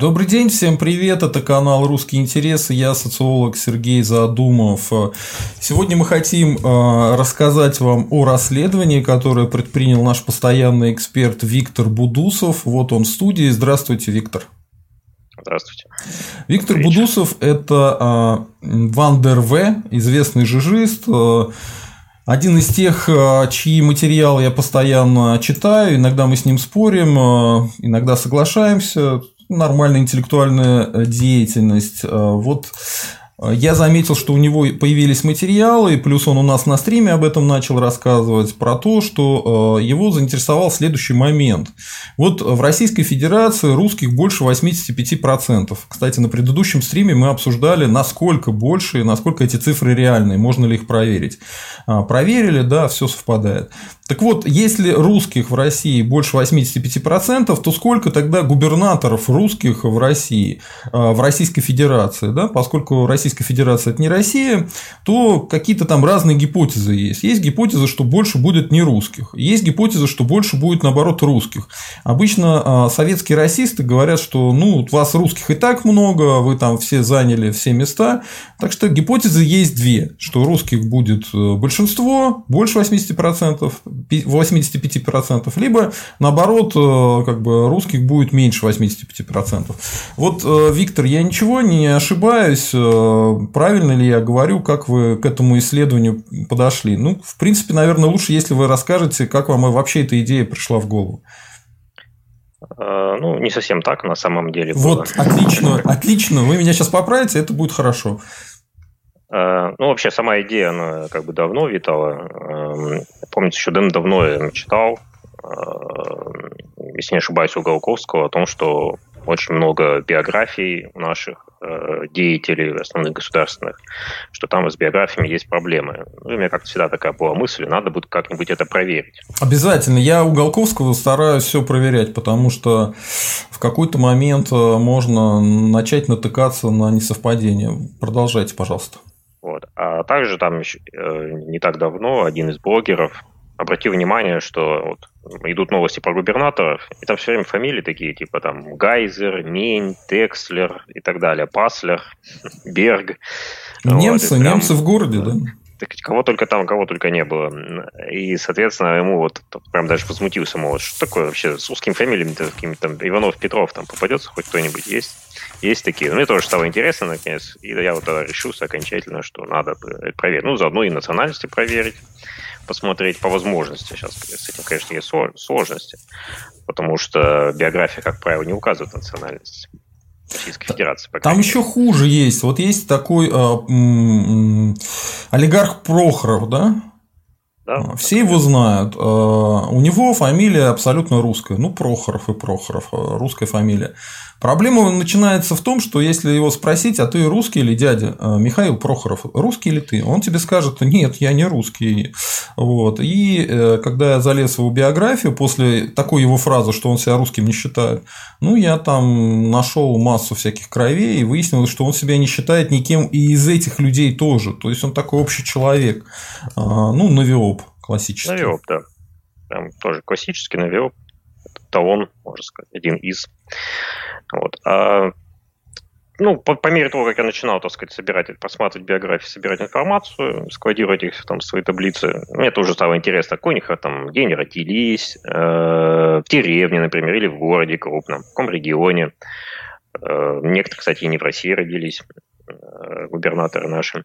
Добрый день, всем привет, это канал «Русские интересы», я социолог Сергей Задумов. Сегодня мы хотим э, рассказать вам о расследовании, которое предпринял наш постоянный эксперт Виктор Будусов. Вот он в студии. Здравствуйте, Виктор. Здравствуйте. Виктор Добрый Будусов – это э, Ван дер В, известный жижист, э, один из тех, чьи материалы я постоянно читаю, иногда мы с ним спорим, иногда соглашаемся, нормальная интеллектуальная э, деятельность. Э, вот э, я заметил, что у него появились материалы, плюс он у нас на стриме об этом начал рассказывать, про то, что его заинтересовал следующий момент. Вот в Российской Федерации русских больше 85%. Кстати, на предыдущем стриме мы обсуждали, насколько больше и насколько эти цифры реальные, можно ли их проверить. Проверили, да, все совпадает. Так вот, если русских в России больше 85%, то сколько тогда губернаторов русских в России, э, в Российской Федерации? Да? Поскольку Российская Федерация – это не Россия, то какие-то там разные гипотезы есть. Есть гипотеза, что больше будет не русских. Есть гипотеза, что больше будет, наоборот, русских. Обычно э, советские расисты говорят, что ну, вас русских и так много, вы там все заняли все места. Так что гипотезы есть две, что русских будет э, большинство, больше 80%, 85%, либо наоборот, э, как бы русских будет меньше 85%. Вот, э, Виктор, я ничего не ошибаюсь, э, правильно ли я говорю, как вы к этому исследованию подошли? Ну, в принципе, наверное, лучше, если вы расскажете, как вам вообще эта идея пришла в голову. Ну, не совсем так, на самом деле. Вот, было. отлично, отлично. Вы меня сейчас поправите, это будет хорошо. Ну, вообще, сама идея, она как бы давно витала. Эм, помните, еще давно я читал, эм, если не ошибаюсь, у Голковского, о том, что очень много биографий наших э, деятелей основных государственных, что там с биографиями есть проблемы. Ну, у меня как-то всегда такая была мысль, надо будет как-нибудь это проверить. Обязательно. Я у Голковского стараюсь все проверять, потому что в какой-то момент э, можно начать натыкаться на несовпадение. Продолжайте, пожалуйста. Вот. А также там э, не так давно один из блогеров обратил внимание, что вот идут новости про губернаторов, и там все время фамилии такие, типа там Гайзер, Мень, Текслер и так далее, Паслер, Берг. Немцы, вот, прям, немцы в городе, да? Так кого только там, кого только не было. И, соответственно, ему вот прям даже возмутился, мол, что такое вообще с русскими фамилиями-то, какими-то там Иванов, Петров там попадется хоть кто-нибудь есть? Есть такие. Мне тоже стало интересно, наконец. И я вот тогда решился окончательно, что надо проверить. Ну, заодно и национальности проверить, посмотреть по возможности. Сейчас с этим, конечно, есть сложности. Потому что биография, как правило, не указывает национальность. Российской Федерации. Там еще хуже есть. Вот есть такой э, э, олигарх Прохоров, да? Да, Все его знают. А, у него фамилия абсолютно русская. Ну, Прохоров и Прохоров, а, русская фамилия. Проблема начинается в том, что если его спросить, а ты русский или дядя? А, Михаил Прохоров, русский или ты? Он тебе скажет, нет, я не русский. Вот. И э, когда я залез в его биографию, после такой его фразы, что он себя русским не считает, ну, я там нашел массу всяких кровей и выяснилось, что он себя не считает никем и из этих людей тоже. То есть он такой общий человек. Ну, навиоп классический. Навиоп, да. Прям тоже классический навиоп. Это он, можно сказать, один из. Вот. А, ну, по, по мере того, как я начинал, так сказать, собирать, просматривать биографии, собирать информацию, складировать их там в свои таблицы, мне тоже стало интересно, какой у них там, где они родились, э, в деревне, например, или в городе крупном, в каком регионе. Э, некоторые, кстати, и не в России родились, э, губернаторы наши.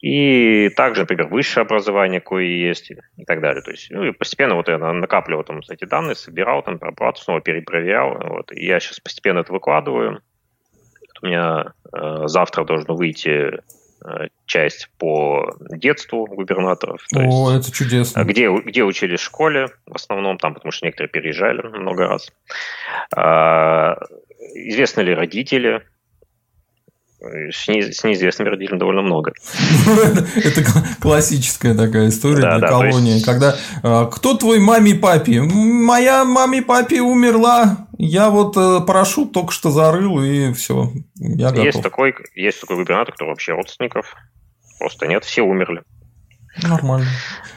И также, например, высшее образование, кое есть, и так далее. То есть, ну, и постепенно вот я накапливал там эти данные, собирал там, оплату снова перепроверял. Вот, и я сейчас постепенно это выкладываю. У меня э, завтра должно выйти э, часть по детству губернаторов. То О, есть, это чудесно. Где, где учились в школе, в основном там, потому что некоторые переезжали много раз. А, известны ли родители с, не, с неизвестными родителями довольно много. Это классическая такая история для колонии, когда а, кто твой маме и папе? Моя маме и папе умерла, я вот э, парашют только что зарыл и все, я готов. Есть такой, есть такой губернатор, который вообще родственников просто нет, все умерли. Нормально.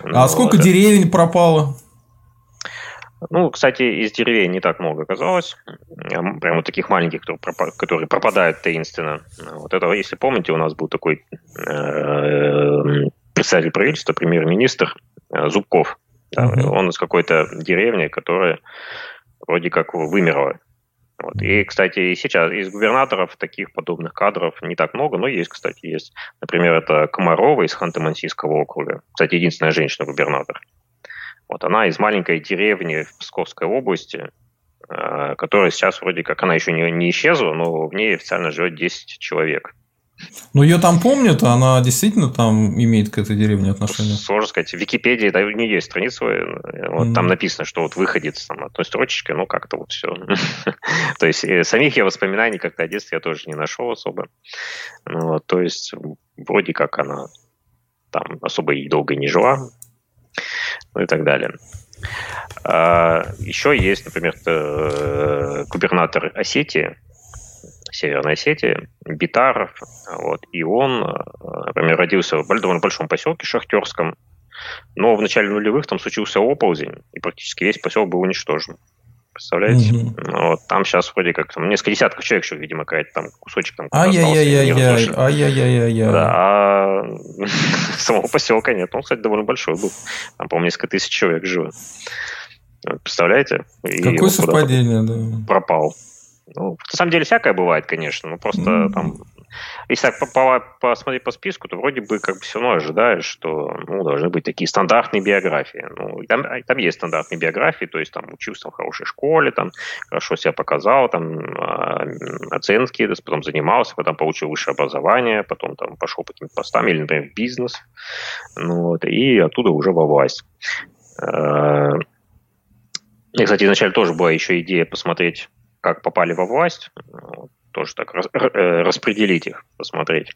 А ну, сколько деревень пропало? Ну, кстати, из деревень не так много оказалось. Прямо вот таких маленьких, которые пропадают таинственно. Вот это, если помните, у нас был такой э, представитель правительства, премьер-министр э, Зубков. Да, mm-hmm. Он из какой-то деревни, которая вроде как вымерла. Вот. И, кстати, и сейчас из губернаторов таких подобных кадров не так много, но есть, кстати, есть. Например, это Комарова из Ханты-Мансийского округа. Кстати, единственная женщина-губернатор. Вот она из маленькой деревни в Псковской области, э, которая сейчас вроде как, она еще не, не исчезла, но в ней официально живет 10 человек. Ну, ее там помнят, а она действительно там имеет к этой деревне отношение? Сложно сказать. В Википедии да, у нее есть страница, вот mm там написано, что вот выходец там одной строчечкой, ну, как-то вот все. то есть, э, самих я воспоминаний как-то о детстве я тоже не нашел особо. Ну, то есть, вроде как она там особо и долго не жила, ну и так далее. А, еще есть, например, э, губернатор Осетии, Северной Осетии, Битаров, вот, и он, э, например, родился в довольно большом поселке Шахтерском, но в начале нулевых там случился оползень, и практически весь поселок был уничтожен. Представляете? Mm-hmm. Вот, там сейчас вроде как там несколько десятков человек еще, видимо, какая-то там кусочек там Ай-яй-яй-яй, ай-яй-яй-яй. Да, а самого поселка нет. Он, кстати, довольно большой был. Там, по-моему, несколько тысяч человек живо. Представляете? Какое совпадение, да. Пропал. Ну, на самом деле всякое бывает, конечно, но просто mm-hmm. там если так посмотреть по списку, то вроде бы как бы все равно ожидаешь, что ну, должны быть такие стандартные биографии. Ну, там, там есть стандартные биографии, то есть там учился в хорошей школе, там хорошо себя показал, там э, оценки, потом занимался, потом получил высшее образование, потом там пошел по каким-то постам или, например, в бизнес, ну, вот, и оттуда уже во власть. И, кстати, изначально тоже была еще идея посмотреть, как попали во власть тоже так э, распределить их, посмотреть.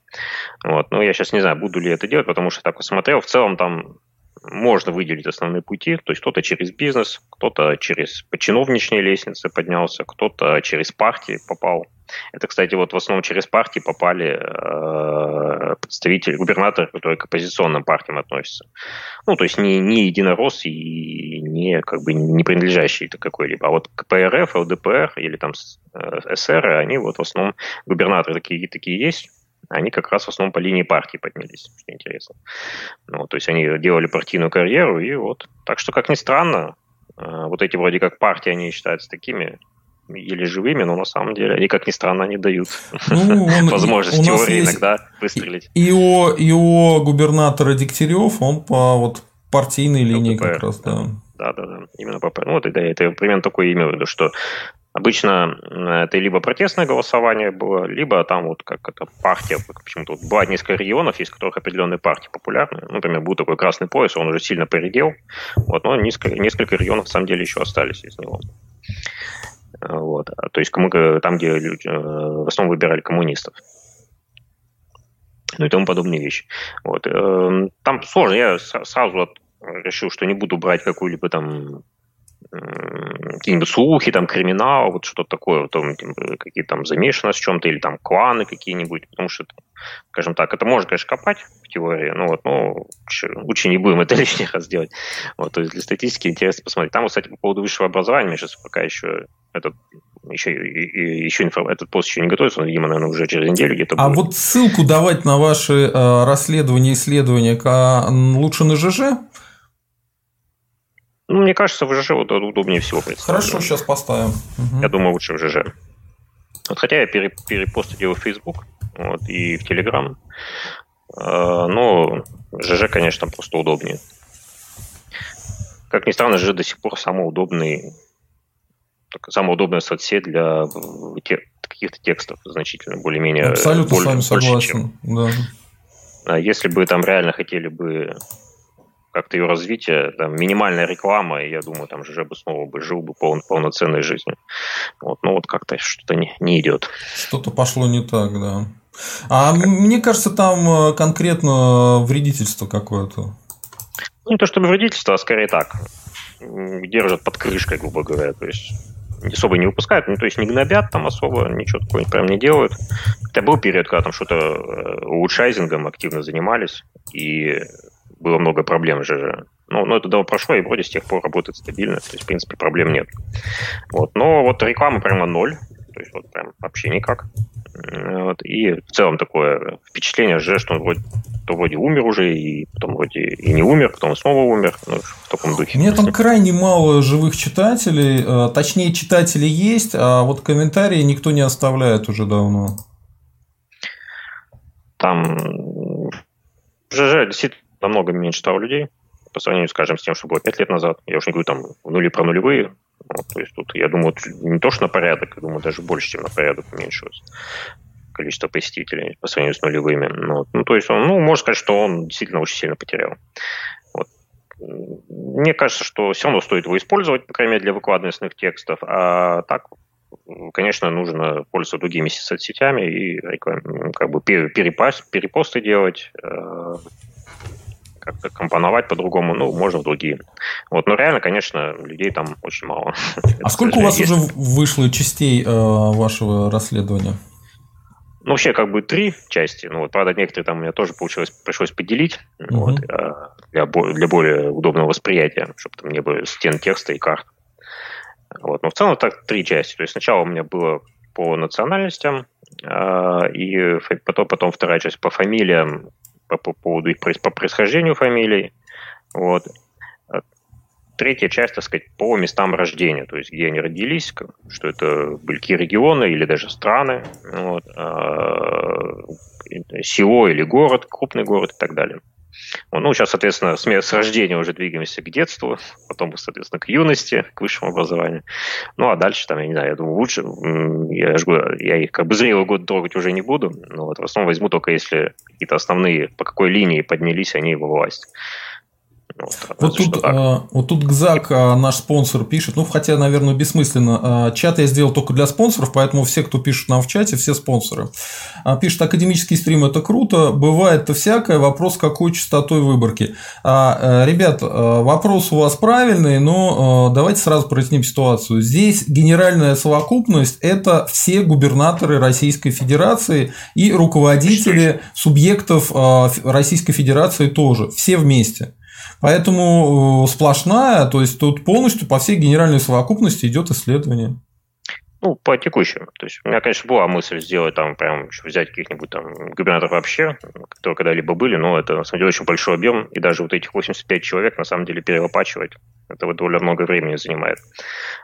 Вот. Но я сейчас не знаю, буду ли это делать, потому что так посмотрел. В целом там можно выделить основные пути, то есть кто-то через бизнес, кто-то через чиновничные лестницы поднялся, кто-то через партии попал. Это, кстати, вот в основном через партии попали э, представители, губернаторы, которые к оппозиционным партиям относятся. Ну, то есть не, не единорос и не, как бы, не принадлежащие какой-либо. А вот КПРФ, ЛДПР или там э, СР, они вот в основном губернаторы такие, такие есть, они как раз в основном по линии партии поднялись, что интересно. Ну, то есть они делали партийную карьеру, и вот. Так что, как ни странно, э, вот эти вроде как партии, они считаются такими или живыми, но на самом деле они, как ни странно, не дают ну, возможность теории иногда выстрелить. И у, и у губернатора Дегтярев он по вот партийной линии как раз, да. Да, да, да. Именно по... Ну, вот, да, это примерно такое имя в виду, что Обычно это либо протестное голосование было, либо там вот как это партия, почему-то вот бывает несколько регионов, есть которых определенные партии популярны. Ну, например, был такой красный пояс, он уже сильно поредел, вот, но несколько, несколько регионов на самом деле еще остались из него. Вот. То есть там, где люди э, в основном выбирали коммунистов. Ну и тому подобные вещи. Вот. Эм, там сложно. Я сразу решил, что не буду брать какую-либо там какие-нибудь слухи, там, криминал, вот что-то такое, там, какие там замешанность в чем-то, или там кланы какие-нибудь, потому что, скажем так, это можно, конечно, копать в теории, но вот, ну, лучше не будем это лишний раз делать. Вот, то есть для статистики интересно посмотреть. Там, кстати, по поводу высшего образования, сейчас пока еще этот еще, еще инфо, этот пост еще не готовится, но, видимо, наверное, уже через неделю где-то А будет. вот ссылку давать на ваши э, расследования, исследования к, лучше на ЖЖ? Ну, мне кажется, в ЖЖ вот удобнее всего представить. Хорошо, сейчас поставим. Угу. Я думаю, лучше в ЖЖ. Вот, хотя я перепосты делаю в Facebook вот, и в Telegram. Э, но ЖЖ, конечно, просто удобнее. Как ни странно, ЖЖ до сих пор самый удобный самая удобная соцсеть для каких-то текстов значительно более-менее. Абсолютно более, с вами согласен. Больше, чем... да. А если бы там реально хотели бы как-то ее развитие, там, минимальная реклама, и я думаю, там же бы снова бы жил бы пол, полноценной жизнью. Вот, ну вот как-то что-то не, не идет. Что-то пошло не так, да. А как... мне кажется, там э, конкретно вредительство какое-то. Ну, не то чтобы вредительство, а скорее так. Держат под крышкой, грубо говоря. То есть особо не выпускают, ну, то есть не гнобят там особо, ничего такого прям не делают. Хотя был период, когда там что-то э, улучшайзингом активно занимались, и было много проблем же. Ну, но это давно прошло, и вроде с тех пор работает стабильно, то есть, в принципе, проблем нет. Вот. Но вот реклама прямо ноль, то есть вот прям вообще никак. Вот. И в целом такое впечатление же, что он вроде, то вроде умер уже, и потом вроде и не умер, потом снова умер, ну, в таком духе. У меня там крайне мало живых читателей, э, точнее, читатели есть, а вот комментарии никто не оставляет уже давно. Там ЖЖ действительно намного меньше стало людей по сравнению, скажем, с тем, что было 5 лет назад. Я уж не говорю там в нули про нулевые. Вот, то есть тут, я думаю, не то, что на порядок, я думаю, даже больше, чем на порядок уменьшилось количество посетителей по сравнению с нулевыми. Ну, ну, то есть он, ну, можно сказать, что он действительно очень сильно потерял. Вот. Мне кажется, что все равно стоит его использовать, по крайней мере, для выкладывания основных текстов, а так конечно, нужно пользоваться другими соцсетями и как бы перепаст, перепосты делать, э, как-то компоновать по-другому, ну, можно в другие. Вот, но реально, конечно, людей там очень мало. А сколько у вас уже вышло частей э, вашего расследования? Ну, вообще, как бы три части. Ну, вот, правда, некоторые там у меня тоже получилось, пришлось поделить угу. вот, э, для, для более удобного восприятия, чтобы там не было стен текста и карт. Вот. Но в целом так три части. То есть сначала у меня было по национальностям, э, и потом, потом вторая часть по фамилиям, по, по поводу их по происхождению фамилий. Вот. А третья часть, так сказать, по местам рождения, то есть где они родились, что это были какие регионы или даже страны, вот, а, село или город, крупный город и так далее. Ну, сейчас, соответственно, с, с рождения уже двигаемся к детству, потом, соответственно, к юности, к высшему образованию. Ну, а дальше, там, я не знаю, я думаю, лучше, я, жгу, я их как бы зрелый год трогать уже не буду, но вот в основном возьму только если какие-то основные, по какой линии поднялись они во власть. Вот, вот, тут, а, вот тут Гзак, а, наш спонсор, пишет, ну, хотя, наверное, бессмысленно. А, чат я сделал только для спонсоров, поэтому все, кто пишет нам в чате, все спонсоры. А, пишет, академический стрим – это круто, бывает-то всякое, вопрос, какой частотой выборки. Э, ребят, вопрос у вас правильный, но давайте сразу проясним ситуацию. Здесь генеральная совокупность – это все губернаторы Российской Федерации и руководители субъектов Российской Федерации тоже, все вместе. Поэтому э, сплошная, то есть тут полностью по всей генеральной совокупности идет исследование. Ну, по текущему. То есть у меня, конечно, была мысль сделать там прям взять каких-нибудь там губернаторов вообще, которые когда-либо были, но это на самом деле очень большой объем, и даже вот этих 85 человек на самом деле перелопачивать, это вот довольно много времени занимает.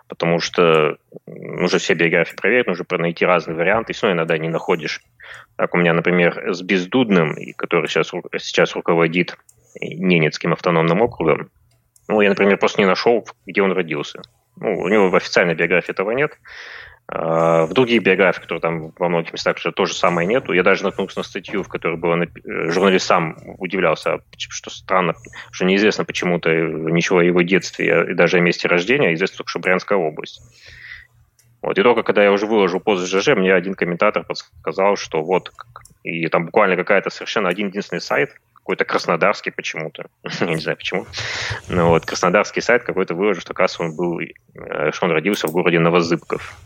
Потому что нужно все биографии проверить, нужно найти разные варианты, и все иногда не находишь. Так у меня, например, с Бездудным, который сейчас, сейчас руководит Ненецким автономным округом. Ну, я, например, просто не нашел, где он родился. Ну, у него в официальной биографии этого нет. А, в других биографиях, которые там во многих местах уже то же самое нету. Я даже наткнулся на статью, в которой было нап... журналист сам удивлялся, что странно, что неизвестно почему-то ничего о его детстве и даже о месте рождения, а известно только, что Брянская область. Вот. И только когда я уже выложил пост ЖЖ, мне один комментатор подсказал, что вот, и там буквально какая-то совершенно один единственный сайт, какой-то краснодарский почему-то. Я не знаю почему. Но вот краснодарский сайт какой-то выложил, что, оказывается, он был, э, что он родился в городе Новозыбков.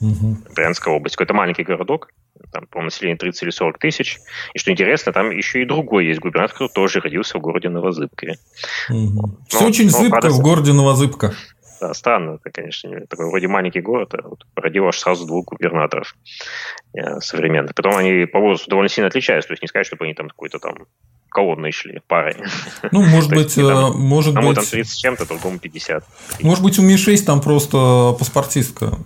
Угу. Брянская область. Какой-то маленький городок, там, по населению 30 или 40 тысяч. И что интересно, там еще и другой есть губернатор, который тоже родился в городе Новозыбкове. Угу. Все очень но, зыбко правда, в городе Новозыбка. Да, странно, это, конечно, такой вроде маленький город, а вот родил аж сразу двух губернаторов э, современных. Потом они по возрасту довольно сильно отличаются, то есть не сказать, чтобы они там какой-то там колонны шли парой. Ну, может быть, там, может быть... там 30 с чем-то, другому 50. Может быть, у Ми-6 там просто паспортистка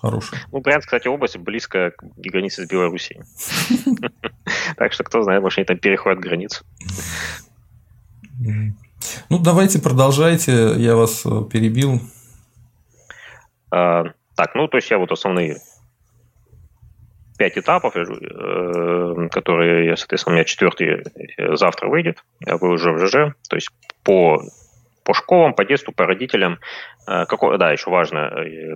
хорошая. Ну, Брянск, кстати, область близко к границе с Белоруссией. Так что, кто знает, может, они там переходят границу. Ну, давайте продолжайте, я вас э, перебил. А, так, ну, то есть я вот основные пять этапов, э, которые, соответственно, у меня четвертый э, завтра выйдет, я выложу в ЖЖ, то есть по, по школам, по детству, по родителям, э, какой, да, еще важно,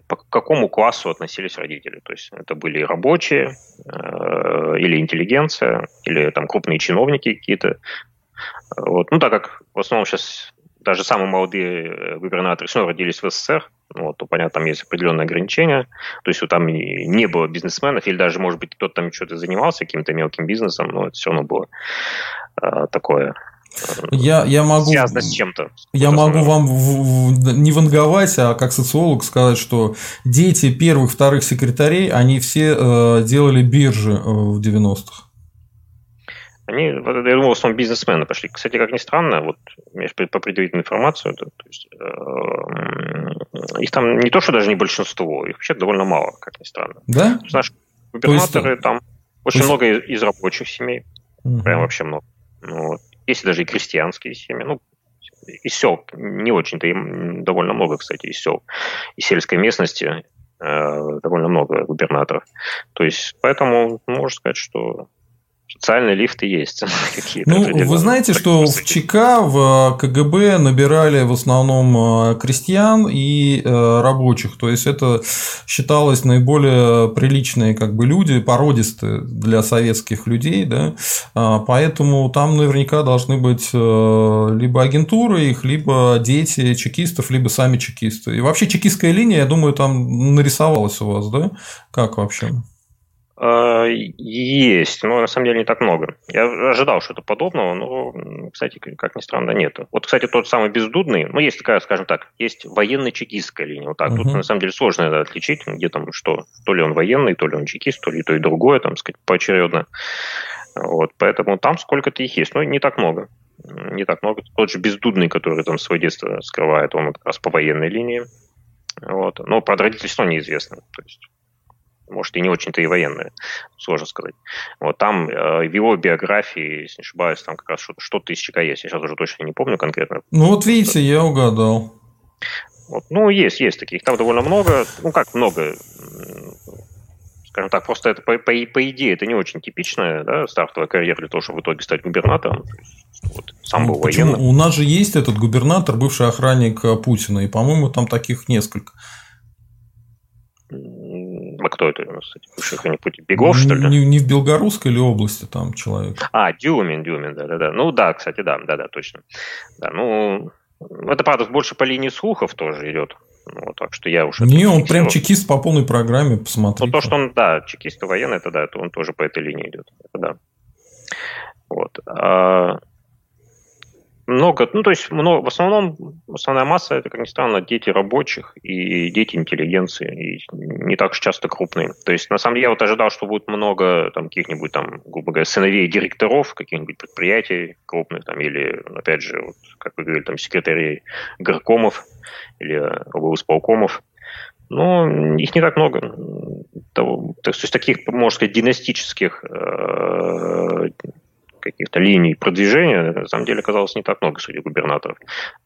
по какому классу относились родители, то есть это были рабочие или интеллигенция, или там крупные чиновники какие-то, вот. Ну, так как в основном сейчас даже самые молодые губернаторы все равно родились в СССР, вот, то, понятно, там есть определенные ограничения. То есть вот там не было бизнесменов, или даже, может быть, кто-то там что-то занимался каким-то мелким бизнесом, но это все равно было э, такое. я, я могу, связано с чем-то. Я могу вам в, в, не ванговать, а как социолог сказать, что дети первых, вторых секретарей, они все э, делали биржи э, в 90-х. Они, я думаю, в основном бизнесмены пошли. Кстати, как ни странно, вот по предварительной информации, то, то есть, э, их там не то, что даже не большинство, их вообще довольно мало, как ни странно. Да? Наши губернаторы есть, там очень есть... много из, из рабочих семей, угу. прям вообще много. Ну, вот. Есть даже и крестьянские семьи, ну, из сел не очень-то, им довольно много, кстати, из сел, из сельской местности э, довольно много губернаторов. То есть, поэтому можно сказать, что Социальные лифты есть. Ну, вы знаете, что в ЧК, в КГБ набирали в основном э, крестьян и э, рабочих. То есть это считалось наиболее приличные как бы люди, породистые для советских людей, да. А, поэтому там наверняка должны быть э, либо агентуры их, либо дети чекистов, либо сами чекисты. И вообще чекистская линия, я думаю, там нарисовалась у вас, да? Как вообще? Э, есть, но на самом деле не так много. Я ожидал что-то подобного, но, кстати, как ни странно, нет. Вот, кстати, тот самый бездудный, ну, есть такая, скажем так, есть военно-чекистская линия. Вот так. Uh-huh. Тут, на самом деле, сложно это отличить, где там что. То ли он военный, то ли он чекист, то ли то и другое, там, сказать, поочередно. Вот, поэтому там сколько-то их есть, но не так много. Не так много. Тот же бездудный, который там свое детство скрывает, он как раз по военной линии. Вот. Но про родительство неизвестно. То есть может, и не очень-то и военные, сложно сказать. Вот там э, в его биографии, если не ошибаюсь, там как раз что-то, что-то из ЧК есть. Я сейчас уже точно не помню конкретно. Ну, вот видите, я угадал. Вот. Ну, есть, есть таких. Там довольно много. Ну, как много? Скажем так, просто это, по, по, по идее, это не очень типичная да, стартовая карьера для того, чтобы в итоге стать губернатором. Вот, сам ну, был почему? военным. У нас же есть этот губернатор, бывший охранник э, Путина, и, по-моему, там таких несколько. А кто это у нас, кстати, бывший охранник Бегов, что ли? Не, не в Белгородской или области там человек? А, Дюмин, Дюмин, да-да-да. Ну да, кстати, да, да-да, точно. Да, ну, это, правда, больше по линии слухов тоже идет. Ну, так что я уже... Не, он прям чекист по полной программе, посмотри. Ну, то, что он, да, чекист и военный, это да, это он тоже по этой линии идет. Это да. Вот. А, много, ну, то есть много, в основном, основная масса, это, как ни странно, дети рабочих и дети интеллигенции, и не так уж часто крупные. То есть, на самом деле, я вот ожидал, что будет много там каких-нибудь там, грубо говоря, сыновей директоров каких-нибудь предприятий крупных, там, или, опять же, вот, как вы говорили, там, секретарей горкомов или облсполкомов. Но их не так много. То, то есть таких, можно сказать, династических э, каких-то линий продвижения, на самом деле оказалось не так много среди губернаторов.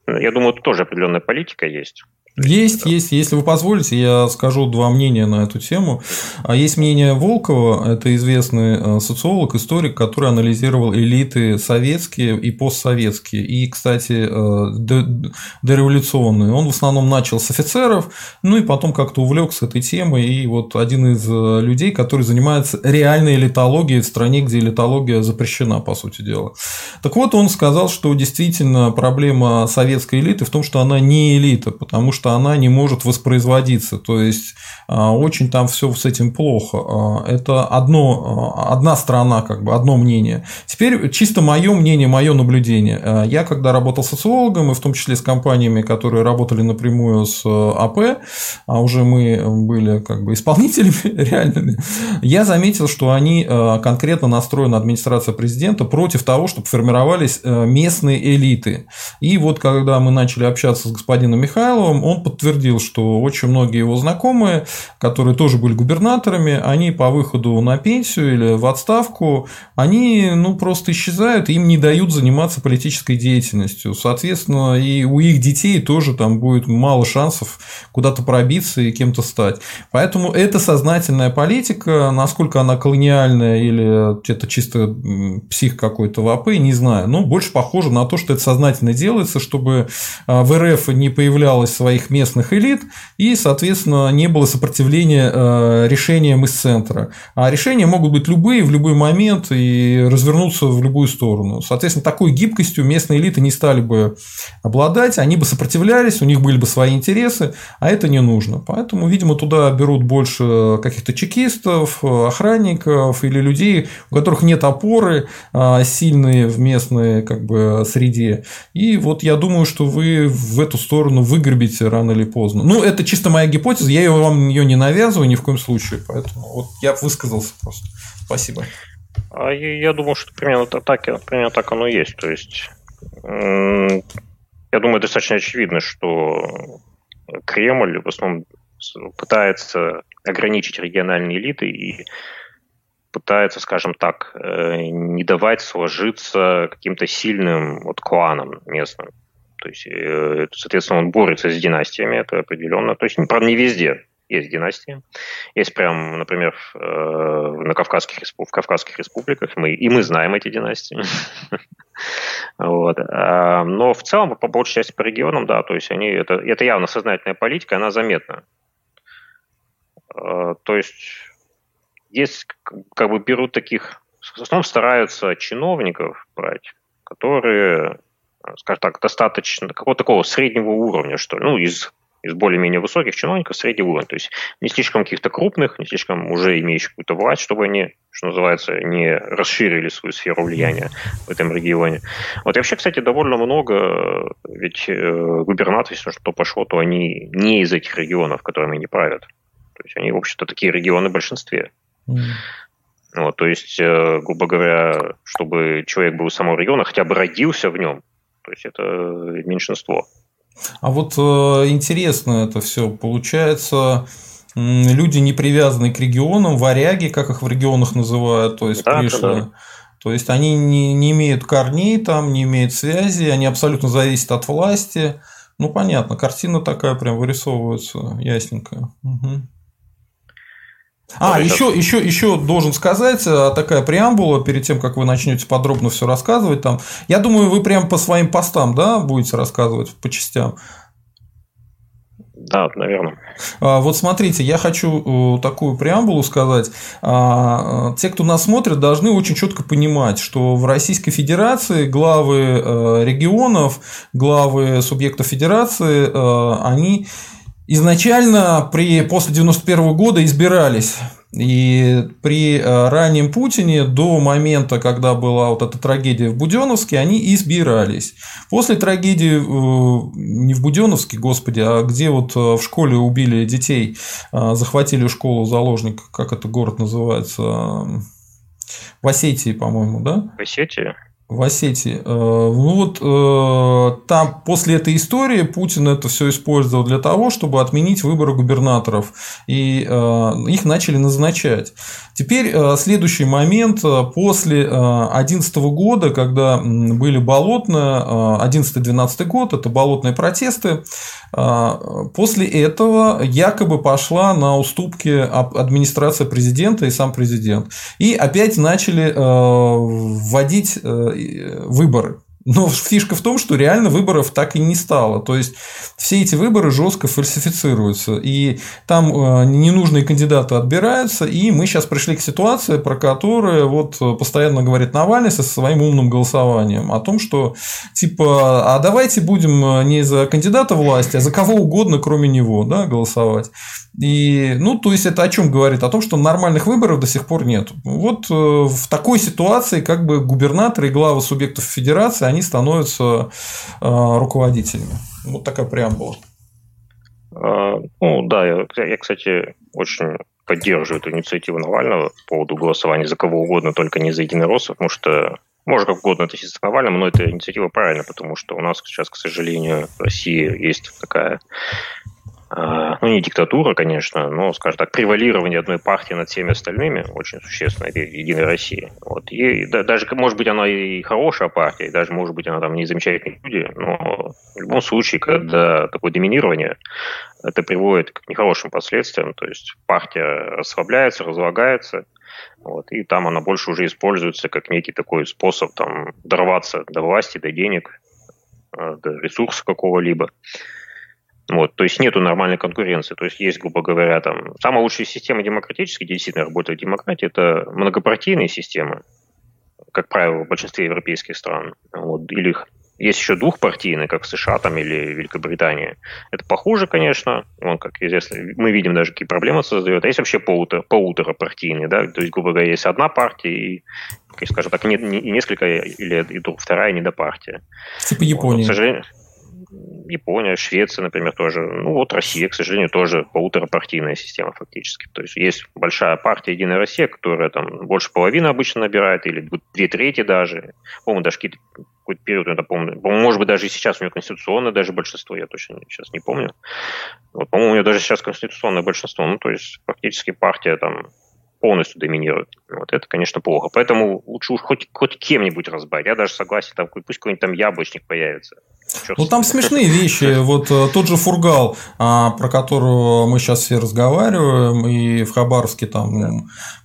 Я думаю, тут тоже определенная политика есть. Есть, есть. Если вы позволите, я скажу два мнения на эту тему. А Есть мнение Волкова, это известный э, социолог, историк, который анализировал элиты советские и постсоветские, и, кстати, э, дореволюционные. Он в основном начал с офицеров, ну и потом как-то увлекся этой темой, и вот один из э, людей, который занимается реальной элитологией в стране, где элитология запрещена, по сути дела. Так вот, он сказал, что действительно проблема советской элиты в том, что она не элита, потому что что она не может воспроизводиться. То есть а, очень там все с этим плохо. А, это одно, а, одна сторона, как бы одно мнение. Теперь чисто мое мнение, мое наблюдение. Я когда работал социологом, и в том числе с компаниями, которые работали напрямую с АП, а уже мы были как бы исполнителями реальными, я заметил, что они конкретно настроены, администрация президента, против того, чтобы формировались местные элиты. И вот когда мы начали общаться с господином Михайловым, он подтвердил, что очень многие его знакомые, которые тоже были губернаторами, они по выходу на пенсию или в отставку, они ну, просто исчезают, им не дают заниматься политической деятельностью. Соответственно, и у их детей тоже там будет мало шансов куда-то пробиться и кем-то стать. Поэтому это сознательная политика, насколько она колониальная или это чисто псих какой-то в АП, не знаю. Но больше похоже на то, что это сознательно делается, чтобы а, в РФ не появлялось своих этих местных элит, и, соответственно, не было сопротивления э, решениям из центра. А решения могут быть любые в любой момент и развернуться в любую сторону. Соответственно, такой гибкостью местные элиты не стали бы обладать, они бы сопротивлялись, у них были бы свои интересы, а это не нужно. Поэтому, видимо, туда берут больше каких-то чекистов, охранников или людей, у которых нет опоры а, сильные в местной как бы, среде. И вот я думаю, что вы в эту сторону выгребите рано или поздно. Ну, это чисто моя гипотеза, я вам ее не навязываю ни в коем случае, поэтому вот я высказался просто. Спасибо. А я думаю, что примерно так, примерно так оно и есть. То есть, я думаю, достаточно очевидно, что Кремль в основном пытается ограничить региональные элиты и пытается, скажем так, э, не давать сложиться каким-то сильным вот кланом местным. То есть, э, соответственно, он борется с династиями, это определенно. То есть, правда, не везде есть династии. Есть прям, например, э, на Кавказских, в Кавказских республиках, мы, и мы знаем эти династии. Вот. А, но в целом, по большей части по регионам, да, то есть они, это, это явно сознательная политика, она заметна. То есть есть, как бы берут таких, в основном стараются чиновников брать, которые, скажем так, достаточно какого-то такого среднего уровня, что ли, ну, из из более-менее высоких чиновников среднего уровня. То есть не слишком каких-то крупных, не слишком уже имеющих какую-то власть, чтобы они, что называется, не расширили свою сферу влияния в этом регионе. Вот и вообще, кстати, довольно много, ведь э, губернаторы, если что пошло, то они не из этих регионов, которыми они правят. То есть они, в общем-то, такие регионы в большинстве. Вот, то есть, э, грубо говоря, чтобы человек был из самого региона, хотя бы родился в нем, то есть это меньшинство. А вот э, интересно это все. Получается, люди не привязаны к регионам, варяги, как их в регионах называют, то есть да, пришлые. Да. То есть они не, не имеют корней там, не имеют связи, они абсолютно зависят от власти. Ну, понятно, картина такая прям вырисовывается ясненькая. Угу. А, еще, еще, еще должен сказать э, такая преамбула перед тем, как вы начнете подробно все рассказывать там. Я думаю, вы прям по своим постам, да, будете рассказывать по частям. Да, наверное. А, вот смотрите, я хочу э, такую преамбулу сказать. А, те, кто нас смотрит, должны очень четко понимать, что в Российской Федерации главы э, регионов, главы субъектов Федерации, они изначально при, после 91 года избирались. И при э, раннем Путине до момента, когда была вот эта трагедия в Буденовске, они избирались. После трагедии э, не в Буденовске, господи, а где вот э, в школе убили детей, захватили школу заложник, как это город называется, в Осетии, по-моему, да? В Осетии? В Осетии. Э, ну вот э, там после этой истории Путин это все использовал для того, чтобы отменить выборы губернаторов, и э, их начали назначать. Теперь следующий момент. После 2011 года, когда были болотные, 11-12 год, это болотные протесты, после этого якобы пошла на уступки администрация президента и сам президент. И опять начали вводить выборы. Но фишка в том, что реально выборов так и не стало. То есть все эти выборы жестко фальсифицируются. И там э, ненужные кандидаты отбираются. И мы сейчас пришли к ситуации, про которую вот постоянно говорит Навальный со своим умным голосованием. О том, что типа, а давайте будем не за кандидата власти, а за кого угодно, кроме него, да, голосовать. И, ну, то есть это о чем говорит? О том, что нормальных выборов до сих пор нет. Вот э, в такой ситуации как бы губернаторы и главы субъектов федерации, они становятся э, руководителями. Вот такая преамбула. А, ну да, я, я, кстати, очень поддерживаю эту инициативу Навального по поводу голосования за кого угодно, только не за единороссов, потому что можно как угодно относиться к Навальному, но эта инициатива правильная, потому что у нас сейчас, к сожалению, в России есть такая ну, не диктатура, конечно, но, скажем так, превалирование одной партии над всеми остальными очень существенно в Единой России. Вот. И да, даже, может быть, она и хорошая партия, и даже, может быть, она там не замечательные люди, но в любом случае, когда такое доминирование, это приводит к нехорошим последствиям, то есть партия расслабляется, разлагается, вот, и там она больше уже используется как некий такой способ там дорваться до власти, до денег, э, до ресурса какого-либо. Вот, то есть нету нормальной конкуренции. То есть есть, грубо говоря, там самая лучшая система демократическая, где действительно работает демократия, это многопартийные системы, как правило, в большинстве европейских стран. Вот, или есть еще двухпартийные, как в США там, или Великобритании. Это похуже, конечно. Он, как известно, мы видим даже, какие проблемы создает. А есть вообще полутора, полуторапартийные, да, то есть, грубо говоря, есть одна партия и, скажем так, не, не, несколько, или и вторая недопартия. Типа Япония. Вот, к сожалению, Япония, Швеция, например, тоже. Ну вот Россия, к сожалению, тоже полуторапартийная система фактически. То есть есть большая партия Единая Россия, которая там больше половины обычно набирает, или две трети даже. По-моему, даже какие-то какой-то период, я помню, может быть, даже и сейчас у нее конституционное даже большинство, я точно сейчас не помню. Вот, по-моему, у нее даже сейчас конституционное большинство, ну, то есть фактически партия там полностью доминирует. Вот это, конечно, плохо. Поэтому лучше уж хоть, хоть кем-нибудь разбавить. Я даже согласен, там, пусть какой-нибудь там яблочник появится. Черт ну, там смешные вещи. Вот э, тот же Фургал, а, про которого мы сейчас все разговариваем, и в Хабаровске там да.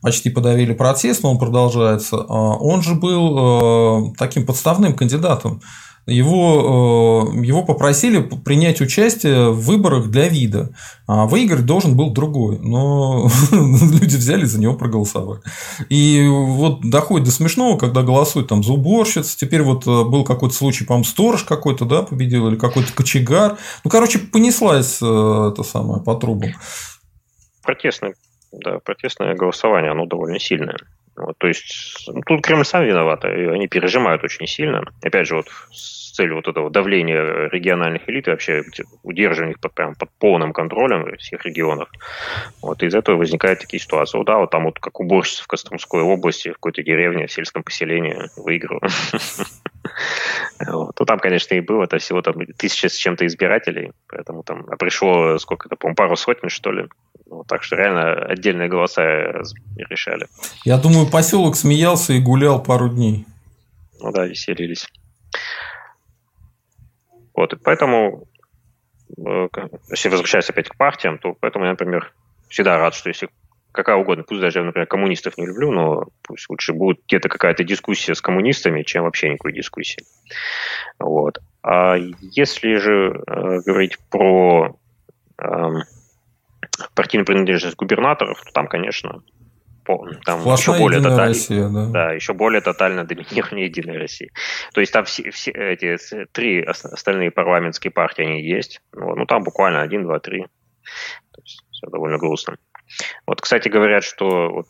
почти подавили протест, но он продолжается. А, он же был э, таким подставным кандидатом его, э, его попросили принять участие в выборах для вида. А выиграть должен был другой. Но люди взяли за него проголосовали. И вот доходит до смешного, когда голосуют там за уборщиц. Теперь вот э, был какой-то случай, по-моему, сторож какой-то да, победил, или какой-то кочегар. Ну, короче, понеслась э, это самое по трубам. Протестное, да, протестное голосование, оно довольно сильное. Вот, то есть тут Кремль сам виноват, они пережимают очень сильно. Опять же, вот с целью вот этого давления региональных элит и вообще удерживания их под, прям, под полным контролем всех регионов. Вот из этого возникают такие ситуации. Вот, да, вот там вот как уборщица в Костромской области, в какой-то деревне, в сельском поселении выиграл. Вот. Ну, там, конечно, и было, это всего там тысяча с чем-то избирателей, поэтому там а пришло, сколько это, по пару сотен, что ли. Ну, так что реально отдельные голоса решали. Я думаю, поселок смеялся и гулял пару дней. Ну да, веселились. Вот, и поэтому, э, если возвращаясь опять к партиям, то поэтому я, например, всегда рад, что если какая угодно, пусть даже я, например, коммунистов не люблю, но пусть лучше будет где-то какая-то дискуссия с коммунистами, чем вообще никакой дискуссии. Вот. А если же э, говорить про э, партийную принадлежность губернаторов, то там, конечно, там Сплошная еще более тотально, Россия, да. да, еще более тотально доминирование Единой России. То есть там все, все эти три остальные парламентские партии, они есть. Ну, ну там буквально один, два, три. То есть все довольно грустно. Вот, кстати, говорят, что вот,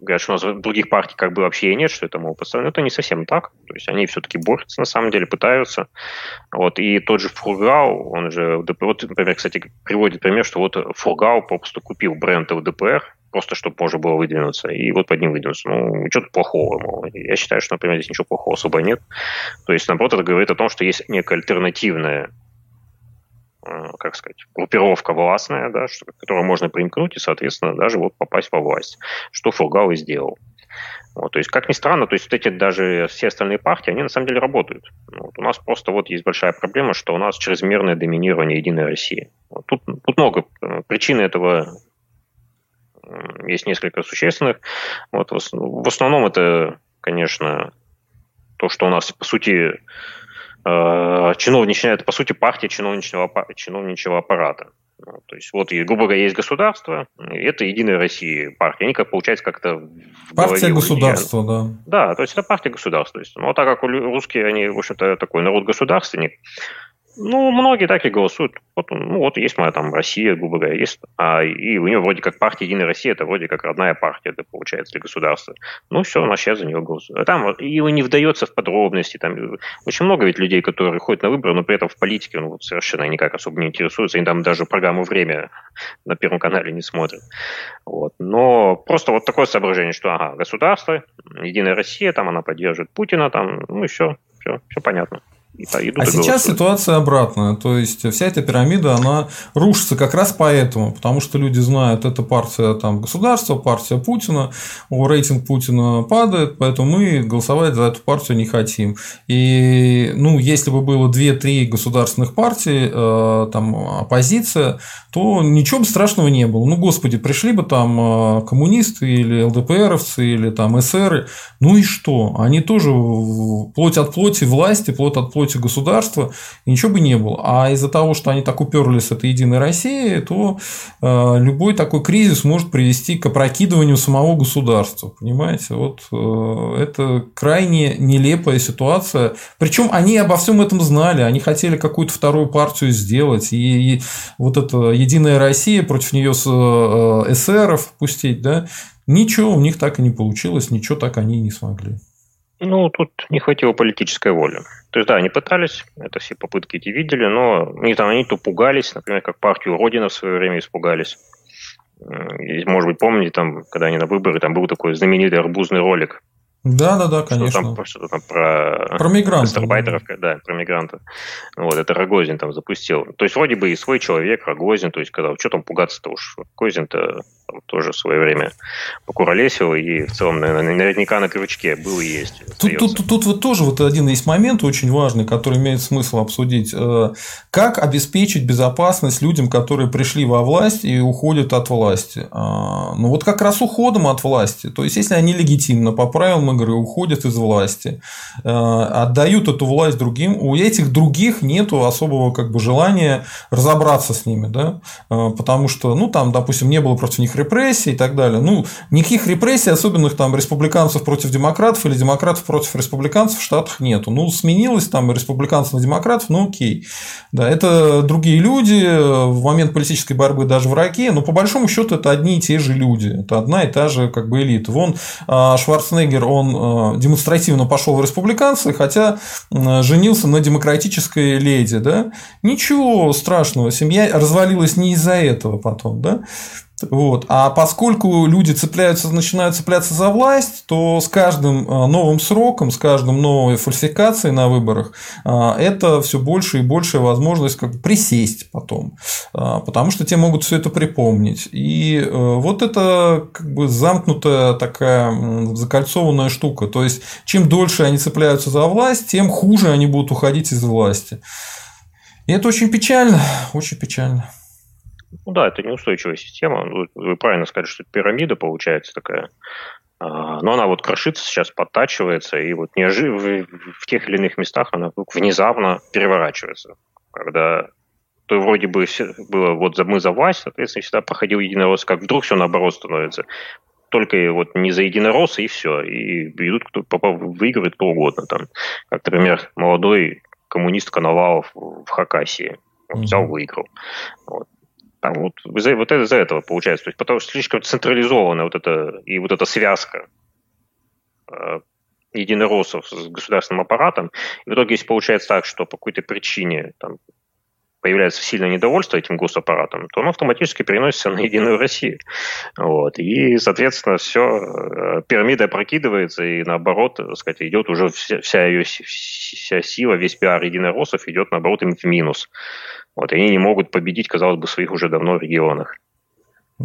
говорят, что у нас других партий как бы вообще и нет, что это поставить. Но это не совсем так. То есть они все-таки борются, на самом деле, пытаются. Вот, и тот же Фургау, он же, вот, например, кстати, приводит пример, что вот Фургау просто купил бренд ЛДПР, просто чтобы можно было выдвинуться, и вот под ним выдвинуться. Ну, что-то плохого. Мол. Я считаю, что, например, здесь ничего плохого особо нет. То есть, наоборот, это говорит о том, что есть некая альтернативная как сказать, группировка властная, да, что, которую можно примкнуть и, соответственно, даже вот попасть во власть, что Фургал и сделал. Вот, то есть, как ни странно, то есть вот эти даже все остальные партии, они на самом деле работают. Вот, у нас просто вот есть большая проблема, что у нас чрезмерное доминирование Единой России. Вот, тут, тут много э, причин этого есть несколько существенных. Вот, в основном это, конечно, то, что у нас, по сути, э, чиновничная, это, по сути, партия чиновничного, чиновничего аппарата. Ну, то есть, вот, грубо говоря, есть государство, это Единая Россия партия. Они, как получается, как-то Партия государства, да. Да, то есть, это партия государства. То есть, ну, а так как русские, они, в общем-то, такой народ-государственник, ну, многие так и голосуют. Вот, ну, вот есть моя там Россия, грубо говоря, есть. А, и у нее вроде как партия Единая Россия, это вроде как родная партия, это получается, для государства. Ну, все, она сейчас за нее голосует. А там и не вдается в подробности. Там очень много ведь людей, которые ходят на выборы, но при этом в политике ну, вот, совершенно никак особо не интересуются. Они там даже программу «Время» на Первом канале не смотрят. Вот. Но просто вот такое соображение, что ага, государство, Единая Россия, там она поддерживает Путина, там, ну и все, все, все понятно идут а сейчас ситуация обратная. То есть вся эта пирамида, она рушится как раз поэтому, потому что люди знают, это партия там, государства, партия Путина, у рейтинг Путина падает, поэтому мы голосовать за эту партию не хотим. И ну, если бы было 2-3 государственных партий, э, там оппозиция, то ничего бы страшного не было. Ну, господи, пришли бы там э, коммунисты или ЛДПРовцы или там эсеры, ну и что? Они тоже плоть от плоти власти, плоть от плоти плоти государства, и ничего бы не было. А из-за того, что они так уперлись с этой Единой России, то э, любой такой кризис может привести к опрокидыванию самого государства. Понимаете? Вот э, это крайне нелепая ситуация. Причем они обо всем этом знали, они хотели какую-то вторую партию сделать, и, и вот эта Единая Россия против нее э, эсеров пустить, да, ничего у них так и не получилось, ничего так они не смогли. Ну, тут не хватило политической воли. То есть, да, они пытались, это все попытки эти видели, но они, там, они то пугались, например, как партию Родина в свое время испугались. И, может быть, помните, там, когда они на выборы, там был такой знаменитый арбузный ролик да, да, да, конечно. Что там, что там про, про мигрантов. Да. да, про мигрантов. Вот, это Рогозин там запустил. То есть, вроде бы и свой человек, Рогозин, то есть, когда, что там пугаться-то уж, Рогозин-то тоже в свое время покуролесил, и в целом, наверное, наверняка на крючке был и есть. Тут, тут, тут, тут вот тоже вот один есть момент очень важный, который имеет смысл обсудить. Э, как обеспечить безопасность людям, которые пришли во власть и уходят от власти? А, ну, вот как раз уходом от власти. То есть, если они легитимно, по правилам игры уходят из власти, э, отдают эту власть другим, у этих других нет особого как бы, желания разобраться с ними, да? Э, потому что, ну, там, допустим, не было против них репрессий и так далее. Ну, никаких репрессий, особенных там республиканцев против демократов или демократов против республиканцев в Штатах нету. Ну, сменилось там республиканцев на демократов, ну, окей. Да, это другие люди, в момент политической борьбы даже враги, но по большому счету это одни и те же люди. Это одна и та же как бы элита. Вон а, Шварценеггер, он э, демонстративно пошел в республиканцы, хотя женился на демократической леди, да, ничего страшного, семья развалилась не из-за этого потом, да, вот. А поскольку люди цепляются, начинают цепляться за власть, то с каждым а, новым сроком, с каждым новой фальсификацией на выборах, а, это все больше и большая возможность как присесть потом. А, потому что те могут все это припомнить. И э, вот это как бы замкнутая такая закольцованная штука. То есть, чем дольше они цепляются за власть, тем хуже они будут уходить из власти. И это очень печально, очень печально. Ну да, это неустойчивая система. Вы правильно сказали, что это пирамида получается такая. А, но она вот крошится сейчас, подтачивается, и вот неожиданно в тех или иных местах она вдруг внезапно переворачивается. Когда то вроде бы было вот мы за власть, соответственно, всегда проходил единорос, как вдруг все наоборот становится. Только вот не за единоросса и все. И идут, кто выигрывает кто угодно. Там, как, например, молодой коммунист Коновалов в Хакасии. Вот, взял, выиграл. Вот. Там вот, из-за, вот из-за этого получается. То есть, потому что слишком централизована вот эта, и вот эта связка э, единороссов с государственным аппаратом. И в итоге, если получается так, что по какой-то причине там, появляется сильное недовольство этим госаппаратом, то оно автоматически переносится на Единую Россию. Вот. И, соответственно, все, э, пирамида опрокидывается, и наоборот, так сказать, идет уже вся, вся ее вся сила, весь пиар единороссов идет, наоборот, им в минус. Вот, и они не могут победить, казалось бы, своих уже давно регионах.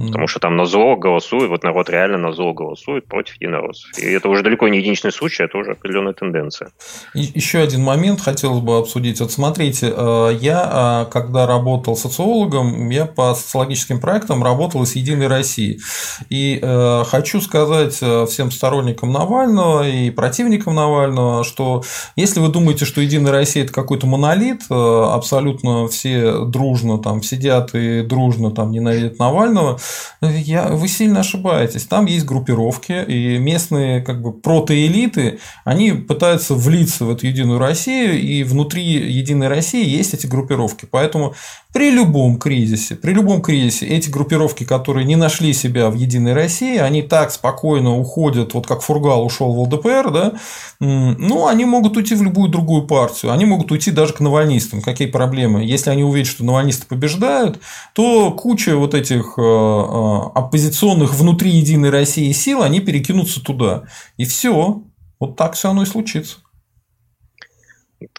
Потому что там на зло голосует, вот народ реально на зло голосует против единороссов. И это уже далеко не единичный случай, это уже определенная тенденция. И еще один момент хотелось бы обсудить. Вот смотрите, э, я, э, когда работал социологом, я по социологическим проектам работал с Единой Россией. И э, хочу сказать всем сторонникам Навального и противникам Навального, что если вы думаете, что Единая Россия это какой-то монолит, абсолютно все дружно там сидят и дружно там ненавидят Навального, я, вы сильно ошибаетесь. Там есть группировки, и местные как бы протоэлиты, они пытаются влиться в эту Единую Россию, и внутри Единой России есть эти группировки. Поэтому при любом кризисе, при любом кризисе эти группировки, которые не нашли себя в Единой России, они так спокойно уходят, вот как Фургал ушел в ЛДПР, да, ну, они могут уйти в любую другую партию, они могут уйти даже к навальнистам. Какие проблемы? Если они увидят, что навальнисты побеждают, то куча вот этих э, э, оппозиционных внутри Единой России сил, они перекинутся туда. И все. Вот так все оно и случится.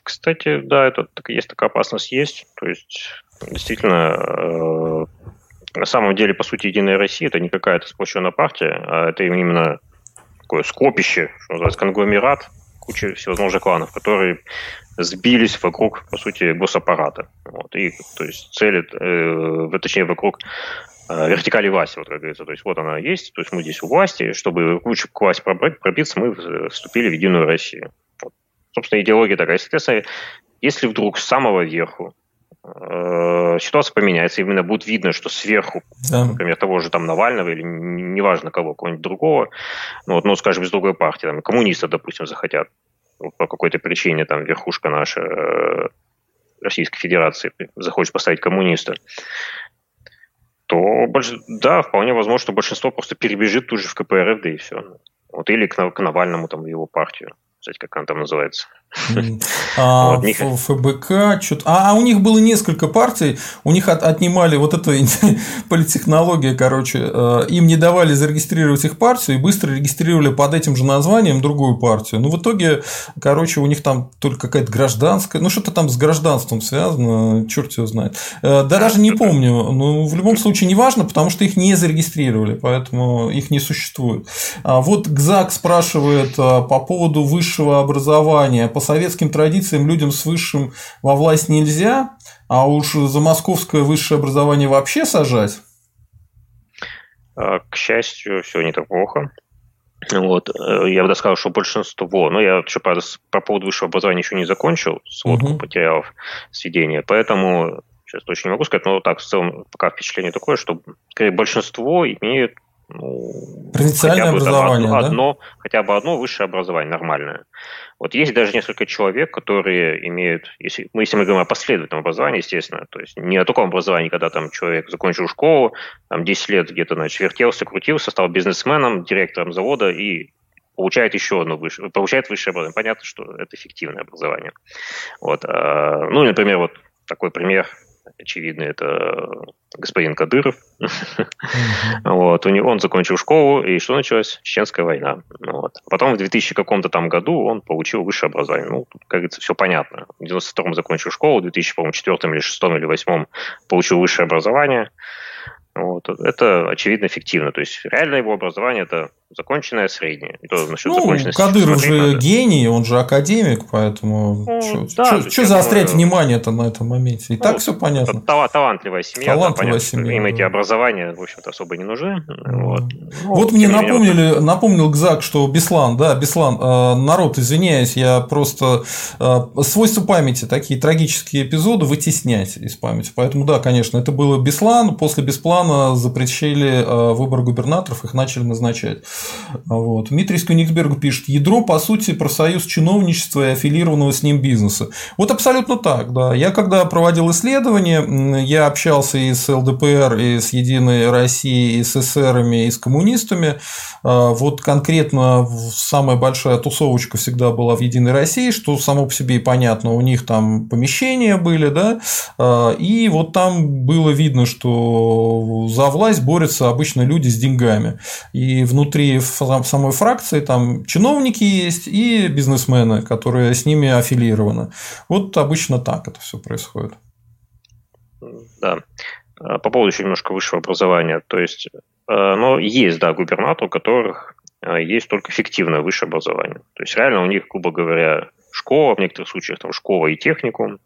Кстати, да, это есть такая опасность есть. То есть действительно, э, на самом деле, по сути, Единая Россия это не какая-то сплощенная партия, а это именно такое скопище, что называется, конгломерат, куча всевозможных кланов, которые сбились вокруг, по сути, госаппарата. Вот, и, то есть, цели, э, точнее, вокруг э, вертикали власти, вот как говорится. То есть, вот она есть, то есть, мы здесь у власти, чтобы лучше к власти пробиться, мы вступили в Единую Россию. Вот. Собственно, идеология такая. Соответственно, если вдруг с самого верху э, ситуация поменяется, именно будет видно, что сверху, да. например, того же там Навального или неважно кого, кого-нибудь другого, ну, вот, ну, скажем, из другой партии, там, коммунисты, допустим, захотят по какой-то причине, там, верхушка наша э, Российской Федерации захочет поставить коммуниста, то, да, вполне возможно, что большинство просто перебежит тут же в КПРФ, да и все. Вот, или к, к Навальному, там, в его партию кстати, как она там называется. А, ФБК, что-то. А, а у них было несколько партий, у них от, отнимали вот эту политтехнология, короче, э, им не давали зарегистрировать их партию и быстро регистрировали под этим же названием другую партию. Ну, в итоге, короче, у них там только какая-то гражданская, ну, что-то там с гражданством связано, черт его знает. Э, да, даже не помню, но в любом случае не важно, потому что их не зарегистрировали, поэтому их не существует. А вот Гзак спрашивает э, по поводу высшего образования по советским традициям людям с высшим во власть нельзя, а уж за московское высшее образование вообще сажать? А, к счастью, все не так плохо. Вот. Э, я бы сказал, что большинство, ну, я еще, правда, по поводу высшего образования еще не закончил сводку угу. материалов сведения, поэтому сейчас точно не могу сказать, но так, в целом, пока впечатление такое, что большинство имеет ну, Провинциальное образование, одно, да? одно, хотя бы одно высшее образование нормальное. Вот есть даже несколько человек, которые имеют, если мы, если мы говорим о последовательном образовании, естественно, то есть не о таком образовании, когда там человек закончил школу, там 10 лет где-то, значит, вертелся, крутился, стал бизнесменом, директором завода и получает еще одно высшее, получает высшее образование. Понятно, что это эффективное образование. Вот. А, ну, например, вот такой пример очевидно, это господин Кадыров. вот, у него, он закончил школу, и что началось? Чеченская война. Вот. Потом в 2000 каком-то там году он получил высшее образование. Ну, тут, как говорится, все понятно. В 92-м закончил школу, в 2004 или 2006 или 2008 получил высшее образование. Вот. Это, очевидно, эффективно. То есть, реально его образование – это законченное среднее. И то насчет ну, Кадыр уже надо. гений, он же академик, поэтому ну, что да, заострять внимание-то на этом моменте? И ну, так все понятно. Талантливая семья. Талантливая да, семья. Им да. эти образования, в общем-то, особо не нужны. Вот, ну, вот мне напомнили, вот... напомнил Гзак, что Беслан, да, Беслан, э, народ, извиняюсь, я просто э, свойства памяти, такие трагические эпизоды вытеснять из памяти. Поэтому, да, конечно, это было Беслан, после Бесплана запрещили э, выбор губернаторов, их начали назначать. Вот. Дмитрий Скюниксберг пишет, ядро, по сути, профсоюз чиновничества и аффилированного с ним бизнеса. Вот абсолютно так, да. Я когда проводил исследование, я общался и с ЛДПР, и с Единой Россией, и с эсерами, и с коммунистами. А, вот конкретно самая большая тусовочка всегда была в Единой России, что само по себе и понятно, у них там помещения были, да, а, и вот там было видно, что за власть борются обычно люди с деньгами. И внутри в самой фракции там чиновники есть и бизнесмены, которые с ними аффилированы. Вот обычно так это все происходит. Да. А, по поводу еще немножко высшего образования. То есть, а, но есть, да, губернаторы, у которых а, есть только фиктивное высшее образование. То есть, реально у них, грубо говоря, школа, в некоторых случаях там школа и техникум.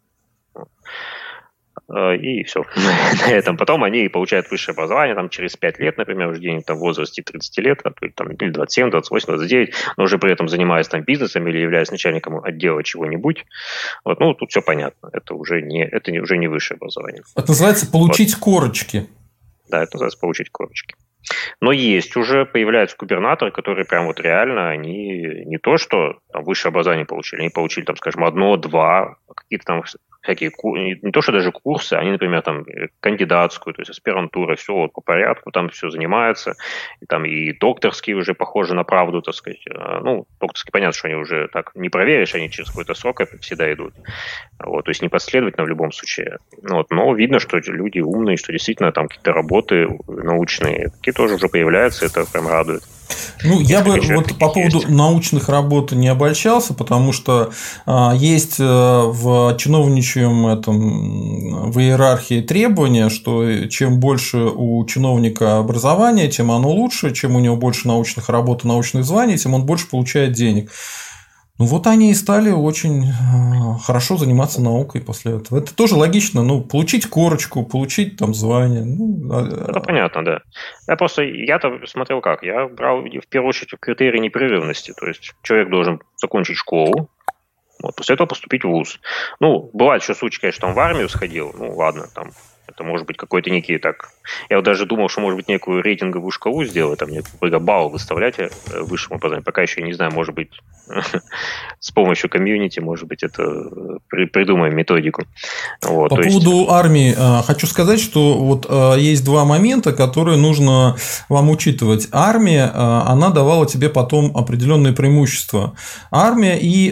Э, и все на этом. Потом они получают высшее образование там, через 5 лет, например, уже где-нибудь там в возрасте 30 лет, а там, или 27, 28, 29, но уже при этом занимаясь там бизнесом или являясь начальником отдела чего-нибудь. Вот, ну, тут все понятно. Это уже не, это не, уже не высшее образование. Это называется получить вот. корочки. Да, это называется получить корочки. Но есть уже, появляются губернаторы, которые прям вот реально, они не то, что там высшее образование получили, они получили там, скажем, одно, два, какие-то там всякие, не то что даже курсы, они, например, там э, кандидатскую, то есть аспирантура, все вот по порядку, там все занимаются, и там и докторские уже похожи на правду, так сказать. А, ну, докторские, понятно, что они уже так не проверишь, они через какой-то срок всегда идут. Вот, то есть непоследовательно в любом случае. Вот, но видно, что люди умные, что действительно там какие-то работы научные, такие тоже уже появляются, это прям радует. Ну, я бы вот по поводу есть. научных работ не обольщался, потому что а, есть э, в чиновничьем этом в иерархии требования, что чем больше у чиновника образования, тем оно лучше, чем у него больше научных работ и научных званий, тем он больше получает денег. Ну вот они и стали очень э, хорошо заниматься наукой после этого. Это тоже логично, ну, получить корочку, получить там звание. Ну, а, Это понятно, да. Я просто, я-то смотрел как, я брал в первую очередь критерии непрерывности, то есть человек должен закончить школу, Вот, после этого поступить в ВУЗ. Ну, бывает еще случаи, конечно, он в армию сходил, ну, ладно, там, это может быть какой-то некий так... Я вот даже думал, что может быть некую рейтинговую шкалу сделать, там некую балл выставлять э, высшему образованию. Пока еще не знаю, может быть, с помощью комьюнити, может быть, это э, при, придумаем методику. Вот, По поводу есть... армии э, хочу сказать, что вот есть два момента, которые нужно вам учитывать. Армия, она давала тебе потом определенные преимущества. Армия и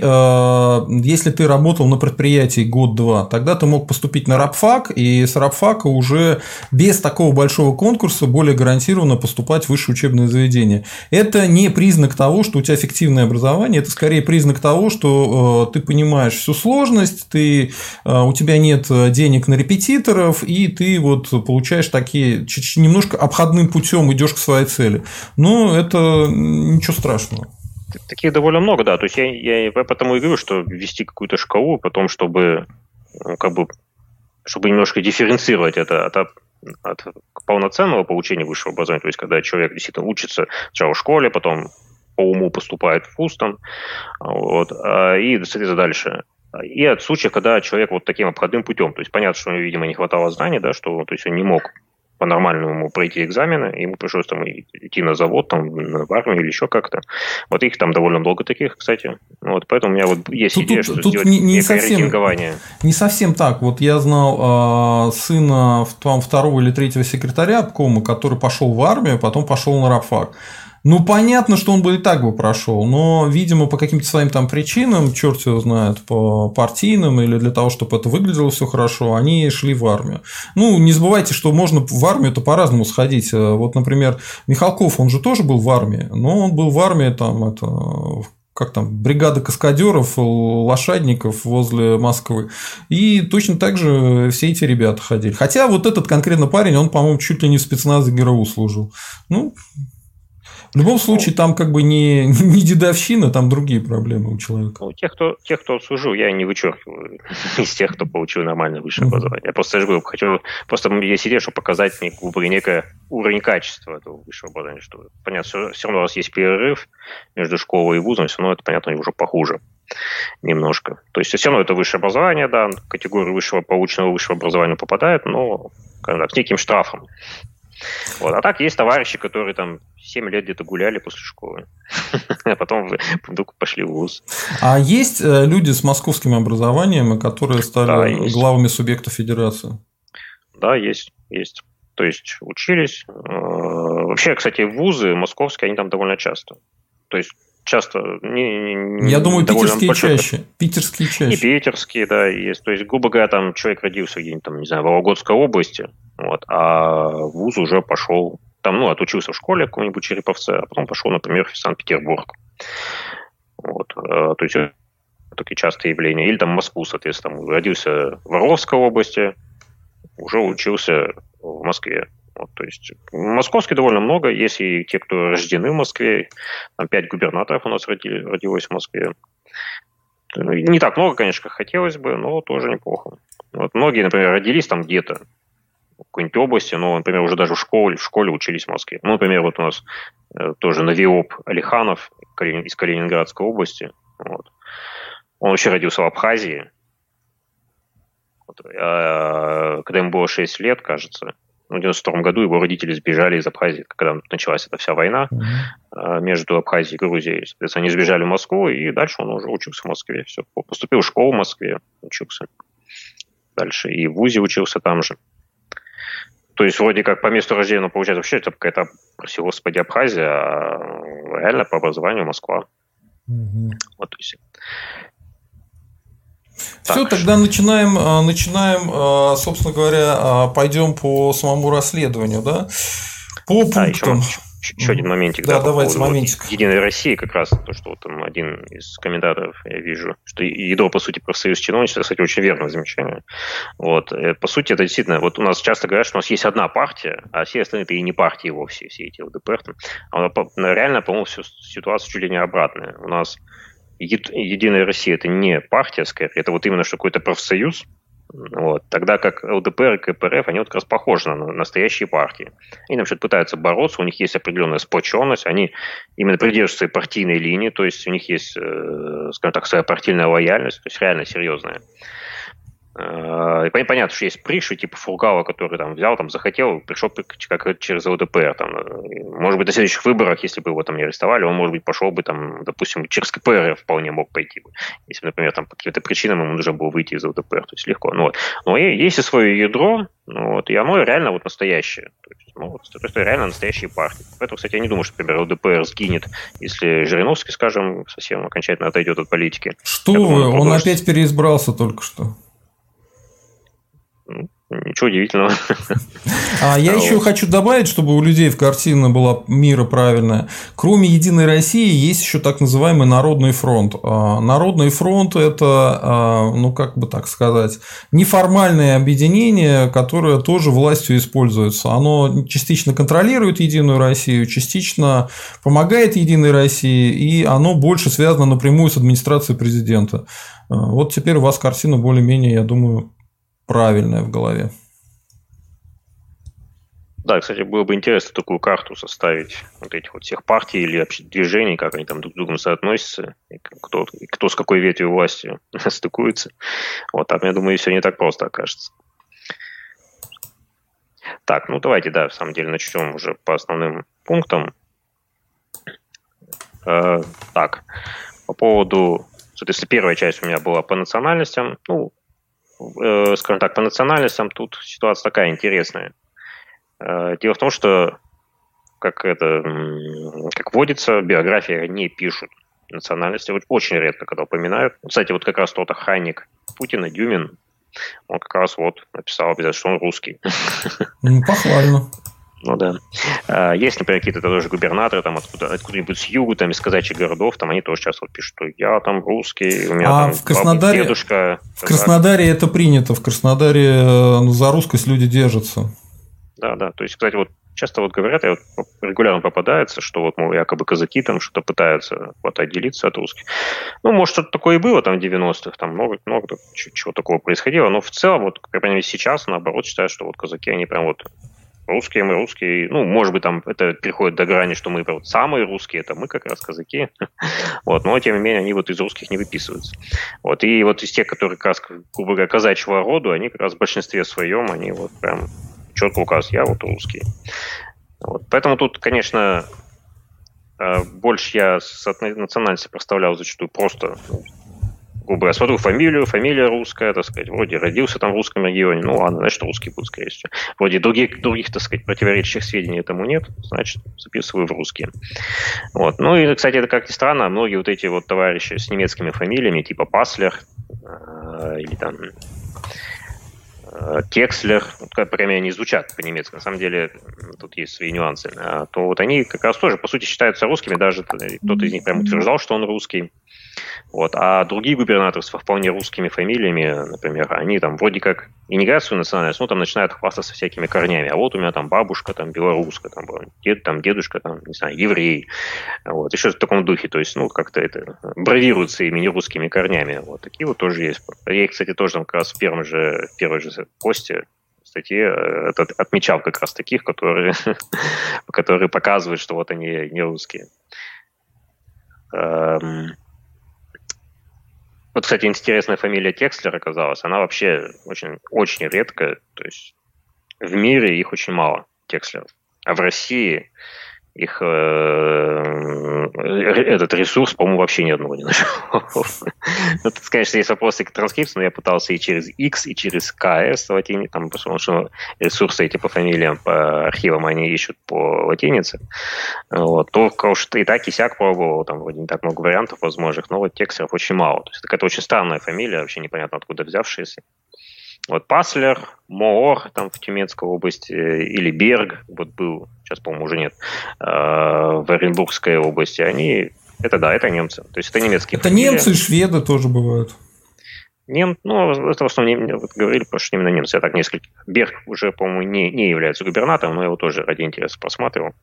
если ты работал на предприятии год-два, тогда ты мог поступить на рабфак, и с рабфака фака уже без такого большого конкурса более гарантированно поступать в высшее учебное заведение. Это не признак того, что у тебя фиктивное образование, это скорее признак того, что э, ты понимаешь всю сложность, ты, э, у тебя нет денег на репетиторов, и ты вот получаешь такие немножко обходным путем идешь к своей цели. Но это ничего страшного. Таких довольно много, да. То есть я, я потому и говорю, что ввести какую-то шкалу, потом, чтобы ну, как бы чтобы немножко дифференцировать это от, от полноценного получения высшего образования, то есть когда человек действительно учится сначала в школе, потом по уму поступает в ВУЗ, там, вот, а, и, соответственно, дальше. И от случаев, когда человек вот таким обходным путем, то есть понятно, что видимо, не хватало знаний, да, что то есть он не мог по-нормальному пройти экзамены, ему пришлось там идти на завод, там, в армию или еще как-то. Вот их там довольно много таких, кстати. Вот, поэтому у меня вот есть тут, идея, тут, что тут сделать не, не совсем, рейтингование. Не совсем так. Вот я знал э, сына там, второго или третьего секретаря обкома, который пошел в армию, потом пошел на рабфак. Ну, понятно, что он бы и так бы прошел, но, видимо, по каким-то своим там причинам, черт его знает, по партийным или для того, чтобы это выглядело все хорошо, они шли в армию. Ну, не забывайте, что можно в армию-то по-разному сходить. Вот, например, Михалков, он же тоже был в армии, но он был в армии там, это, как там, бригада каскадеров, лошадников возле Москвы. И точно так же все эти ребята ходили. Хотя вот этот конкретно парень, он, по-моему, чуть ли не в спецназе ГРУ служил. Ну, в любом случае, там как бы не, не дедовщина, там другие проблемы у человека. Ну, тех, кто, тех, кто служил, я не вычеркиваю из тех, кто получил нормальное высшее образование. Я просто я говорю, хочу просто я сидел, чтобы показать некую, некое уровень качества этого высшего образования. Что, понятно, все, все равно у вас есть перерыв между школой и вузом, все равно это, понятно, уже похуже немножко. То есть все равно это высшее образование, да, категорию высшего полученного высшего образования попадает, но как, с неким штрафом. Вот. А так есть товарищи, которые там 7 лет где-то гуляли после школы, а потом вдруг пошли в ВУЗ. А есть э, люди с московским образованием, которые стали да, главами субъектов федерации? Да, есть, есть. То есть учились. Э, вообще, кстати, вузы московские, они там довольно часто. То есть часто. Не, не, Я думаю, питерские большой... чаще. Питерские чаще. И питерские, да, есть. То есть, грубо говоря, там человек родился где-нибудь, там, не знаю, в Вологодской области, вот, а вуз уже пошел, там, ну, отучился в школе каком-нибудь Череповце, а потом пошел, например, в Санкт-Петербург. Вот, э, то есть, такие частые явления. Или там в Москву, соответственно, родился в Орловской области, уже учился в Москве. Вот, то есть в Московске довольно много, есть и те, кто рождены в Москве, там пять губернаторов у нас родили, родилось в Москве. Не так много, конечно, как хотелось бы, но тоже неплохо. Вот многие, например, родились там где-то, в какой-нибудь области, но, например, уже даже в школе, в школе учились в Москве. Ну, например, вот у нас э, тоже Навиоп Алиханов из Калининградской области. Вот. Он вообще родился в Абхазии. Вот. А, когда ему было 6 лет, кажется, в 92 году его родители сбежали из Абхазии, когда началась эта вся война mm-hmm. между Абхазией и Грузией. Соответственно, они сбежали в Москву, и дальше он уже учился в Москве. Все. Поступил в школу в Москве, учился дальше. И в ВУЗе учился там же. То есть, вроде как по месту рождения, но получается вообще это какая-то, прости господи, Абхазия, а реально по образованию Москва. Mm-hmm. Вот, то есть, все, тогда начинаем, а, начинаем, а, собственно говоря, а, пойдем по самому расследованию, да? По да, пунктам. Еще, еще один моментик. Да, да давайте моментик. Единой России как раз, то, что вот там один из комментаторов, я вижу, что ядро, по сути, профсоюз чиновничества, кстати, очень верное замечание. Вот. Э, по сути, это действительно, вот у нас часто говорят, что у нас есть одна партия, а все остальные это и не партии вовсе, все эти ЛДПР. А реально, по-моему, ситуация чуть ли не обратная. У нас Единая Россия это не партия, скорее, это вот именно что какой-то профсоюз, Вот. Тогда как ЛДПР и КПРФ, они вот как раз похожи на настоящие партии. Они там что-то пытаются бороться, у них есть определенная сплоченность, они именно придерживаются партийной линии, то есть у них есть, э, скажем так, своя партийная лояльность, то есть реально серьезная. Э, и понятно, что есть приши, типа Фургала, который там взял, там захотел, пришел как через ЛДПР. Там, э, может быть, на следующих выборах, если бы его там не арестовали, он, может быть, пошел бы там, допустим, через КПР вполне мог пойти бы. Если, например, там по каким-то причинам ему нужно было выйти из ЛДПР, то есть легко. Ну, вот. Но есть и свое ядро, ну, вот, и оно реально вот настоящее. То есть, ну, вот, то есть реально настоящие партии. Поэтому, кстати, я не думаю, что, например, ЛДПР сгинет, если Жириновский, скажем, совсем окончательно отойдет от политики. Что я вы, думаю, он опять переизбрался только что. Ничего удивительного. А я еще хочу добавить, чтобы у людей в картине была мира правильная. Кроме Единой России есть еще так называемый Народный фронт. А, Народный фронт – это, а, ну как бы так сказать, неформальное объединение, которое тоже властью используется. Оно частично контролирует Единую Россию, частично помогает Единой России, и оно больше связано напрямую с администрацией президента. А, вот теперь у вас картина более-менее, я думаю, правильное в голове. Да, кстати, было бы интересно такую карту составить вот этих вот всех партий или вообще движений, как они там друг с другом соотносятся, и кто, и кто с какой ветвью власти стыкуется. Вот там, я думаю, все не так просто окажется. Так, ну давайте, да, в самом деле начнем уже по основным пунктам. Э, так, по поводу, соответственно, первая часть у меня была по национальностям. Ну, э, скажем так, по национальностям тут ситуация такая интересная. Э, дело в том, что, как это, как водится, биографии не пишут национальности. Очень редко, когда упоминают. Кстати, вот как раз тот охранник Путина, Дюмин, он как раз вот написал обязательно, что он русский. Ну, похвально. Ну да. А, есть, например, какие-то тоже губернаторы там откуда, откуда-нибудь с юга, там из казачьих городов, там они тоже часто вот пишут, что я там русский, у меня а там в Краснодаре, дедушка. В Краснодаре это принято, в Краснодаре э, ну, за русскость люди держатся. Да, да. То есть, кстати, вот часто вот говорят, и вот регулярно попадается, что вот, мол, якобы казаки там что-то пытаются вот отделиться от русских. Ну, может, что-то такое и было там в 90-х, там много, много чего такого происходило, но в целом, вот, по крайней мере, сейчас, наоборот, считают, что вот казаки, они прям вот Русские мы русские. Ну, может быть, там это приходит до грани, что мы вот самые русские, это мы как раз казаки. вот, но, тем не менее, они вот из русских не выписываются. Вот, и вот из тех, которые как раз, грубо говоря, казачьего рода, они как раз в большинстве своем, они вот прям четко указывают, я вот русский. Вот. Поэтому тут, конечно, э, больше я с национальности представлял зачастую просто ну, грубо говоря, смотрю фамилию, фамилия русская, так сказать, вроде родился там в русском регионе, ну ладно, значит, русский будет, скорее всего. Вроде других, других, так сказать, противоречащих сведений этому нет, значит, записываю в русские. Вот. Ну и, кстати, это как ни странно, многие вот эти вот товарищи с немецкими фамилиями, типа Паслер, э, или там э, Кекслер, вот, прямо они звучат по-немецки, на самом деле тут есть свои нюансы, а, то вот они как раз тоже, по сути, считаются русскими, даже кто-то из них прям утверждал, что он русский. Вот. А другие губернаторы с вполне русскими фамилиями, например, они там вроде как и не свою национальность, но там начинают хвастаться всякими корнями. А вот у меня там бабушка там белоруска, там, дед, там дедушка, там, не знаю, еврей. Вот. Еще в таком духе. То есть, ну, как-то это бравируются имени русскими корнями. Вот такие вот тоже есть. Я кстати, тоже там как раз в первом же, в первой же посте статье э, этот, отмечал как раз таких, которые, которые показывают, что вот они не русские. Эм, вот, кстати, интересная фамилия Текслер оказалась. Она вообще очень, очень редкая. То есть в мире их очень мало, Текслеров. А в России их э, этот ресурс, по-моему, вообще ни одного не нашел. ну, тут, конечно, есть вопросы к транскрипции, но я пытался и через X, и через KS латинице, там, потому что ресурсы эти по фамилиям, по архивам, они ищут по латинице. Вот. То, что и так, и сяк пробовал, там вроде не так много вариантов возможных, но вот текстов очень мало. То есть это очень странная фамилия, вообще непонятно откуда взявшаяся. Вот Паслер, Моор там в Тюменской области, или Берг, вот был, сейчас, по-моему, уже нет, э, в Оренбургской области, они, это да, это немцы. То есть это немецкие Это фамилии. немцы и шведы тоже бывают. Нем, ну, это в основном вот говорили, потому что именно немцы. Я так несколько. Берг уже, по-моему, не, не является губернатором, но я его тоже ради интереса просматривал.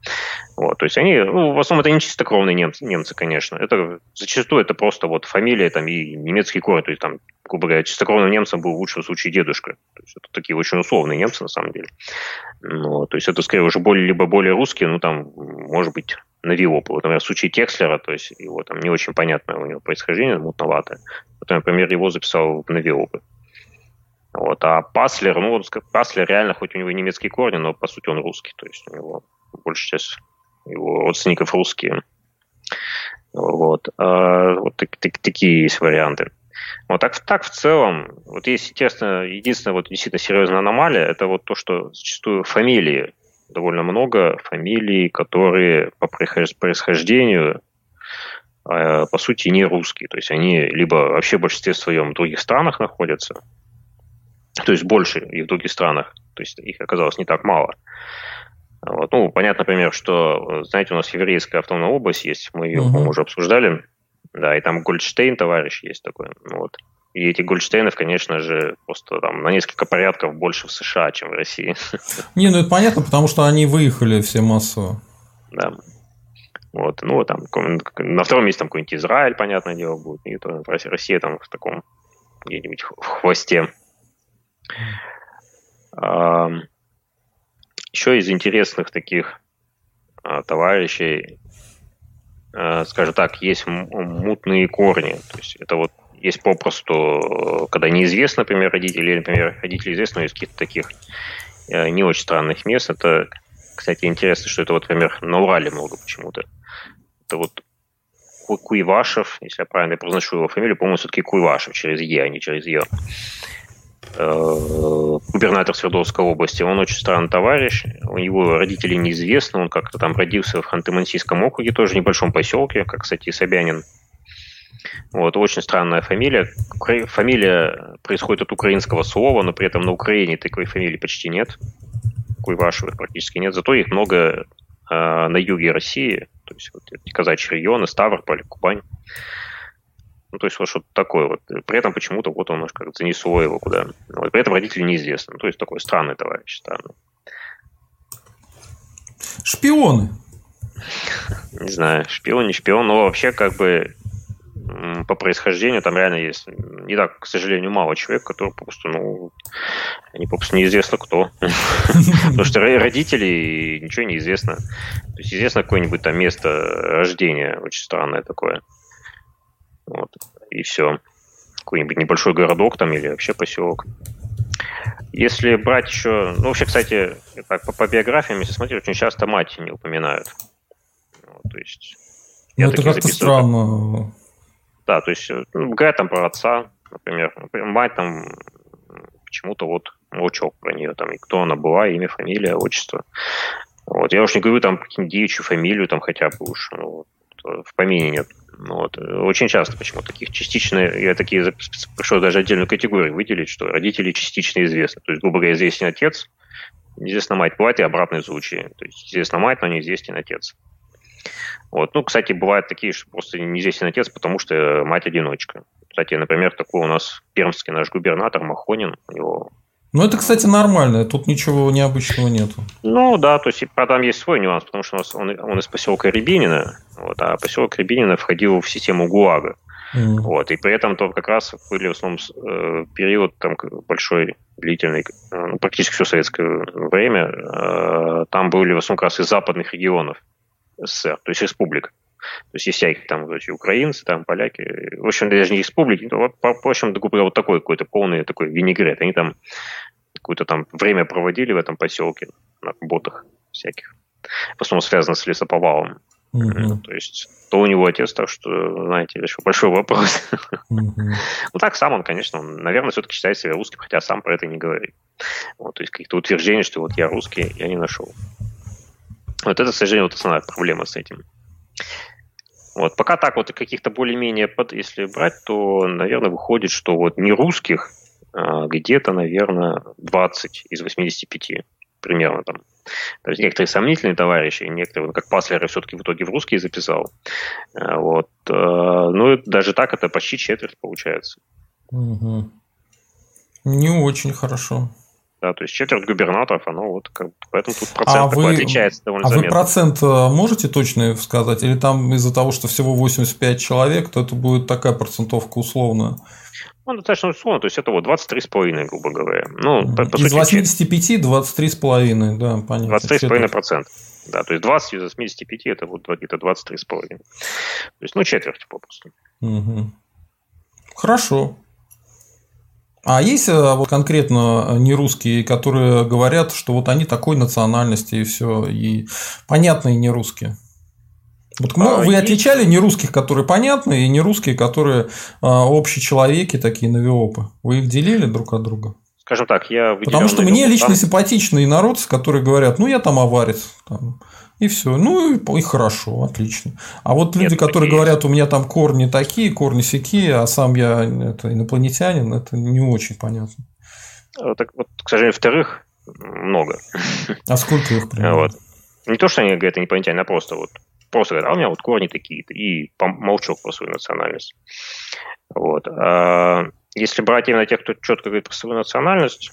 Вот, то есть они, ну, в основном это не чистокровные немцы, немцы, конечно. Это зачастую это просто вот фамилия там и немецкий корень. То есть там грубо говоря, чистокровным немцем был в лучшем случае дедушка. То есть это такие очень условные немцы, на самом деле. Ну, то есть это скорее уже более, либо более русские, ну там, может быть, навиопы. Вот, например, в случае Текслера, то есть его там не очень понятное у него происхождение, мутноватое. Вот, например, его записал в навиопы. Вот. А Паслер, ну, вот Паслер реально, хоть у него и немецкие корни, но по сути он русский. То есть у него большая часть его родственников русские. Вот, а, вот так, так, такие есть варианты. Вот так, так в целом, вот есть интересно, единственная вот действительно серьезная аномалия, это вот то, что зачастую фамилии, довольно много фамилий, которые по происхождению а, по сути не русские, то есть они либо вообще в большинстве своем в других странах находятся, то есть больше и в других странах, то есть их оказалось не так мало. Вот. Ну, понятно, например, что, знаете, у нас еврейская автономная область есть, мы ее, uh-huh. уже обсуждали, да, и там Гольдштейн товарищ есть такой, ну вот. И эти Гольдштейнов, конечно же, просто там на несколько порядков больше в США, чем в России. Не, ну это понятно, потому что они выехали все массово. Да. Вот, ну, там, на втором месте там какой-нибудь Израиль, понятное дело, будет, и то Россия там в таком где-нибудь в хвосте. Еще из интересных таких а, товарищей, а, скажем так, есть мутные корни. То есть это вот есть попросту, когда неизвестно, например, родители, или, например, родители известны из каких-то таких э, не очень странных мест. Это, кстати, интересно, что это вот, например, на Урале много почему-то. Это вот Куйвашев, если я правильно произношу его фамилию, по-моему, все-таки Куйвашев через Е, а не через Е. Э, губернатор Свердловской области, он очень странный товарищ, у него родители неизвестны, он как-то там родился в Ханты-Мансийском округе, тоже в небольшом поселке, как, кстати, Собянин. Вот, очень странная фамилия. Фамилия происходит от украинского слова, но при этом на Украине такой фамилии почти нет. Куйвашевых практически нет. Зато их много э, на юге России, то есть вот, казачьи регионы, Ставрополь, Кубань. Ну, то есть вот что-то такое вот. При этом почему-то вот он как занесло его куда. Вот. При этом родители неизвестны. Ну, то есть такой странный товарищ, странный. Шпионы. Не знаю, шпион, не шпион, но вообще как бы по происхождению там реально есть не так, к сожалению, мало человек, которые просто, ну, они просто неизвестно кто. Потому что родители ничего не известно. То есть известно какое-нибудь там место рождения, очень странное такое. Вот. И все. Какой-нибудь небольшой городок там или вообще поселок. Если брать еще... Ну, вообще, кстати, так, по, по биографиям, если смотреть, очень часто мать не упоминают. Вот, то есть... Ну, это как-то странно. Да, то есть, ну, говорят там про отца, например. Мать там почему-то вот молчок про нее, там, и кто она была, имя, фамилия, отчество. Вот. Я уж не говорю там какую-нибудь девичью фамилию, там хотя бы уж, ну, в помине нет. Ну вот. Очень часто почему таких частично, я такие пришел даже отдельную категорию выделить, что родители частично известны. То есть, грубо говоря, известен отец, неизвестна мать. Бывает и обратные случаи. То есть известна мать, но неизвестен отец. Вот. Ну, кстати, бывают такие, что просто неизвестен отец, потому что мать одиночка. Кстати, например, такой у нас пермский наш губернатор Махонин, у него ну, это, кстати, нормально, тут ничего необычного нету. Ну, да, то есть там есть свой нюанс, потому что у нас он, он из поселка Рябинина, вот, а поселок Рябинина входил в систему ГУАГа. Mm. Вот, и при этом то как раз были в основном э, период там большой, длительный, э, ну, практически все советское время, э, там были в основном как раз из западных регионов СССР, то есть республик. То есть есть всякие там короче, украинцы, там поляки, в общем, даже не республики, но, в общем, вот такой какой-то полный такой винегрет. Они там какое-то там время проводили в этом поселке на работах всяких. В основном связано с лесоповалом. Mm-hmm. То есть, то у него отец, так что, знаете, еще большой вопрос. Mm-hmm. ну, так сам он, конечно, он, наверное, все-таки считает себя русским, хотя сам про это не говорит. Вот, то есть, каких-то утверждений, что вот я русский, я не нашел. Вот это, к сожалению, вот основная проблема с этим. Вот, пока так вот каких-то более-менее, если брать, то, наверное, выходит, что вот не русских а, где-то, наверное, 20 из 85 примерно там. То есть некоторые сомнительные товарищи, некоторые, как Паслер, все-таки в итоге в русские записал. А, вот. А, ну, даже так это почти четверть получается. Угу. Не очень хорошо. Да, то есть четверть губернаторов, оно вот как поэтому тут процент а такой вы, отличается довольно а заметно. вы процент э, можете точно сказать? Или там из-за того, что всего 85 человек, то это будет такая процентовка условная? Ну, достаточно условно, то есть это вот 23,5, грубо говоря. Ну, по, по Из сути, 85 23,5, да, понятно. 23,5%. Да, то есть 20 из 85 это вот где-то 23,5. То есть, ну, четверть попросту. Угу. Хорошо. А есть э, вот конкретно не русские, которые говорят, что вот они такой национальности и все, и понятные не русские? Вот а, вы есть... отличали не русских, которые понятны, и не русские, которые а, общечеловеки, такие навиопы. Вы их делили друг от друга? Скажем так, я Потому что мне лично там... симпатичные народцы, которые говорят, ну я там аварец, там, и все. Ну и, и хорошо, отлично. А вот люди, Нет, которые такие... говорят, у меня там корни такие, корни сякие, а сам я это, инопланетянин, это не очень понятно. Так, вот, к сожалению, вторых много. А сколько их примерно? Вот. Не то, что они говорят инопланетяне, а просто вот просто говорят, а у меня вот корни такие-то, и молчок про свою национальность. Вот. А если брать именно тех, кто четко говорит про свою национальность,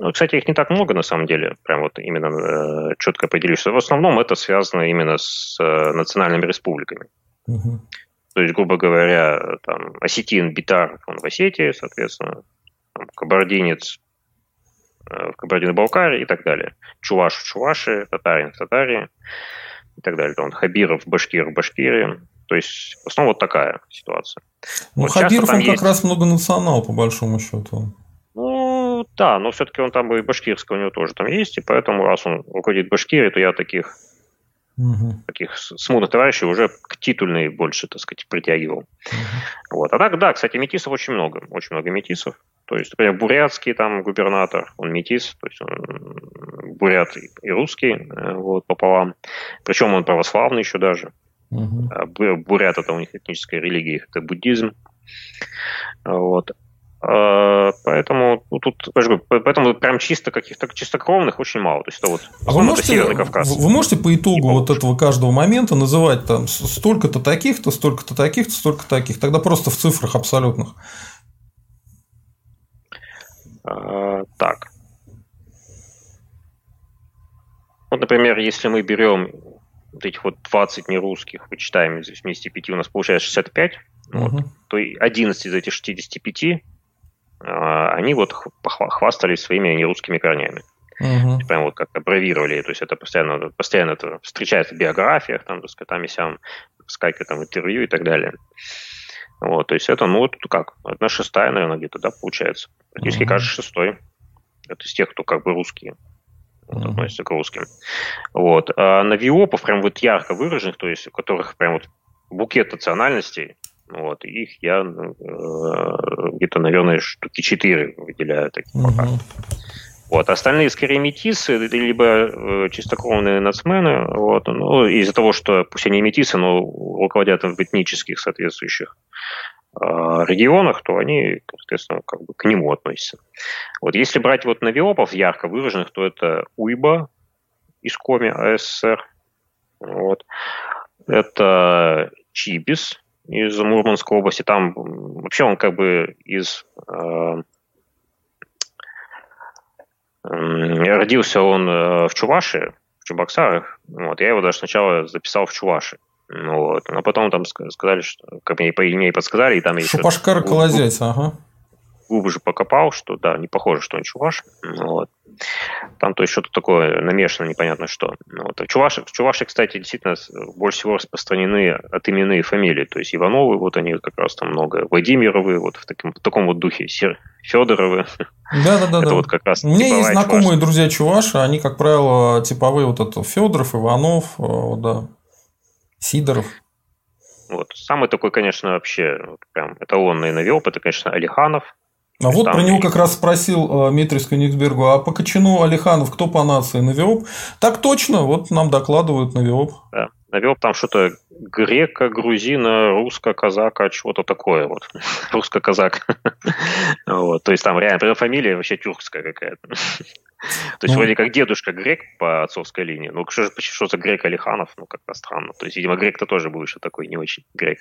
ну, кстати, их не так много на самом деле, прям вот именно э, четко определишь. В основном это связано именно с э, национальными республиками. Угу. То есть, грубо говоря, там, осетин, битар, он в Осетии, соответственно, там, кабардинец э, в Кабардино-Балкарии и так далее. Чуваш в Чуваши, татарин в Татарии и так далее. Он Хабиров, Башкир в Башкирии. То есть, в основном вот такая ситуация. Ну, вот Хабиров, он есть... как раз многонационал, по большому счету. Да, но все-таки он там и башкирского у него тоже там есть, и поэтому, раз он руководит Башкирией, то я таких угу. таких смутных товарищей уже к титульной больше, так сказать, притягивал. Угу. Вот. А так, да, кстати, метисов очень много, очень много метисов. То есть, например, бурятский там губернатор, он метис, то есть он бурят и русский э, вот, пополам. Причем он православный еще даже. Угу. Бурят это у них этническая религия, это буддизм. Вот. А, поэтому ну, тут, поэтому прям чисто каких-то чистокровных очень мало. То есть это вот а вы можете, Северный Кавказ. Вы можете по итогу вот этого каждого момента называть там столько-то таких-то, столько-то таких-то, столько таких. Тогда просто в цифрах абсолютных. А, так. Вот, например, если мы берем вот этих вот 20 нерусских, вычитаем из 85, у нас получается 65, угу. вот, то 11 из этих 65 а, они вот хвастались своими нерусскими корнями. Угу. Прям вот как-то бравировали, то есть это постоянно, постоянно это встречается в биографиях, там, так сказать, там и сям, в скайке там интервью и так далее. Вот, то есть это, ну, вот как, одна шестая, наверное, где-то, да, получается. Практически угу. каждый шестой. Это из тех, кто как бы русские вот, uh относится к русским. Вот. А навиопов прям вот ярко выраженных, то есть у которых прям вот букет национальностей, вот, их я э, где-то, наверное, штуки четыре выделяю таких пока. Вот, остальные скорее метисы, либо э, чистокровные нацмены, вот, ну, из-за того, что пусть они метисы, но руководят в этнических соответствующих э, регионах, то они, соответственно, как бы к нему относятся. Вот если брать вот навиопов ярко выраженных, то это Уйба из Коми, АССР, вот. это Чибис из Мурманской области, там вообще он как бы из э, Родился он э, в Чувашии, в Чебоксарах. Вот, я его даже сначала записал в Чуваши. Вот. А потом там сказали, что как мне имени подсказали, и там Шупашкар Колозец, ага глубже покопал, что да, не похоже, что он чуваш. Вот. Там то есть что-то такое намешано, непонятно что. Вот. В, Чуваши, Чуваши, кстати, действительно больше всего распространены от именные фамилии. То есть Ивановы, вот они как раз там много, Владимировы, вот в таком, в таком вот духе, Сер, Федоровы. Да, да, да. Это да. вот как раз У меня есть знакомые чуваши. друзья Чуваши, они, как правило, типовые вот это Федоров, Иванов, э, да, Сидоров. Вот. Самый такой, конечно, вообще прям эталонный навел, это, конечно, Алиханов, а вот про него как раз спросил э, Дмитрий Сканигсбергу, а по Кочану Алиханов кто по нации? Навиоп? Так точно, вот нам докладывают Навиоп. Да. Навиоп там что-то грека, грузина, русско-казака, чего-то такое вот. русско-казак. вот. То есть там реально фамилия вообще тюркская какая-то. То есть, ну, вроде как дедушка грек по отцовской линии. Ну, что, что за грек Алиханов? Ну, как-то странно. То есть, видимо, грек-то тоже был еще такой не очень грек.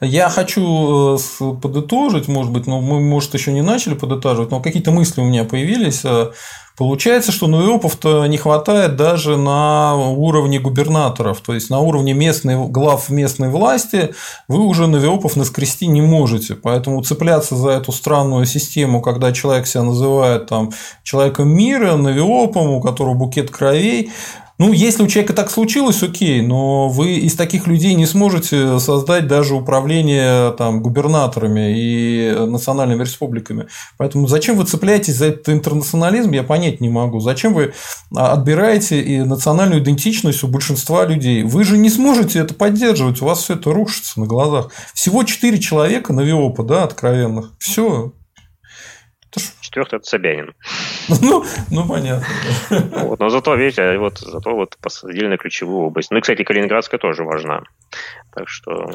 Я хочу э, подытожить, может быть, но мы, может, еще не начали подытоживать, но какие-то мысли у меня появились. Э, получается, что новиопов-то не хватает даже на уровне губернаторов, то есть на уровне местной, глав местной власти вы уже новиопов наскрести не можете. Поэтому цепляться за эту странную систему, когда человек себя называет там, человеком мира, новиопом, у которого букет кровей, ну, если у человека так случилось, окей, но вы из таких людей не сможете создать даже управление там, губернаторами и национальными республиками. Поэтому зачем вы цепляетесь за этот интернационализм, я понять не могу. Зачем вы отбираете и национальную идентичность у большинства людей? Вы же не сможете это поддерживать, у вас все это рушится на глазах. Всего четыре человека на ВИОПа, да, откровенных. Все, Четвертый – это Собянин. Ну, ну понятно. Вот, но зато, видите, вот, зато вот посадили на ключевую область. Ну и, кстати, Калининградская тоже важна. Так что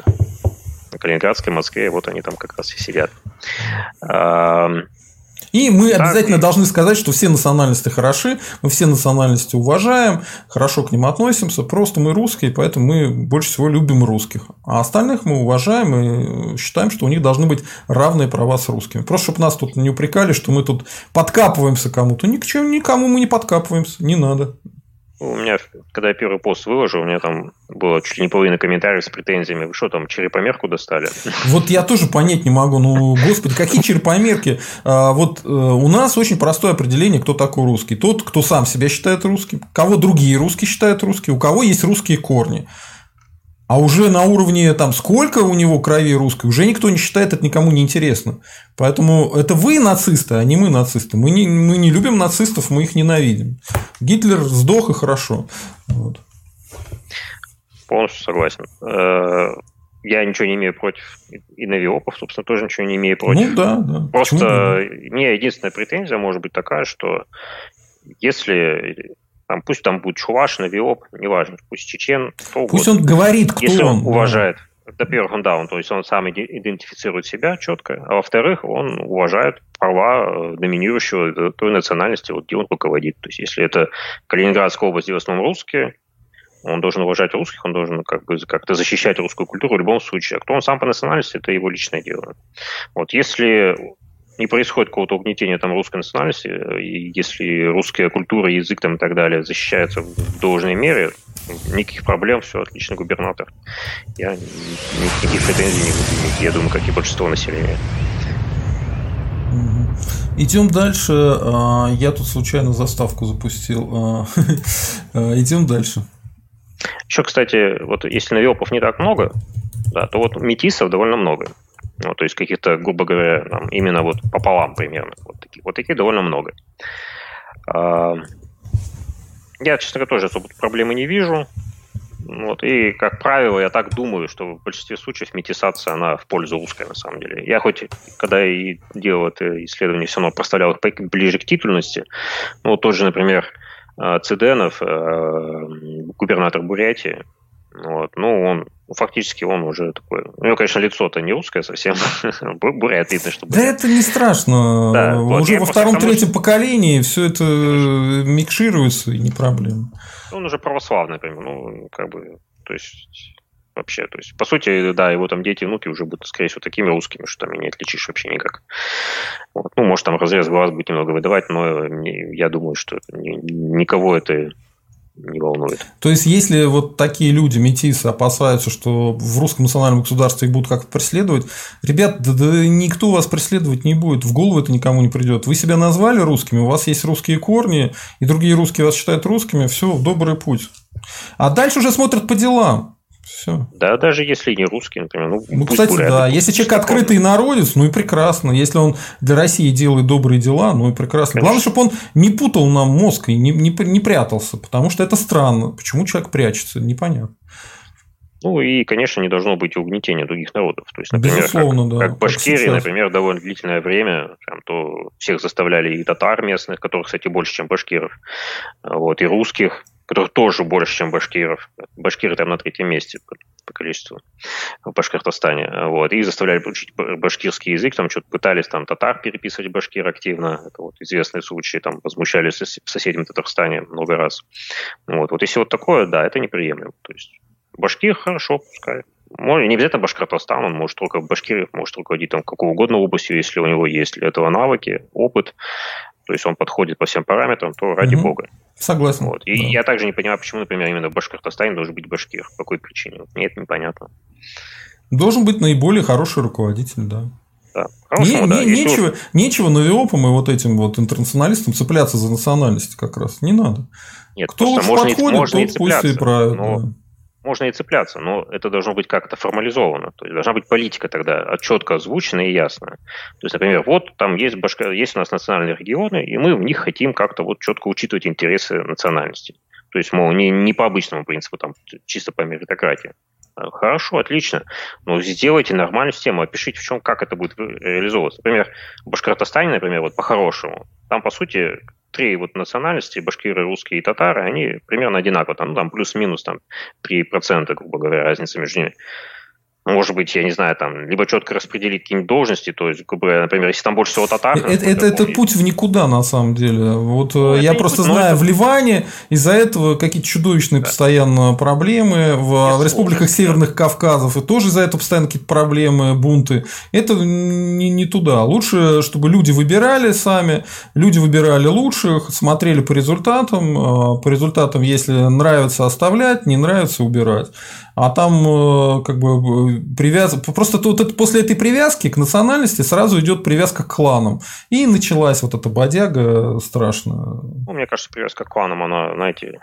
на Калининградской, Москве, вот они там как раз и сидят. И мы так. обязательно должны сказать, что все национальности хороши, мы все национальности уважаем, хорошо к ним относимся, просто мы русские, поэтому мы больше всего любим русских. А остальных мы уважаем и считаем, что у них должны быть равные права с русскими. Просто чтобы нас тут не упрекали, что мы тут подкапываемся кому-то. Ни к чему, никому мы не подкапываемся, не надо. У меня, когда я первый пост выложил, у меня там было чуть ли не половина комментариев с претензиями. Вы что там, черепомерку достали? Вот я тоже понять не могу. Ну, господи, какие черепомерки? А, вот э, у нас очень простое определение, кто такой русский. Тот, кто сам себя считает русским, кого другие русские считают русским, у кого есть русские корни. А уже на уровне там сколько у него крови русской, уже никто не считает, это никому не интересно. Поэтому это вы нацисты, а не мы нацисты. Мы не, мы не любим нацистов, мы их ненавидим. Гитлер сдох и хорошо. Вот. Полностью согласен. Э, я ничего не имею против и навиопов, собственно, тоже ничего не имею против. Ну да, да. Просто мне единственная претензия может быть такая, что если там, пусть там будет чуваш, навиоп, неважно, пусть чечен, кто Пусть угодно. он говорит, кто Если он. он уважает. Во-первых, он, да, он, то есть он сам идентифицирует себя четко, а во-вторых, он уважает права э, доминирующего той национальности, вот где он руководит. То есть если это Калининградская область, где в основном русские, он должен уважать русских, он должен как бы как-то защищать русскую культуру в любом случае. А кто он сам по национальности, это его личное дело. Вот если не происходит какого-то угнетения там русской национальности, и если русская культура, язык там и так далее защищается в должной мере, никаких проблем, все отлично, губернатор. Я никаких претензий не буду иметь, я думаю, как и большинство населения. Идем дальше. А, я тут случайно заставку запустил. А, а, идем дальше. Еще, кстати, вот если навелпов не так много, да, то вот метисов довольно много. Ну, то есть каких-то, грубо говоря, там, именно вот пополам примерно. Вот таких, вот таких довольно много. А, я, честно говоря, тоже особо проблемы не вижу. Вот, и, как правило, я так думаю, что в большинстве случаев метисация, она в пользу русской, на самом деле. Я хоть, когда и делал это исследование, все равно проставлял их ближе к титульности. Ну, вот тот же, например, а, Циденов, а, губернатор Бурятии, вот, ну, он фактически он уже такой... У него, конечно, лицо-то не русское совсем. Бурят видно, что... Да это не страшно. Да, уже во втором-третьем поколении все это микшируется, и не проблема. Он уже православный, например. Ну, как бы... То есть вообще. То есть, по сути, да, его там дети и внуки уже будут, скорее всего, такими русскими, что там и не отличишь вообще никак. Вот. Ну, может, там разрез глаз будет немного выдавать, но я думаю, что никого это не волнует. То есть, если вот такие люди, метисы, опасаются, что в русском национальном государстве их будут как-то преследовать, ребят, да, да никто вас преследовать не будет, в голову это никому не придет. Вы себя назвали русскими, у вас есть русские корни, и другие русские вас считают русскими, все, добрый путь. А дальше уже смотрят по делам. Все. Да, даже если не русский, например. Ну, ну кстати, бурят, да. Если человек открытый народец, ну и прекрасно. Если он для России делает добрые дела, ну и прекрасно. Конечно. Главное, чтобы он не путал нам мозг и не, не, не прятался, потому что это странно. Почему человек прячется, непонятно. Ну и, конечно, не должно быть угнетения других народов. То есть, например, Безусловно, как, да, как Башкирии, как например, довольно длительное время, прям, то всех заставляли и татар местных, которых, кстати, больше, чем башкиров, вот, и русских, которых тоже больше, чем башкиров. Башкиры там на третьем месте по, количеству в Башкортостане. Вот. И заставляли учить башкирский язык, там что-то пытались там татар переписывать башкир активно. Это вот известные случаи, там возмущались в соседнем Татарстане много раз. Вот. вот если вот такое, да, это неприемлемо. То есть башкир хорошо, пускай. может, не обязательно Башкортостан, он может только Башкирия, может руководить там какого угодно областью, если у него есть для этого навыки, опыт, то есть он подходит по всем параметрам, то ради угу. бога. Согласен. Вот. И да. я также не понимаю, почему, например, именно в Башкортостане должен быть башкир. По какой причине? Вот мне это непонятно. Должен быть наиболее хороший руководитель, да. Да. Не, да. Не, нечего, уж... нечего новиопам и вот этим вот интернационалистам цепляться за национальность как раз. Не надо. Нет, Кто лучше можно подходит, и, можно тот и пусть и правит. Но... Да можно и цепляться, но это должно быть как-то формализовано. То есть должна быть политика тогда четко озвучена и ясная. То есть, например, вот там есть, башка, есть у нас национальные регионы, и мы в них хотим как-то вот четко учитывать интересы национальности. То есть, мол, не, не по обычному принципу, там, чисто по меритократии. А, хорошо, отлично. Но сделайте нормальную систему, опишите, в чем, как это будет реализовываться. Например, в Башкортостане, например, вот по-хорошему, там, по сути, три вот национальности, башкиры, русские и татары, они примерно одинаково, там, ну, там плюс-минус там 3%, грубо говоря, разница между ними может быть, я не знаю, там, либо четко распределить какие-нибудь должности, то есть, грубо говоря, например, если там больше всего татар... Это, это, это путь в никуда, на самом деле. Вот ну, я просто путь, знаю, это... в Ливане из-за этого какие-то чудовищные да. постоянно проблемы, в, в республиках сложно, Северных да. Кавказов, и тоже из-за этого постоянно какие-то проблемы, бунты. Это не, не туда. Лучше, чтобы люди выбирали сами, люди выбирали лучших, смотрели по результатам, а, по результатам, если нравится оставлять, не нравится убирать а там э, как бы привяз... просто тут это, после этой привязки к национальности сразу идет привязка к кланам. И началась вот эта бодяга страшная. Ну, мне кажется, привязка к кланам, она, знаете,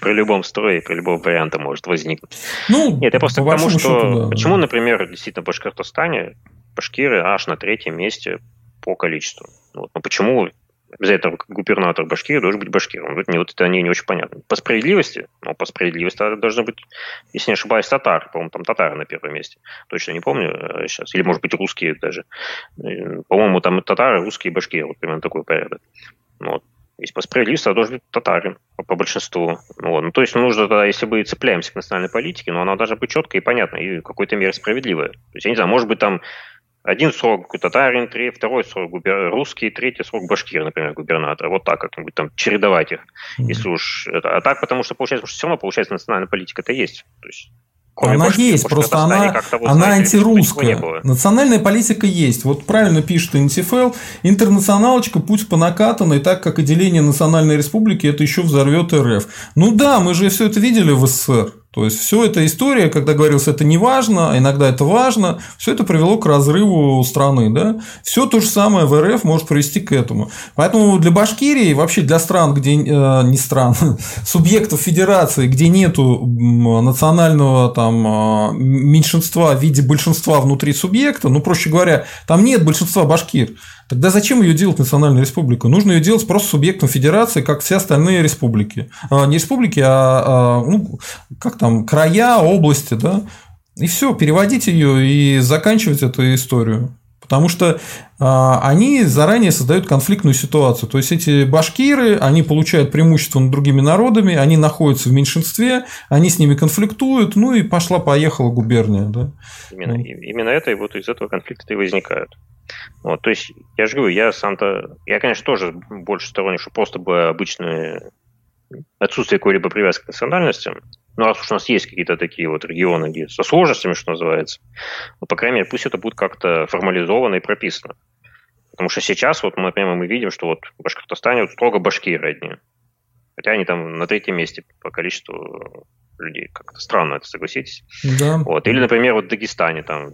при любом строе, при любом варианте может возникнуть. Ну, Нет, я просто к тому, что счету, да, почему, например, действительно в Башкортостане башкиры аж на третьем месте по количеству. Вот. Ну, почему обязательно губернатор Башкирии должен быть башкиром. Вот, вот это не, не очень понятно. По справедливости, ну, по справедливости должны быть, если не ошибаюсь, татар. По-моему, там татары на первом месте. Точно не помню сейчас. Э, Или, может быть, русские даже. Э, по-моему, там татары, русские, башкиры. Вот примерно такой порядок. Ну, вот. Если по справедливости, должен быть татарин по, большинству. Вот. Ну, то есть нужно тогда, если мы цепляемся к национальной политике, но она должна быть четкая и понятная, и в какой-то мере справедливая. То есть, я не знаю, может быть, там один срок татарин, три, второй срок губер... русский, третий срок башкир, например, губернатора. Вот так как-нибудь там чередовать их, mm-hmm. если уж это. А так, потому что получается, что все равно получается национальная политика это есть. То есть Кроме она башки, есть, просто она, вот, она знаете, антирусская. Национальная политика есть. Вот правильно пишет НТФЛ. Интернационалочка, путь по накатанной, так как отделение национальной республики это еще взорвет РФ. Ну да, мы же все это видели в СССР. То есть, все эта история, когда говорилось, это не важно, а иногда это важно, все это привело к разрыву страны. Да? Все то же самое в РФ может привести к этому. Поэтому для Башкирии, вообще для стран, где э, не стран, субъектов федерации, где нету национального там, э, меньшинства в виде большинства внутри субъекта, ну, проще говоря, там нет большинства башкир, Тогда зачем ее делать национальной республикой? Нужно ее делать просто субъектом федерации, как все остальные республики. А, не республики, а, а ну, как там, края, области, да. И все, переводить ее и заканчивать эту историю. Потому что а, они заранее создают конфликтную ситуацию. То есть эти башкиры, они получают преимущество над другими народами, они находятся в меньшинстве, они с ними конфликтуют, ну и пошла-поехала губерния. Да? Именно, ну. именно это и вот из этого конфликта и возникают. Вот, то есть, я же говорю, я сам-то, я, конечно, тоже больше сторонник, что просто бы обычное отсутствие какой-либо привязки к национальностям, ну, раз уж у нас есть какие-то такие вот регионы, где со сложностями, что называется, ну, по крайней мере, пусть это будет как-то формализовано и прописано. Потому что сейчас, вот, например, мы видим, что вот в Башкортостане вот строго башкиры одни. Хотя они там на третьем месте по количеству людей. Как-то странно это, согласитесь? Да. Вот. Или, например, вот в Дагестане там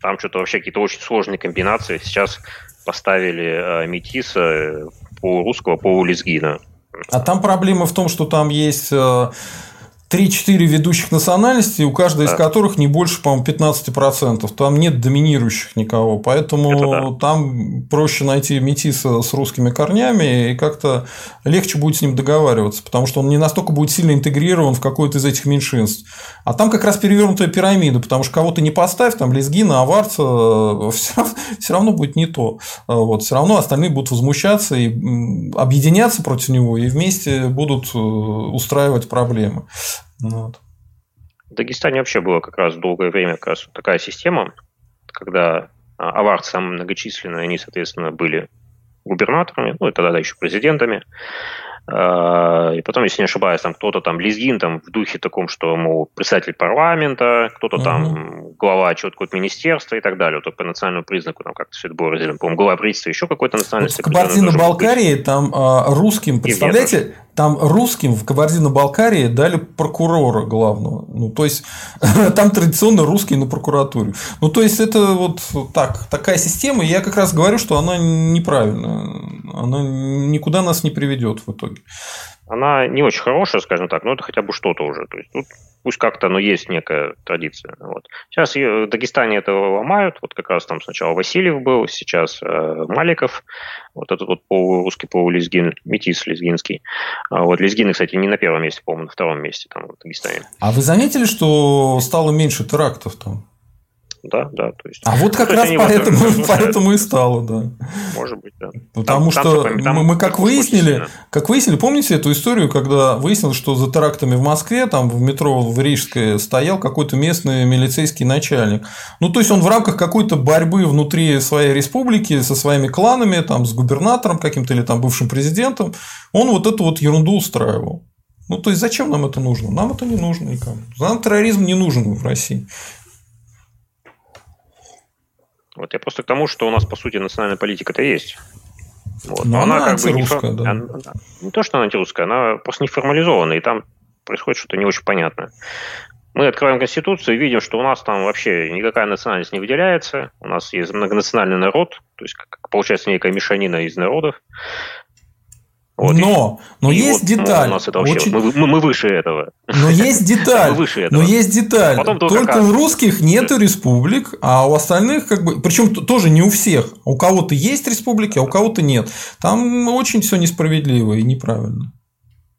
там что-то вообще какие-то очень сложные комбинации. Сейчас поставили э, метиса э, по русского, по лезгина. А там проблема в том, что там есть э, 3-4 ведущих национальностей, у каждой да. из которых не больше, по-моему, 15%. Там нет доминирующих никого. Поэтому да. там проще найти метиса с русскими корнями и как-то легче будет с ним договариваться, потому что он не настолько будет сильно интегрирован в какое-то из этих меньшинств. А там как раз перевернутая пирамида, потому что кого-то не поставь, там лезгина, аварца, все, равно будет не то. Вот, все равно остальные будут возмущаться и объединяться против него и вместе будут э, устраивать проблемы. Ну вот. В Дагестане вообще было как раз долгое время как раз такая система, когда а, аварцы самые многочисленные, они, соответственно, были губернаторами, ну и тогда еще президентами. И потом, если не ошибаюсь, там кто-то там лезгин там в духе таком, что, мол, председатель парламента, кто-то uh-huh. там глава чего-то министерства и так далее. Вот по национальному признаку там как-то все это было разделено. По-моему, глава правительства еще какой-то национальности. Вот в Кабардино-Балкарии там а, русским, представляете, там русским в Кабардино-Балкарии дали прокурора главного. Ну, то есть, там традиционно русский на прокуратуре. Ну, то есть, это вот так, такая система. И я как раз говорю, что она неправильная. Она никуда нас не приведет в итоге. Она не очень хорошая, скажем так, но это хотя бы что-то уже. То есть, тут пусть как-то, но есть некая традиция. Вот. Сейчас в Дагестане это ломают, вот как раз там сначала Васильев был, сейчас э, Маликов, вот этот вот полурусский, полулезгин, метис лезгинский. А вот лезгины, кстати, не на первом месте, по-моему, на втором месте там в Дагестане. А вы заметили, что стало меньше терактов там? Да, да. То есть, а вот как раз поэтому, поэтому и стало, да. Может быть, да. Потому там, что там, там, мы как выяснили, как выяснили, помните эту историю, когда выяснилось, что за терактами в Москве, там в метро в Рижское стоял какой-то местный милицейский начальник. Ну, то есть он в рамках какой-то борьбы внутри своей республики со своими кланами, там, с губернатором каким-то или там бывшим президентом, он вот эту вот ерунду устраивал. Ну, то есть, зачем нам это нужно? Нам это не нужно никому. Нам терроризм не нужен в России. Вот я просто к тому, что у нас, по сути, национальная политика-то есть. Вот. Но, Но она, она как бы не, фор... да. она, не то, что она антирусская, она просто не формализована, и там происходит что-то не очень понятное. Мы открываем Конституцию и видим, что у нас там вообще никакая национальность не выделяется. У нас есть многонациональный народ, то есть как, получается некая мешанина из народов. Вот, но, но и есть вот, деталь. У нас это вообще, очень... мы, мы, мы выше этого. Но есть деталь. мы выше этого. Но есть деталь. Потом только, только у русских нету республик, а у остальных как бы, причем тоже не у всех. У кого-то есть республики, а у кого-то нет. Там очень все несправедливо и неправильно.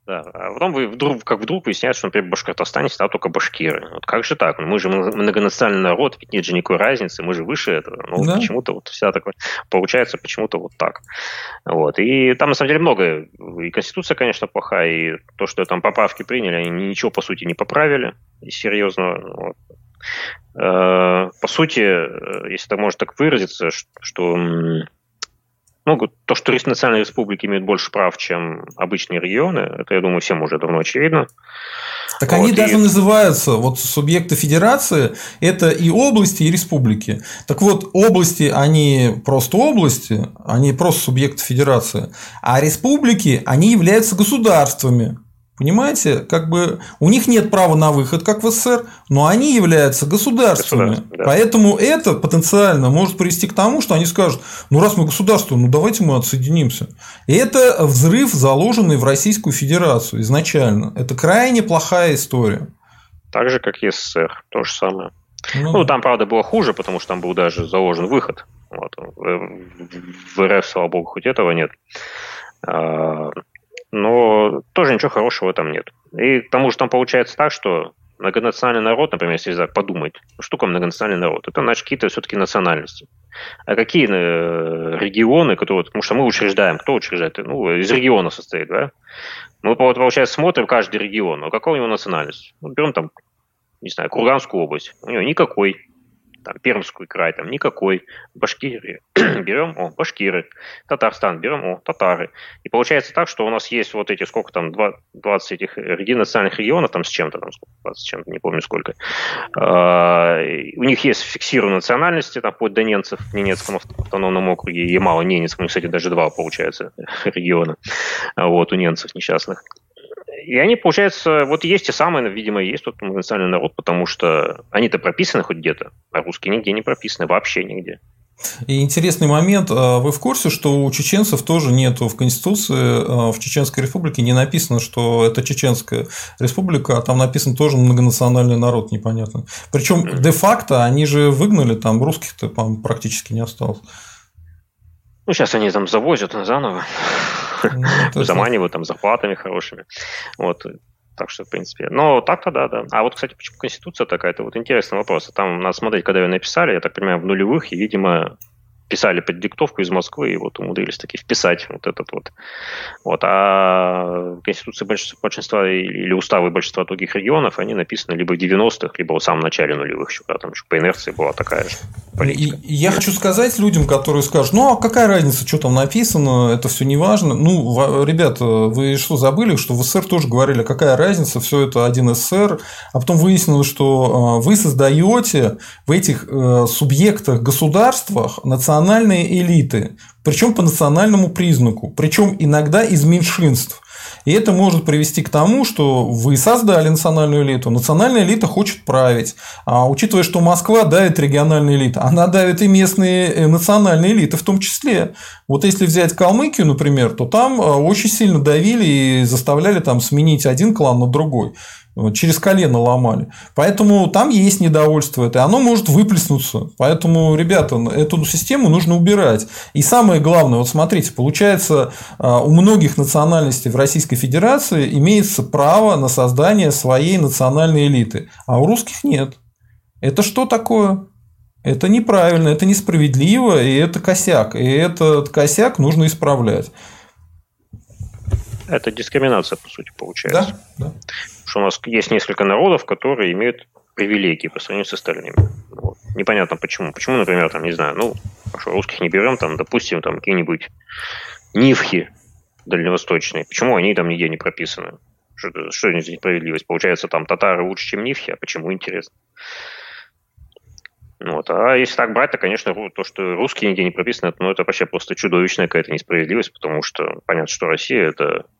Да. А потом вы вдруг, как вдруг выясняется, что, например, в Башкортостане сидят только башкиры. Вот как же так? Мы же многонациональный народ, ведь нет же никакой разницы, мы же выше этого. Ну, да. почему-то вот вся такое получается почему-то вот так. Вот. И там, на самом деле, много. И Конституция, конечно, плохая, и то, что там поправки приняли, они ничего, по сути, не поправили и серьезного. Вот. Э, по сути, э, если так можно так выразиться, что ну, то, что национальные республики имеют больше прав, чем обычные регионы, это, я думаю, всем уже давно очевидно. Так вот, они и... даже называются, вот субъекты федерации, это и области, и республики. Так вот, области, они просто области, они просто субъекты федерации, а республики, они являются государствами. Понимаете, как бы у них нет права на выход, как в СССР, но они являются государствами. Да. Поэтому это потенциально может привести к тому, что они скажут, ну раз мы государство, ну давайте мы отсоединимся. И это взрыв, заложенный в Российскую Федерацию изначально. Это крайне плохая история. Так же, как и СССР, то же самое. Ну, ну там, правда, было хуже, потому что там был даже заложен выход. Вот. В РФ, слава богу, хоть этого нет. Но тоже ничего хорошего этом нет. И к тому же там получается так, что многонациональный народ, например, если так подумать, что такое многонациональный народ? Это наши какие-то все-таки национальности. А какие э, регионы, которые, потому что мы учреждаем, кто учреждает? Ну, из региона состоит, да? Мы, получается, смотрим каждый регион, а какая у него национальность? Вот берем там, не знаю, Курганскую область, у него никакой там, Пермский край, там никакой, Башкирия, берем, о, башкиры, Татарстан, берем, о, татары. И получается так, что у нас есть вот эти, сколько там, 20 этих национальных регионов, там с чем-то, там, 20 с чем-то, не помню сколько. А, у них есть фиксированные национальности, там, вплоть до ненцев в Ненецком автономном округе, Ямало-Ненецком, кстати, даже два, получается, региона, вот, у ненцев несчастных. И они, получается, вот есть те самые, видимо, есть тот национальный народ, потому что они-то прописаны хоть где-то, а русские нигде не прописаны, вообще нигде. И интересный момент, а вы в курсе, что у чеченцев тоже нету в Конституции, а, в Чеченской Республике не написано, что это Чеченская Республика, а там написано тоже многонациональный народ, непонятно. Причем де-факто они же выгнали, там русских-то практически не осталось. Ну, сейчас они там завозят заново, ну, заманивают там зарплатами хорошими. Вот. Так что, в принципе. Но так-то да, да. А вот, кстати, почему Конституция такая? Это вот интересный вопрос. Там, надо смотреть, когда ее написали, я так понимаю, в нулевых, и, видимо, писали под диктовку из Москвы и вот умудрились таки вписать вот этот вот. вот. А Конституции большинства, или уставы большинства других регионов, они написаны либо в 90-х, либо в самом начале нулевых, еще, когда там еще по инерции была такая же политика. И, я хочу сказать людям, которые скажут, ну а какая разница, что там написано, это все не важно. Ну, ребята, вы что, забыли, что в СССР тоже говорили, какая разница, все это один СССР, а потом выяснилось, что а, вы создаете в этих э, субъектах государствах национальные национальные элиты, причем по национальному признаку, причем иногда из меньшинств. И это может привести к тому, что вы создали национальную элиту, национальная элита хочет править. А учитывая, что Москва давит региональные элиты, она давит и местные э, национальные элиты в том числе. Вот если взять Калмыкию, например, то там э, очень сильно давили и заставляли там сменить один клан на другой через колено ломали. Поэтому там есть недовольство это, и оно может выплеснуться. Поэтому, ребята, эту систему нужно убирать. И самое главное, вот смотрите, получается, а, у многих национальностей в Российской Федерации имеется право на создание своей национальной элиты, а у русских нет. Это что такое? Это неправильно, это несправедливо, и это косяк. И этот косяк нужно исправлять. Это дискриминация, по сути, получается. Да, да. Что у нас есть несколько народов, которые имеют привилегии по сравнению с остальными. Вот. Непонятно почему. Почему, например, там, не знаю, ну, хорошо, русских не берем, там, допустим, там какие-нибудь нивхи дальневосточные. Почему они там нигде не прописаны? Что, что это за несправедливость? Получается, там татары лучше, чем нивхи, а почему, интересно? Вот. А если так брать, то, конечно, то, что русские нигде не прописаны, ну, это вообще просто чудовищная какая-то несправедливость, потому что понятно, что Россия – это ну,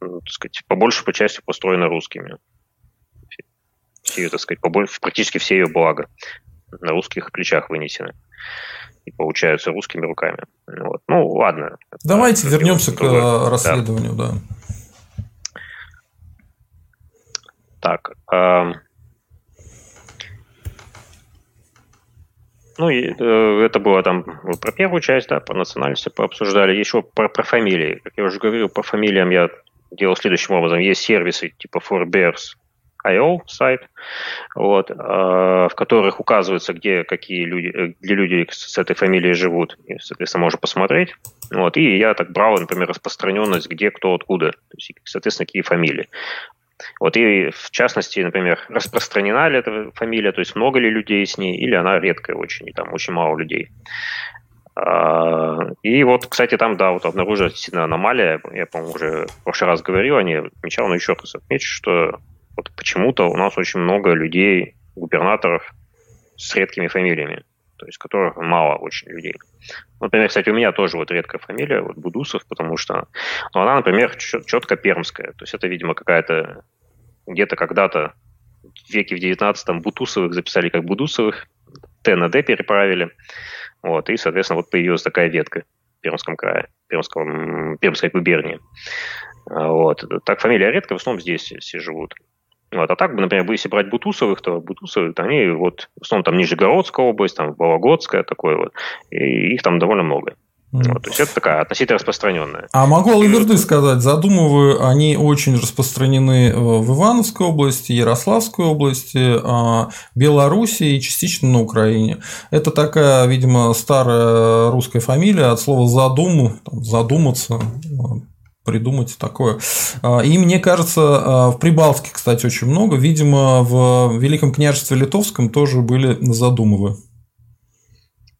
так сказать, по большей по части построена русскими. Все, так сказать, по больше, практически все ее блага на русских плечах вынесены и получаются русскими руками. Вот. Ну, ладно. Давайте вернемся к э, расследованию, да. да. Так. Э, ну, и, э, это было там про первую часть, да, по национальности пообсуждали. Еще про, про фамилии. Как я уже говорил, по фамилиям я делал следующим образом. Есть сервисы типа Forbears, IO сайт, вот, э, в которых указывается, где какие люди, где люди с этой фамилией живут. И, соответственно, можно посмотреть. Вот, и я так брал, например, распространенность, где, кто, откуда. То есть, соответственно, какие фамилии. Вот и в частности, например, распространена ли эта фамилия, то есть много ли людей с ней, или она редкая очень, и там очень мало людей. А, и вот, кстати, там, да, вот действительно аномалия. Я, по-моему, уже в прошлый раз говорил о ней, отмечал, но еще раз отмечу, что вот почему-то у нас очень много людей, губернаторов с редкими фамилиями, то есть которых мало очень людей. Например, кстати, у меня тоже вот редкая фамилия, вот Будусов, потому что ну, она, например, четко пермская. То есть это, видимо, какая-то где-то когда-то в веке в 19-м Бутусовых записали как Будусовых, Т на Д переправили. Вот, и, соответственно, вот появилась такая ветка в Пермском крае, Пермском, Пермской губернии. А, вот. Так фамилия редко, в основном здесь все живут. Вот. А так, например, если брать Бутусовых, то Бутусовых, то они вот, в основном там Нижегородская область, там Вологодская, такое вот, и их там довольно много. Вот, то есть это такая относительно распространенная. А могу Алаверды сказать, задумываю, они очень распространены в Ивановской области, Ярославской области, а, Белоруссии и частично на Украине. Это такая, видимо, старая русская фамилия от слова задуму, там, задуматься, придумать такое. А, и мне кажется, в Прибалтике, кстати, очень много. Видимо, в Великом княжестве Литовском тоже были задумывы.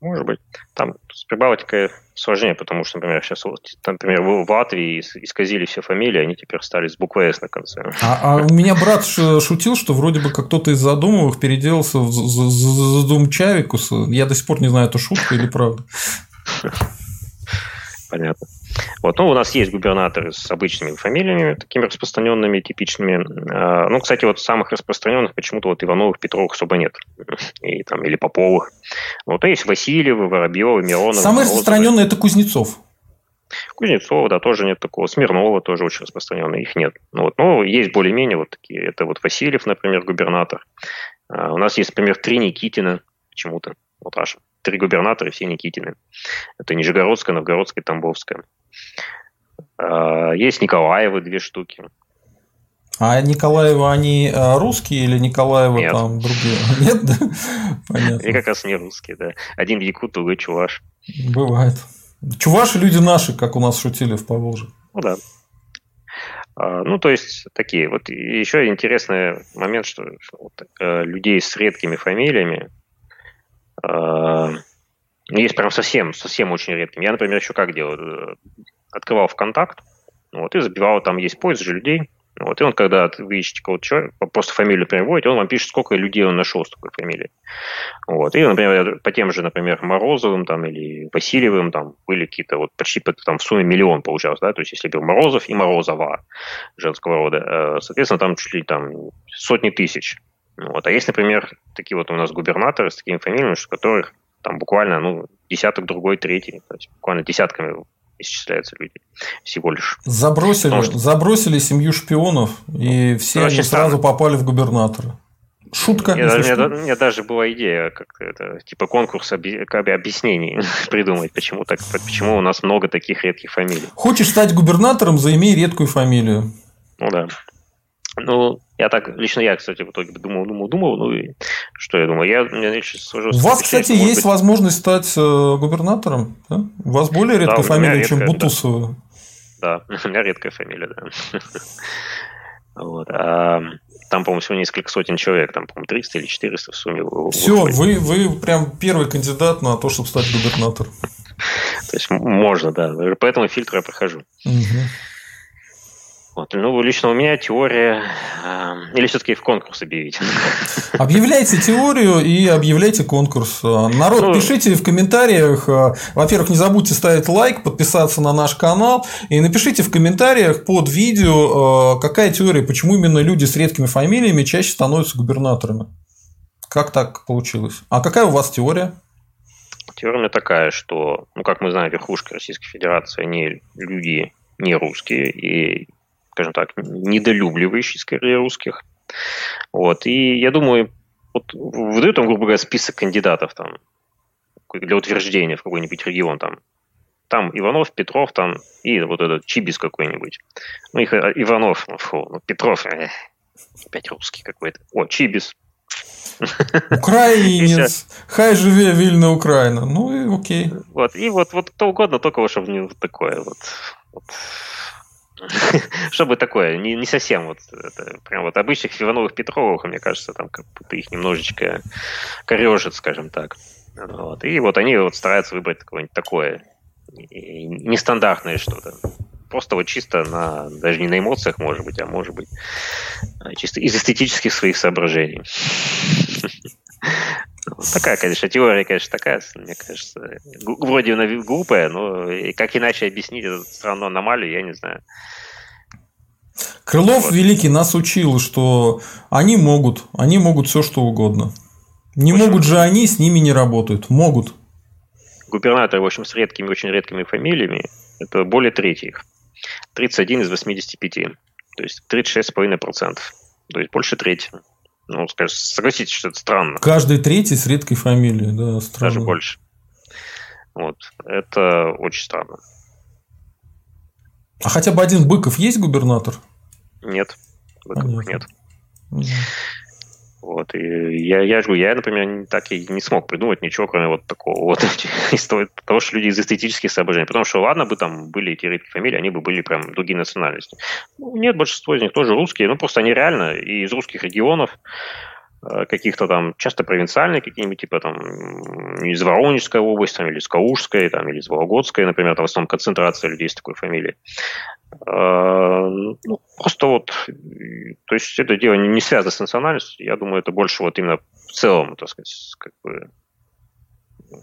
Может быть. Там с Прибалтикой сложнее, потому что, например, сейчас, вот, например, в Латвии исказили все фамилии, они теперь стали с буквой «С» на конце. А, а у меня брат шутил, что вроде бы как кто-то из задумывых переделался в задумчавикус. Я до сих пор не знаю, это шутка или правда. Понятно. Вот, ну, у нас есть губернаторы с обычными фамилиями, такими распространенными, типичными. А, ну, кстати, вот самых распространенных почему-то вот Ивановых, Петровых особо нет. И, там, или Поповых. Вот, а есть Васильевы, Воробьевы, Мироновы. Самые распространенные – это Кузнецов. Кузнецова, да, тоже нет такого. Смирнова тоже очень распространенный, их нет. Ну, вот, но есть более-менее вот такие. Это вот Васильев, например, губернатор. А, у нас есть, например, три Никитина почему-то. Вот аж три губернатора, все Никитины. Это Нижегородская, Новгородская, Тамбовская. А, есть Николаевы две штуки. А Николаева они э, русские или Николаева Нет. там другие? Нет, да? Понятно. Они как раз не русские, да. Один якут, другой чуваш. Бывает. Чуваши люди наши, как у нас шутили в Поволжье. Ну да. А, Ну, то есть, такие. Вот и еще интересный момент, что вот, э, людей с редкими фамилиями э, есть прям совсем, совсем очень редкими. Я, например, еще как делал? Э, Открывал ВКонтакт, вот, и забивал, там есть поиск же людей, вот, и он, когда вы ищете кого-то человека, просто фамилию переводите, он вам пишет, сколько людей он нашел с такой фамилией. Вот. И, например, по тем же, например, Морозовым там, или Васильевым там были какие-то вот почти там в сумме миллион получалось, да, то есть если был Морозов и Морозова женского рода, э, соответственно, там чуть ли там сотни тысяч. Вот. А есть, например, такие вот у нас губернаторы с такими фамилиями, что которых там буквально, ну, десяток, другой, третий, то есть буквально десятками исчисляются люди всего лишь. Забросили, Потому что- забросили семью шпионов, и все Ну, они очень сразу странно. попали в губернаторы. Шутка, если даже- у меня даже была идея, как это, типа конкурс оби- как бы объяснений придумать, почему так, почему у нас много таких редких фамилий. Хочешь стать губернатором, заимей редкую фамилию. Ну да. Ну, я так, лично я, кстати, в итоге думал, думал, думал, ну и что я думаю? Я, я сейчас сложилось У вас, кстати, есть быть, возможность стать э, губернатором. да? У вас более Да, редкая меня фамилия, чем редкая, да. Бутусова. Да, у меня редкая фамилия, да. Вот. А там, по-моему, всего несколько сотен человек, там, по-моему, 300 или 400 в сумме. Все, вы, вы прям первый кандидат на то, чтобы стать губернатором. То есть можно, да. Поэтому фильтр я прохожу. Мгм. Вот. Ну, лично у меня теория... э, или все-таки в конкурс объявить? Объявляйте теорию и объявляйте конкурс. Народ, Ну- пишите в комментариях. а, Во-первых, не забудьте ставить лайк, подписаться на наш канал. И напишите в комментариях под видео, а, какая теория, почему именно люди с редкими фамилиями чаще становятся губернаторами. Как так получилось? А какая у вас теория? Теория у меня такая, что, ну, как мы знаем, верхушка Российской Федерации, они люди не русские и, скажем так, недолюбливающие скорее русских. Вот. И я думаю, вот выдают там, грубо говоря, список кандидатов там для утверждения в какой-нибудь регион там. Там Иванов, Петров там и вот этот Чибис какой-нибудь. Ну, их э, Иванов, ну, фу, ну, Петров, эх, опять русский какой-то. О, Чибис. Украинец. Хай живе вильна Украина. Ну и окей. Вот, и вот, вот кто угодно, только чтобы не вот такое вот. вот. Чтобы такое, не, не совсем вот, это, прям вот обычных Ивановых Петровых, мне кажется, там как будто их немножечко корежит, скажем так. Вот. И вот они вот стараются выбрать какое-нибудь такое нестандартное что-то. Просто вот чисто на, даже не на эмоциях, может быть, а может быть, а чисто из эстетических своих соображений. Такая, конечно, теория, конечно, такая, мне кажется, вроде она глупая, но и как иначе объяснить эту странную аномалию, я не знаю. Крылов Вот. Великий нас учил, что они могут, они могут все что угодно. Не могут же они, с ними не работают. Могут. Губернаторы, в общем, с редкими, очень редкими фамилиями, это более трети их. 31 из 85. То есть 36,5%. То есть больше трети. Ну, скажешь, согласитесь, что это странно. Каждый третий с редкой фамилией, да, странно. Даже больше. Вот. Это очень странно. А хотя бы один Быков есть губернатор? Нет. Быковых Понятно. нет. Мгм. Вот. И я, я же, я, например, так и не смог придумать ничего, кроме вот такого вот того, того, что люди из эстетических соображений. Потому что, ладно бы там были эти редкие фамилии, они бы были прям другие национальности. Ну, нет, большинство из них тоже русские, ну просто они реально и из русских регионов, каких-то там часто провинциальные какие-нибудь, типа там из Воронежской области, там, или из Калужской, там, или из Вологодской, например, там в основном концентрация людей с такой фамилией. Э, Ну, просто вот, э, то есть это дело не связано с национальностью, я думаю, это больше вот именно в целом, так сказать, как бы, э,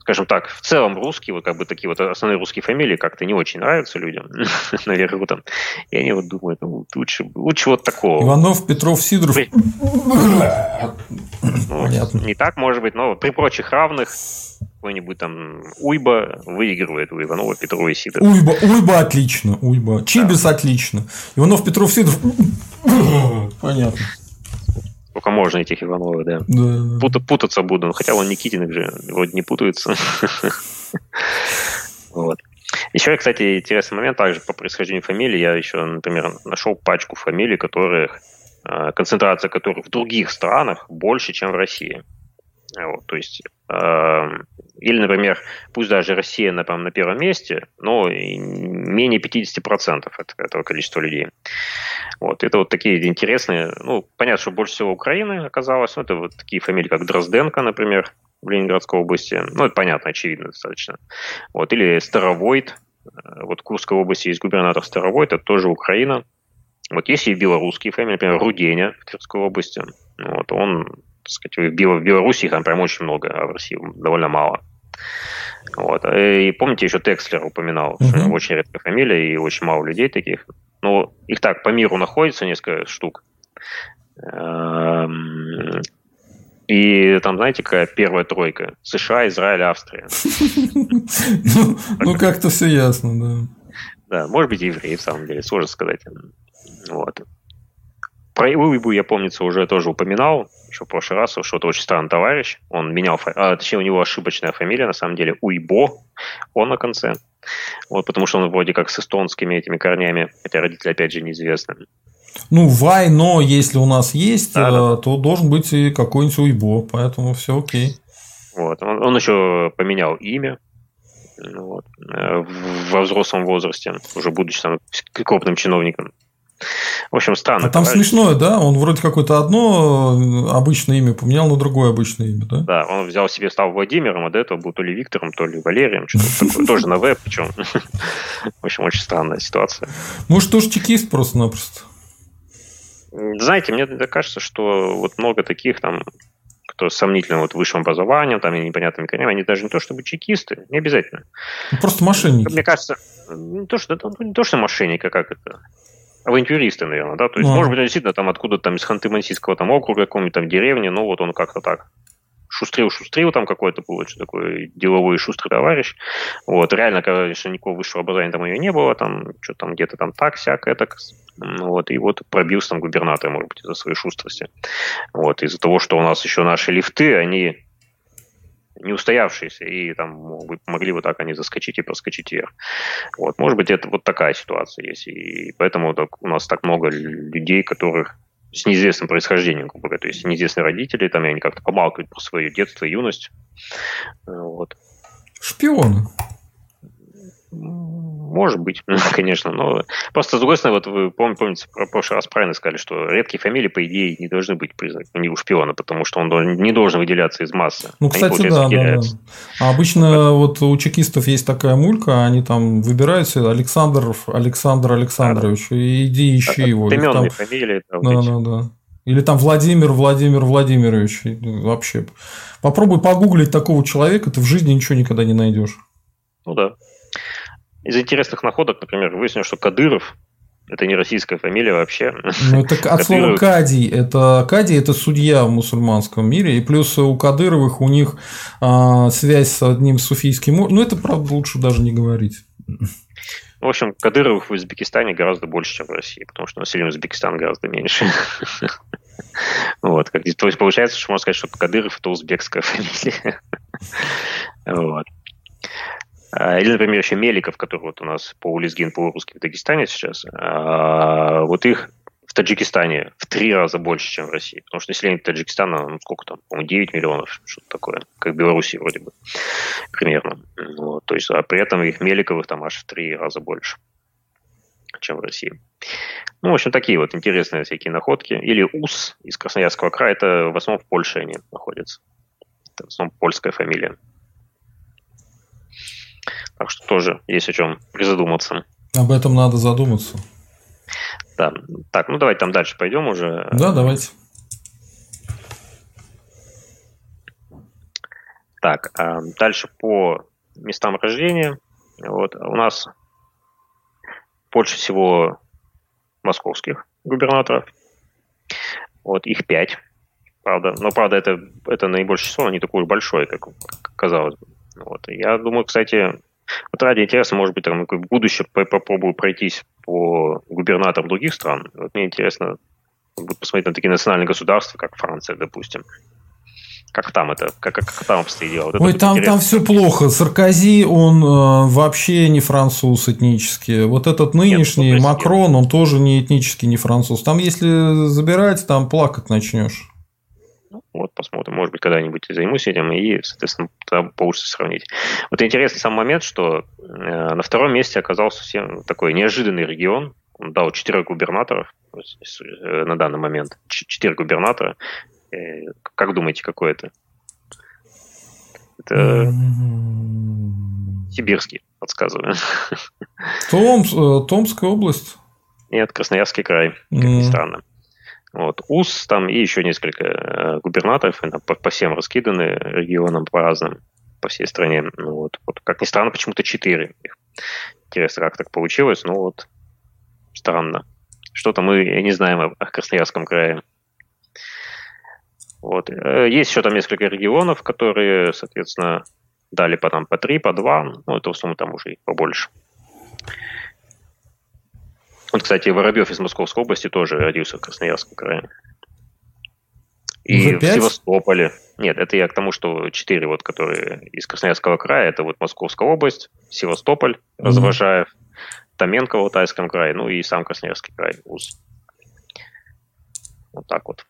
скажем так, в целом русские, вот как бы такие вот основные русские фамилии как-то не очень нравятся людям наверху там, и они вот думают, ну, лучше, лучше вот такого. Иванов, Петров, Сидоров. При- Ну. Не так, может быть, но при прочих равных какой-нибудь там Уйба выигрывает у Иванова, Петрова и Сидорова. Уйба, Уйба отлично. Уйба. Чибис отлично. Иванов, Петров, Сидоров. Понятно. Сколько можно этих Ивановых, да. Да. Пута- путаться буду. Хотя он Никитиных же вроде не путается. Вот. Еще, кстати, интересный момент также по происхождению фамилии. Я еще, например, нашел пачку фамилий, которых э, концентрация которых в других странах больше, чем в России. Вот, то есть, или, например, пусть даже Россия, например, на первом месте, но менее 50% от этого количества людей. Вот, это вот такие интересные, ну, понятно, что больше всего Украины оказалось, ну, это вот такие фамилии, как Дрозденко, например, в Ленинградской области, ну, это понятно, очевидно достаточно. Вот, или Старовойт, э, вот в Курской области есть губернатор Старовойт, это тоже Украина. Вот есть и белорусские фамилии, например, Руденя в Тверской области. Вот, он сказать, в Беларуси их там прям очень много, а в России довольно мало. Вот. И помните, еще Текслер упоминал, uh-huh. что очень редкая фамилия и очень мало людей таких. Ну, их так по миру находится несколько штук. Эм, и там, знаете, какая первая тройка? США, Израиль, Австрия. Ну, ну, как-то все ясно, да. Да, может быть, евреи, в самом деле, сложно сказать. Вот. Про Уйбу я, помнится, уже тоже упоминал еще в прошлый раз, что это очень странный товарищ. Он менял, а, точнее, у него ошибочная фамилия, на самом деле, Уйбо, он на конце. Вот, потому что он вроде как с эстонскими этими корнями, хотя родители, опять же, неизвестны. Ну, вай, но если у нас есть, да, да. то должен быть и какой-нибудь Уйбо, поэтому все окей. Вот, он, он еще поменял имя, вот, э, во взрослом возрасте, уже будучи там крупным чиновником. В общем, странно. А там товарищ. смешное, да? Он вроде какое-то одно обычное имя поменял на другое обычное имя, да? Да, он взял себе, стал Владимиром, а до этого был то ли Виктором, то ли Валерием, что-то такое, тоже на веб, причем. В общем, очень странная ситуация. Может, тоже чекист просто-напросто? Знаете, мне кажется, что вот много таких там кто с сомнительным вот высшим образованием, там, и непонятными корнями, они даже не то чтобы чекисты, не обязательно. Ну, просто мошенники. Мне кажется, не то, что, не то, что мошенники, а как это, авантюристы, наверное, да, то есть, а. может быть, действительно там откуда-то там из Ханты-Мансийского там округа, какой-нибудь там деревни, ну вот он как-то так шустрил-шустрил там какой-то был, что такой деловой шустрый товарищ. Вот, реально, конечно, никакого высшего образования там ее не было, там, что там где-то там так, сяк, это, вот, и вот пробился там губернатор, может быть, из-за своей шустрости. Вот, из-за того, что у нас еще наши лифты, они не устоявшиеся, и там могли вот так они заскочить и проскочить вверх. Вот, может быть, это вот такая ситуация есть, и поэтому так, у нас так много людей, которых с неизвестным происхождением, грубо говоря, то есть неизвестные родители, там, и они как-то помалкивают про свое детство и юность. Вот. Шпионы. Может быть, конечно, но просто с другой стороны, вот вы помните, в прошлый раз правильно сказали, что редкие фамилии, по идее, не должны быть признаны у шпиона, потому что он не должен выделяться из массы. Ну, кстати, они, да, да, да. А обычно да. вот у чекистов есть такая мулька, они там выбираются Александр, Александр Александрович, да. и иди ищи а, его. Именные фамилии. Да, да, да, да. Или там Владимир Владимир Владимирович. Вообще. Попробуй погуглить такого человека, ты в жизни ничего никогда не найдешь. Ну да. Из интересных находок, например, выяснилось, что Кадыров это не российская фамилия вообще. Ну, это от слова Кадий. Это Кадий – это судья в мусульманском мире. И плюс у Кадыровых у них а, связь с одним суфийским... Ну, это, правда, лучше даже не говорить. В общем, Кадыровых в Узбекистане гораздо больше, чем в России, потому что население Узбекистана гораздо меньше. Вот. То есть получается, что можно сказать, что Кадыров – это узбекская фамилия. Вот. А, или, например, еще Меликов, который вот у нас по улизгин по-русски в Дагестане сейчас. А, вот их в Таджикистане в три раза больше, чем в России. Потому что население Таджикистана, ну, сколько там, по-моему, 9 миллионов, что-то такое, как в Беларуси вроде бы, примерно. Вот, то есть, а при этом их Меликовых там аж в три раза больше, чем в России. Ну, в общем, такие вот интересные всякие находки. Или УС из Красноярского края, это в основном в Польше они находятся. Это в основном польская фамилия. Так что тоже есть о чем призадуматься. Об этом надо задуматься. Да. Так, ну давайте там дальше пойдем уже. Да, давайте. Так, а дальше по местам рождения. Вот, у нас больше всего московских губернаторов. Вот, их пять, правда. Но, правда, это, это наибольшее число, не такое большое, как казалось бы. Вот. Я думаю, кстати, вот ради интереса, может быть, там, в будущем попробую пройтись по губернаторам других стран. Вот мне интересно посмотреть на такие национальные государства, как Франция, допустим. Как там это, как, как, там обстоит дело? Вот Ой, там, там все плохо. Саркози, он э, вообще не француз этнически. Вот этот нынешний Нет, Макрон, он тоже не этнически не француз. Там, если забирать, там плакать начнешь. Ну, вот, посмотрим. Может быть, когда-нибудь займусь этим, и, соответственно, тогда получится сравнить. Вот интересный сам момент, что э, на втором месте оказался совсем такой неожиданный регион. Он дал четырех губернаторов э, на данный момент. Четыре губернатора. Э, как думаете, какой это? Это сибирский, подсказываю. Томс, э, Томская область? Нет, Красноярский край, как ни странно. Вот. УС там и еще несколько э, губернаторов, они по, всем раскиданы регионам по разным, по всей стране. Ну, вот. вот. Как ни странно, почему-то четыре. Интересно, как так получилось, но вот странно. Что-то мы не знаем о Красноярском крае. Вот. Э, есть еще там несколько регионов, которые, соответственно, дали по, там, по три, по два. Ну, это в основном там уже и побольше. Вот, кстати, Воробьев из Московской области тоже родился в Красноярском крае. И в Севастополе. Нет, это я к тому, что четыре, вот, которые из Красноярского края, это вот Московская область, Севастополь, mm-hmm. Развожаев, Томенко в Алтайском крае, ну и сам Красноярский край, УЗ. Вот так вот.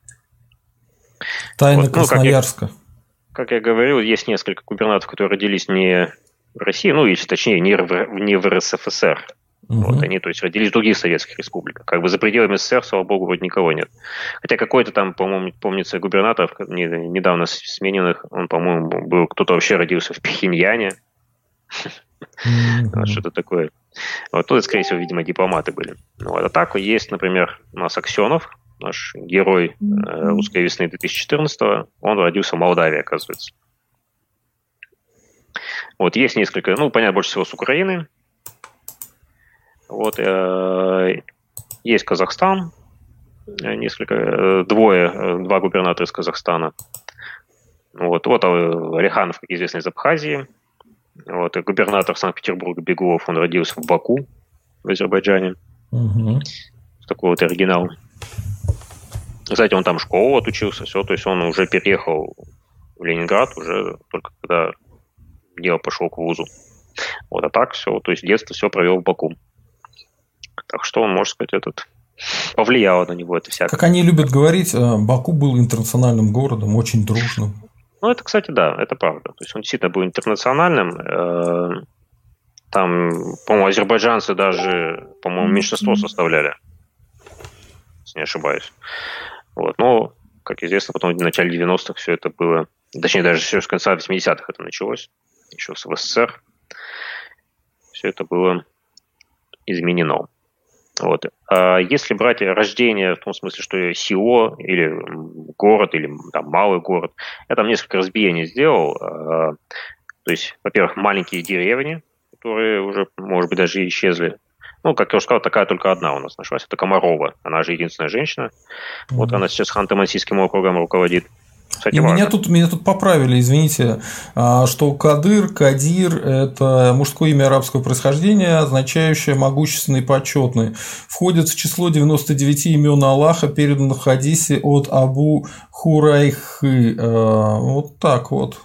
Тайна вот, Красноярска. Ну, как, я, как я говорил, есть несколько губернаторов, которые родились не в России, ну, или точнее, не в, не в РСФСР. Угу. Вот они, то есть, родились в других советских республиках. Как бы за пределами СССР, слава богу, вроде никого нет. Хотя какой-то там, по-моему, помнится, губернатор недавно смененных, он, по-моему, был, кто-то вообще родился в Пхеньяне. Что-то такое. Вот тут, скорее всего, видимо, дипломаты были. Вот. А так есть, например, у нас Аксенов, наш герой э, русской весны 2014 он родился в Молдавии, оказывается. Вот, есть несколько, ну, понятно, больше всего с Украины. Вот, э, есть Казахстан, э, несколько, э, двое, два губернатора из Казахстана. Вот, вот Алиханов, как известно, из Абхазии. Вот, и губернатор Санкт-Петербурга Беглов, он родился в Баку, в Азербайджане. Угу. Такой вот оригинал. Кстати, он там школу отучился, все, то есть он уже переехал в Ленинград уже только когда дело пошло к вузу. Вот, а так все, то есть детство все провел в Баку. Так что он, можно сказать, этот повлияло на него это всякое. Как они любят говорить, э, Баку был интернациональным городом, очень дружным. Ну, это, кстати, да, это правда. То есть он действительно был интернациональным. Э, там, по-моему, азербайджанцы даже, по-моему, меньшинство составляли, если не ошибаюсь. Вот. Но, как известно, потом в начале 90-х все это было, точнее, даже все с конца 80-х это началось, еще в СССР. Все это было изменено. Вот. А если брать рождение в том смысле, что село или город, или там малый город, я там несколько разбиений сделал. А, то есть, во-первых, маленькие деревни, которые уже, может быть, даже исчезли. Ну, как я уже сказал, такая только одна у нас нашлась. Это Комарова. Она же единственная женщина. Mm-hmm. Вот она сейчас Ханты-Мансийским округом руководит. Кстати, и меня тут, меня тут поправили, извините, а, что Кадыр, Кадир – это мужское имя арабского происхождения, означающее могущественный, почетный. Входит в число 99 имен Аллаха, переданных в хадисе от Абу Хурайхы. А, вот так вот.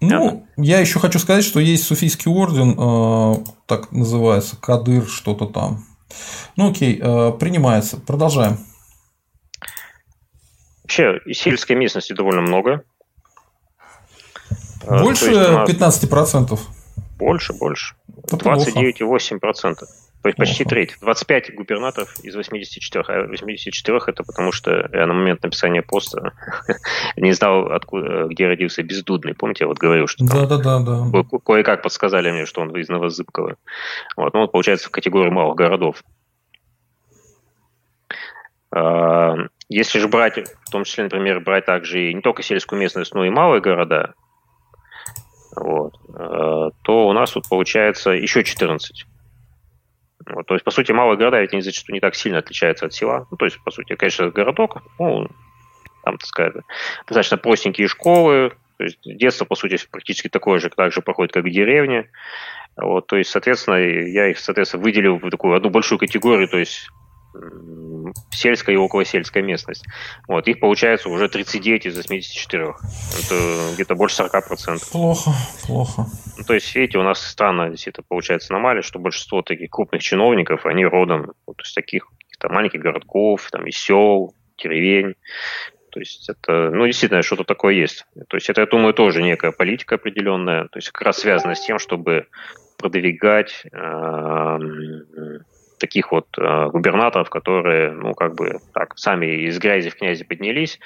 Ну, я еще хочу сказать, что есть суфийский орден, э, так называется, Кадыр, что-то там. Ну окей, принимается. Продолжаем. Вообще, сельской местности довольно много. Больше нас... 15%? Больше, больше. 29,8%. То есть почти треть. 25 губернаторов из 84. А 84 это потому, что я на момент написания поста не знал, откуда, где родился Бездудный. Помните, я вот говорил, что да, да, да, да. кое-как подсказали мне, что он из Новозыбкова. Вот, ну, вот, получается, в категории малых городов. Если же брать, в том числе, например, брать также и не только сельскую местность, но и малые города, вот, а, то у нас тут получается еще 14. Вот, то есть, по сути, малые города ведь они зачастую не так сильно отличаются от села. Ну, то есть, по сути, конечно, городок, ну, там, так сказать, достаточно простенькие школы, то есть детство, по сути, практически такое же, так же проходит, как в деревне. Вот, то есть, соответственно, я их, соответственно, выделил в такую одну большую категорию, то есть сельская и околосельская местность. Вот, их получается уже 39 из 84. Это где-то больше 40%. Плохо, плохо. Ну, то есть, видите, у нас странно действительно получается аномалия, что большинство таких крупных чиновников, они родом вот из таких каких-то маленьких городков, там, из сел, деревень. То есть это, ну, действительно, что-то такое есть. То есть это, я думаю, тоже некая политика определенная, то есть как раз связано с тем, чтобы продвигать э, таких вот э, губернаторов, которые, ну, как бы так, сами из грязи в князи поднялись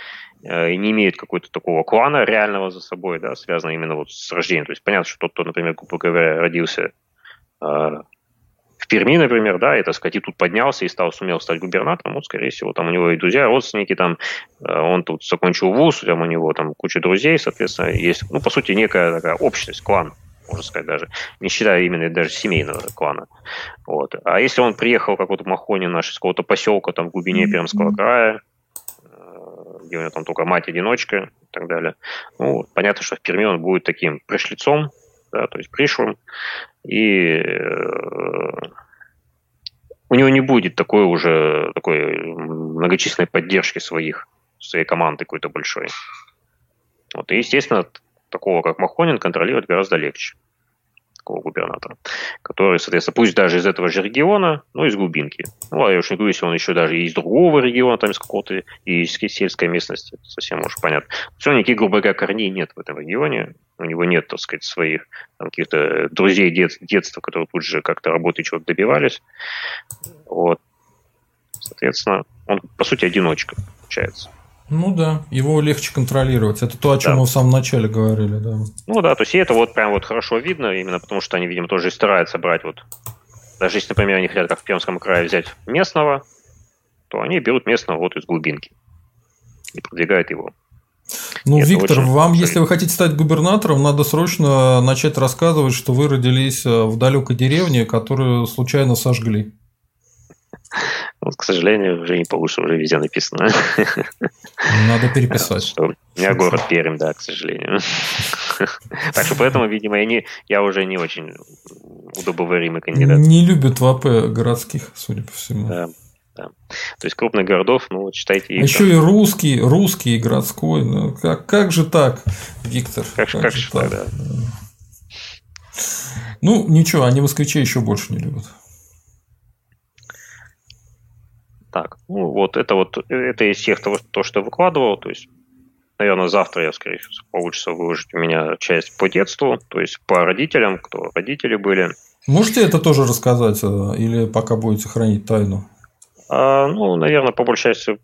э, и не имеют какого-то такого клана реального за собой, да, связанного именно вот с рождением. То есть понятно, что тот, кто, например, грубо говоря, родился э, в Перми, например, да, и, так сказать, и тут поднялся и стал, сумел стать губернатором, вот, скорее всего, там у него и друзья, родственники, там, э, он тут закончил вуз, там у него там куча друзей, соответственно, есть, ну, по сути, некая такая общность, клан, можно сказать, даже, не считая именно даже семейного клана. Вот. А если он приехал, как вот Махонин наш, из какого-то поселка там в глубине Пермского края, э, где у него там только мать-одиночка и так далее, ну, понятно, что в Перми он будет таким пришлицом, да, то есть пришлым, и э, у него не будет такой уже такой многочисленной поддержки своих, своей команды какой-то большой. Вот, и, естественно, такого, как Махонин, контролировать гораздо легче такого губернатора, который, соответственно, пусть даже из этого же региона, но из глубинки. Ну, а я уж не говорю, если он еще даже из другого региона, там из какого-то, из сельской местности, совсем уж понятно. Все, никаких, грубо говоря, корней нет в этом регионе, у него нет, так сказать, своих там, каких-то друзей дет, детства, которые тут же как-то работы чего-то добивались. Вот. Соответственно, он, по сути, одиночка, получается. Ну да, его легче контролировать. Это то, о чем да. мы в самом начале говорили, да. Ну да, то есть и это вот прям вот хорошо видно, именно потому что они, видимо, тоже и стараются брать вот, даже если, например, они хотят, как в Пермском крае, взять местного, то они берут местного вот из глубинки и продвигают его. Ну, это Виктор, вам, если вы хотите стать губернатором, надо срочно начать рассказывать, что вы родились э, в далекой деревне, которую случайно сожгли. Вот, к сожалению, уже не получится, уже везде написано. Надо переписать. у меня город Пермь, да, к сожалению. Так что поэтому, видимо, я, не, я уже не очень удобоваримый кандидат. Не любят ВП городских, судя по всему. Да, да. То есть крупных городов, ну, считайте... А еще и русский, русский и городской. Ну, как, как же так, Виктор? Как, как, как же так, да. Ну, ничего, они москвичей еще больше не любят. Так, ну вот это вот, это из всех того, то, что выкладывал, то есть, наверное, завтра я, скорее всего, получится выложить у меня часть по детству, то есть по родителям, кто родители были. Можете это тоже рассказать э, или пока будете хранить тайну? А, ну, наверное, по большей части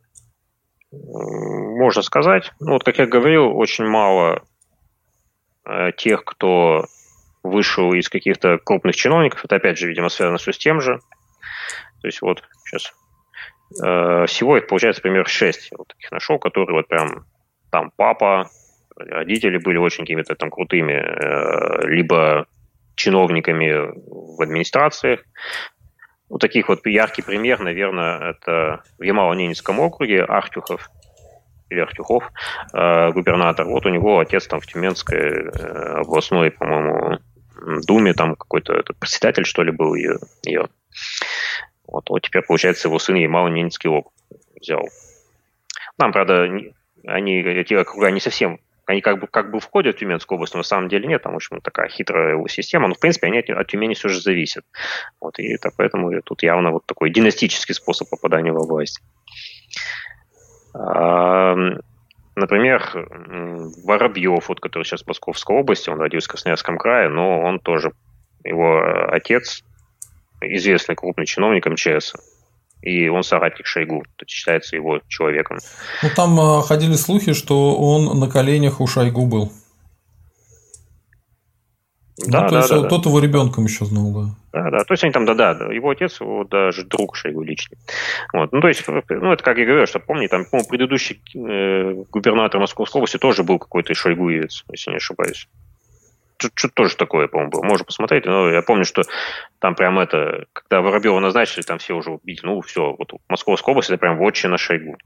можно сказать. Ну, вот, как я говорил, очень мало э, тех, кто вышел из каких-то крупных чиновников. Это, опять же, видимо, связано все с тем же. То есть, вот, сейчас всего их, получается, примерно 6 я вот таких нашел, которые вот прям там папа, родители были очень какими-то там крутыми, э, либо чиновниками в администрациях. Вот таких вот яркий пример, наверное, это в Ямало-Ненецком округе Артюхов, или Артюхов, э, губернатор. Вот у него отец там в Тюменской областной, по-моему, Думе, там какой-то этот председатель, что ли, был ее. ее. Вот, вот теперь, получается, его сын Ямало-Ненецкий округ взял. Там, правда, они, эти округа не совсем они как бы, как бы входят в Тюменскую область, но на самом деле нет, там, в общем, такая хитрая его система, но, в принципе, они от, от Тюмени все же зависят. Вот, и так, поэтому тут явно вот такой династический способ попадания во власть. А, например, Воробьев, вот, который сейчас в Московской области, он родился в Красноярском крае, но он тоже, его отец известный крупный чиновник МЧС. И он соратник Шойгу, то есть считается его человеком. Ну, там а, ходили слухи, что он на коленях у Шойгу был. Да, ну, то да, есть, да, тот да. его ребенком еще знал, да. Да, да, то есть они там, да, да, его отец, его даже друг Шойгу личный. Вот. Ну, то есть, ну, это как я говорю, что помни, там, по предыдущий э, губернатор Московской области тоже был какой-то Шойгуевец, если не ошибаюсь что-то тоже такое, по-моему, было. Можно посмотреть. Но я помню, что там прям это, когда Воробьева назначили, там все уже убить. Ну, все, вот Московская область, это прям вотчина Шойгу.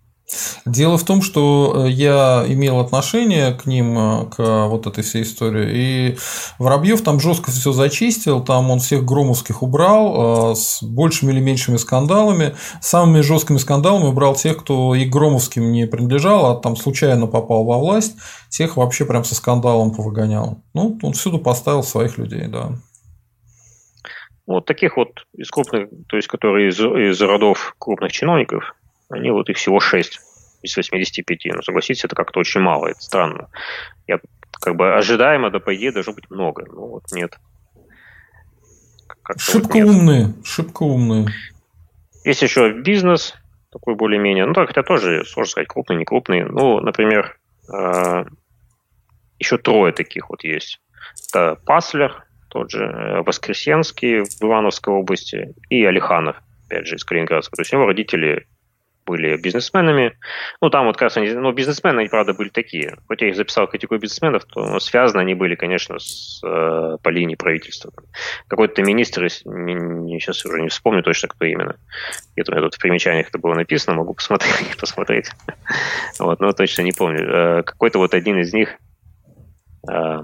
Дело в том, что э, я имел отношение к ним, э, к вот этой всей истории, и Воробьев там жестко все зачистил, там он всех громовских убрал э, с большими или меньшими скандалами. Самыми жесткими скандалами убрал тех, кто и громовским не принадлежал, а там случайно попал во власть, тех вообще прям со скандалом повыгонял. Ну, он всюду поставил своих людей, да. Вот таких вот из крупных, то есть которые из, из родов крупных чиновников, они вот их всего 6 из 85. Ну, согласитесь, это как-то очень мало, это странно. Я как бы ожидаемо, да по идее должно быть много. Ну вот нет. Шибко вот нет. умные, шибко умные. Есть еще бизнес, такой более-менее, ну, так, хотя тоже, сложно сказать, крупный, не крупный. Ну, например, э, еще трое таких вот есть. Это Паслер, тот же э, Воскресенский в Ивановской области и Алиханов, опять же, из Калининградского. То есть у него родители были бизнесменами. Ну, там вот как раз они, ну, бизнесмены, они, правда, были такие. Хоть я их записал категорию бизнесменов, то связаны они были, конечно, с, э, по линии правительства. Какой-то министр, не, не, сейчас уже не вспомню точно, кто именно. Где-то у меня тут в примечаниях это было написано, могу посмотреть. посмотреть. вот, но точно не помню. Э, какой-то вот один из них э,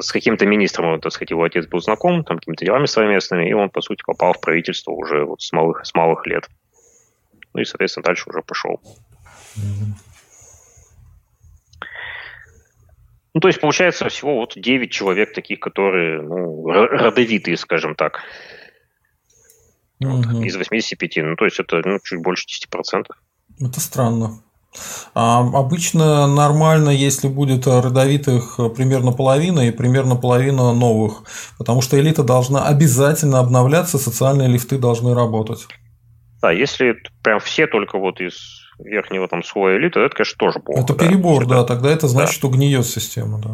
с каким-то министром, так сказать, его отец был знаком, там, какими-то делами совместными, и он, по сути, попал в правительство уже вот с малых, с малых лет. Ну и, соответственно, дальше уже пошел. Ну, то есть, получается, всего вот 9 человек таких, которые, ну, родовитые, скажем так. Вот, угу. Из 85. Ну, то есть, это ну, чуть больше 10%. Это странно. А обычно нормально, если будет родовитых примерно половина и примерно половина новых, потому что элита должна обязательно обновляться, социальные лифты должны работать. Да, если прям все только вот из верхнего там слоя элиты, это, конечно, тоже плохо. Это да, перебор, да, тогда это значит, да. что гниет система, да.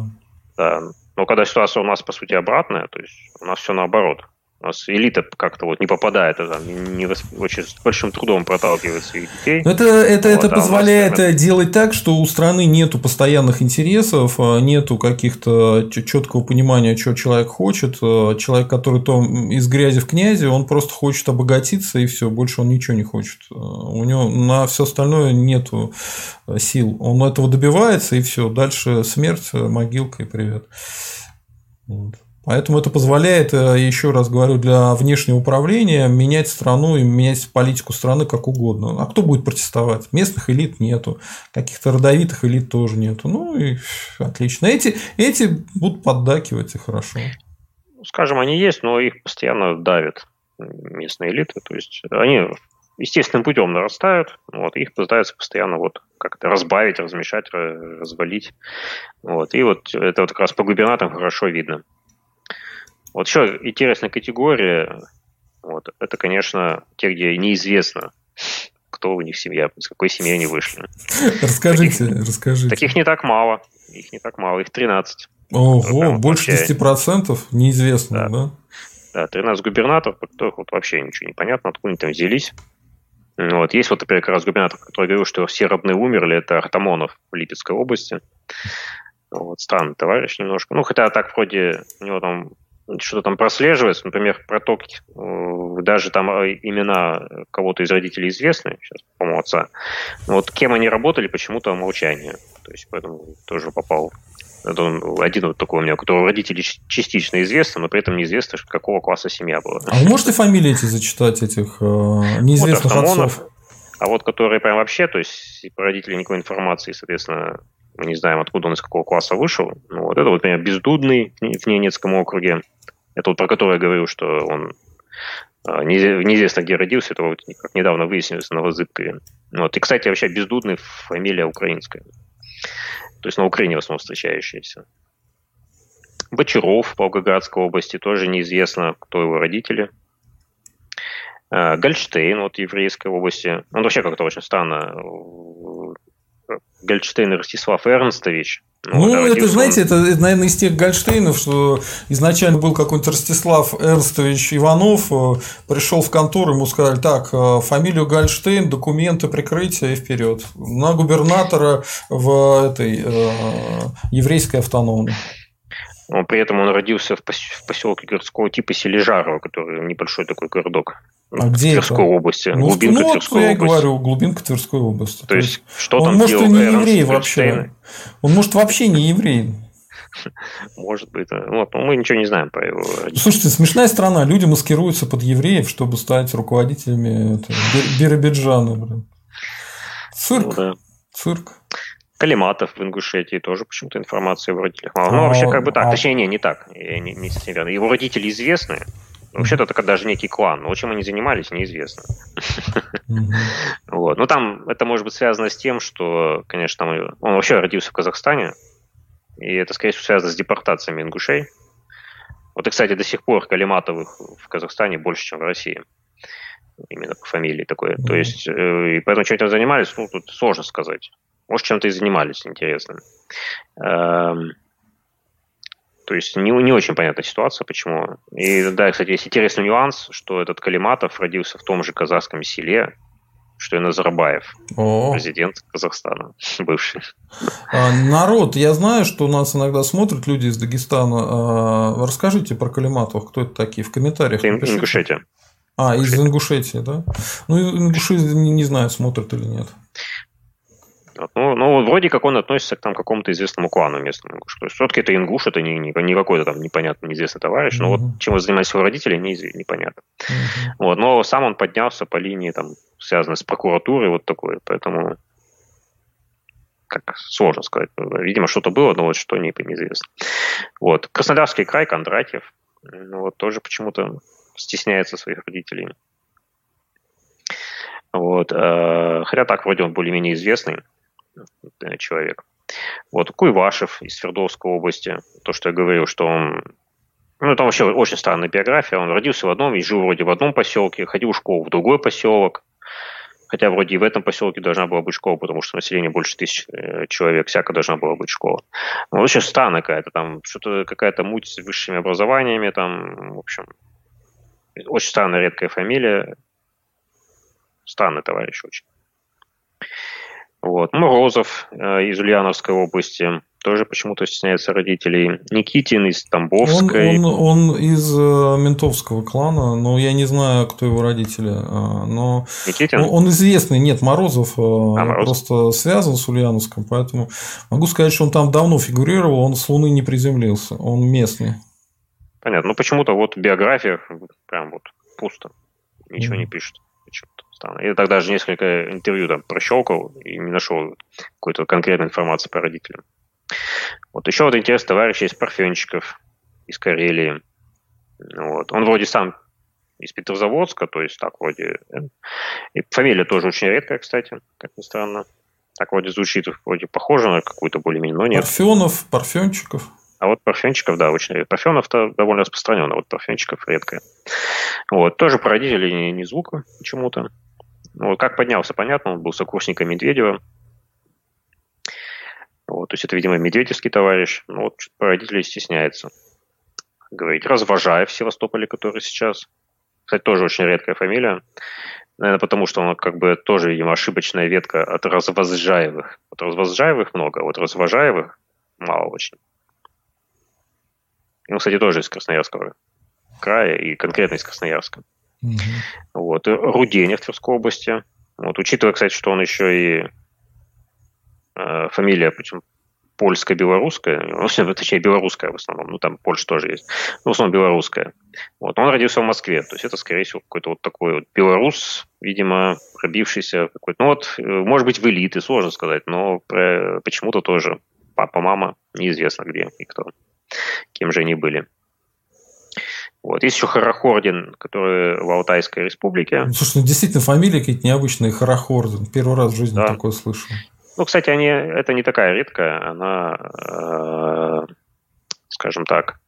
Да, но когда ситуация у нас, по сути, обратная, то есть у нас все наоборот. У нас элита как-то вот не попадает, а там, не, очень с большим трудом проталкивает своих детей. Это, это, вот, это а позволяет нас... делать так, что у страны нету постоянных интересов, а нету каких-то четкого понимания, что человек хочет. А человек, который то из грязи в князи, он просто хочет обогатиться и все, больше он ничего не хочет. У него на все остальное нету сил. Он этого добивается и все. Дальше смерть, могилка и привет. Вот. Поэтому это позволяет, э, еще раз говорю, для внешнего управления менять страну и менять политику страны как угодно. А кто будет протестовать? Местных элит нету, каких-то родовитых элит тоже нету. Ну и отлично. Эти, эти будут поддакивать и хорошо. Скажем, они есть, но их постоянно давят местные элиты. То есть они естественным путем нарастают, вот, их пытаются постоянно вот как-то разбавить, размешать, развалить. Вот, и вот это вот как раз по губернаторам хорошо видно. Вот еще интересная категория, вот, это, конечно, те, где неизвестно, кто у них семья, из какой семьи они вышли. Расскажите, таких, расскажите. Таких не так мало, их не так мало, их 13. Ого, больше вообще... 10% неизвестно, да? Да, да 13 губернаторов, которых вот вообще ничего не понятно, откуда они там взялись. Вот. Есть вот, например, как раз губернатор, который говорил, что все родные умерли, это Артамонов в Липецкой области. Вот, странный товарищ немножко. Ну, хотя так вроде у него там что-то там прослеживается, например, проток, э, даже там э, имена кого-то из родителей известны, сейчас, по-моему, отца. Вот кем они работали, почему-то молчание. То есть, поэтому тоже попал. Это он один вот такой у меня, у которого родители частично известны, но при этом неизвестно, какого класса семья была. А вы можете фамилии эти зачитать, этих э, неизвестных вот отцов? А вот которые прям вообще, то есть про родителей никакой информации, соответственно, не знаем, откуда он из какого класса вышел. Ну, вот это вот, например, Бездудный в Ненецком округе. Это вот про который я говорил, что он а, неизвестно, где родился, это вот как недавно выяснилось на Новозыбкове. Вот. И, кстати, вообще Бездудный фамилия украинская. То есть на Украине в основном встречающаяся. Бочаров в Волгоградской области тоже неизвестно, кто его родители. А, Гольштейн вот еврейской области. Он вообще как-то очень странно. Гольштейн Ростислав Эрнстович. Ну, ну это, знаете, это, наверное, из тех Гольштейнов, что изначально был какой-нибудь Ростислав Эрнстович Иванов, э, пришел в контору, ему сказали, так, э, фамилию Гольштейн, документы прикрытия и вперед на губернатора в этой э, еврейской автономной. Но при этом он родился в поселке городского типа Сележарова, который небольшой такой городок А где Тверской это? области. Ну, глубинка ну, Тверской я области. говорю, глубинка Тверской области. То, То есть, что он там может и не еврей вообще. Он может вообще не еврей. Может быть. Вот, но мы ничего не знаем про его Слушайте, смешная страна. Люди маскируются под евреев, чтобы стать руководителями это, Биробиджана. Блин. Цирк. Ну, да. Цирк. Калиматов в Ингушетии тоже почему-то информации его родителях мало. Ну, вообще, как бы так. А... Точнее, не, не так. Не, не совсем верно. Его родители известны. Вообще-то это даже некий клан, но чем они занимались, неизвестно. вот. Ну, там это может быть связано с тем, что, конечно, он вообще родился в Казахстане, и это, скорее всего, связано с депортациями ингушей. Вот, и, кстати, до сих пор Калиматовых в Казахстане больше, чем в России. Именно по фамилии такое. То есть, э, и поэтому чем то занимались, ну, тут сложно сказать. Может, чем-то и занимались интересным. То есть не, не очень понятна ситуация, почему. И да, кстати, есть интересный нюанс, что этот Калиматов родился в том же казахском селе, что и Назарбаев, О. президент Казахстана, бывший. А, народ, я знаю, что нас иногда смотрят люди из Дагестана. А, расскажите про Калиматов, кто это такие, в комментариях. Это Ингушетия. А, из Ингушетии, да? Ну, Ингуши не, не знаю, смотрят или нет. Ну, ну, вроде как он относится к там, какому-то известному клану местному. То есть, все-таки это ингуш, это не, не, не какой-то там непонятный, неизвестный товарищ, но mm-hmm. вот чем занимались его родители, не, непонятно. Mm-hmm. Вот, но сам он поднялся по линии, там, связанной с прокуратурой, вот такой, поэтому как сложно сказать. Видимо, что-то было, но вот что не, неизвестно. Вот. Краснодарский край, Кондратьев, ну, вот тоже почему-то стесняется своих родителей. Вот. Э, хотя так вроде он более-менее известный. Э, человек. Вот Куйвашев из Свердловской области, то, что я говорил, что он ну, там вообще очень странная биография. Он родился в одном и жил вроде в одном поселке, ходил в школу в другой поселок. Хотя вроде и в этом поселке должна была быть школа, потому что население больше тысяч э, человек, всяко должна была быть школа. Ну, очень странная какая-то там, что-то какая-то муть с высшими образованиями, там, в общем, очень странная редкая фамилия. Странный товарищ очень. Вот. Морозов э, из Ульяновской области тоже почему-то стесняется родителей. Никитин из Тамбовской. Он, он, он из э, ментовского клана, но я не знаю, кто его родители. Э, но Никитин? Он, он известный. Нет, Морозов, э, а, Морозов просто связан с Ульяновском, поэтому могу сказать, что он там давно фигурировал, он с Луны не приземлился, он местный. Понятно. Ну почему-то вот в биографиях прям вот пусто. Ничего mm. не пишет странно. Я тогда же несколько интервью там прощелкал и не нашел какой-то конкретной информации по родителям. Вот еще вот интересный товарищ из Парфенчиков, из Карелии. Вот. Он вроде сам из Петрозаводска, то есть так вроде... Э, и фамилия тоже очень редкая, кстати, как ни странно. Так вроде звучит, вроде похоже на какую-то более-менее, но нет. Парфенов, Парфенчиков. А вот парфенчиков, да, очень. Парфенов-то довольно распространен, а вот парфенчиков редко. Вот, тоже по родителей не, не звука почему-то. Вот, как поднялся, понятно, он был сокурсником Медведева. Вот, то есть это, видимо, медведевский товарищ. Ну, вот по родителей стесняется говорить. Развожаев в Севастополе, который сейчас. Кстати, тоже очень редкая фамилия. Наверное, потому что он как бы тоже, видимо, ошибочная ветка от развозжаевых. Вот развозжаевых много, а вот развожаевых мало очень. Ну, кстати, тоже из Красноярского края и конкретно из Красноярска. Угу. Вот. Руденя в Тверской области. Вот. Учитывая, кстати, что он еще и э, фамилия, причем польско-белорусская, ну, точнее, белорусская в основном, ну, там Польша тоже есть, но в основном белорусская. Вот. Он родился в Москве, то есть это, скорее всего, какой-то вот такой вот белорус, видимо, пробившийся какой-то, ну, вот, э, может быть, в элиты, сложно сказать, но почему-то тоже папа, мама, неизвестно где и кто кем же они были. Вот. Есть еще Харахордин, который в Алтайской республике. Ну, слушай, ну действительно фамилия какие-то необычные Харахордин. Первый раз в жизни да. такое слышу. Ну, кстати, они, это не такая редкая, она, э, скажем так,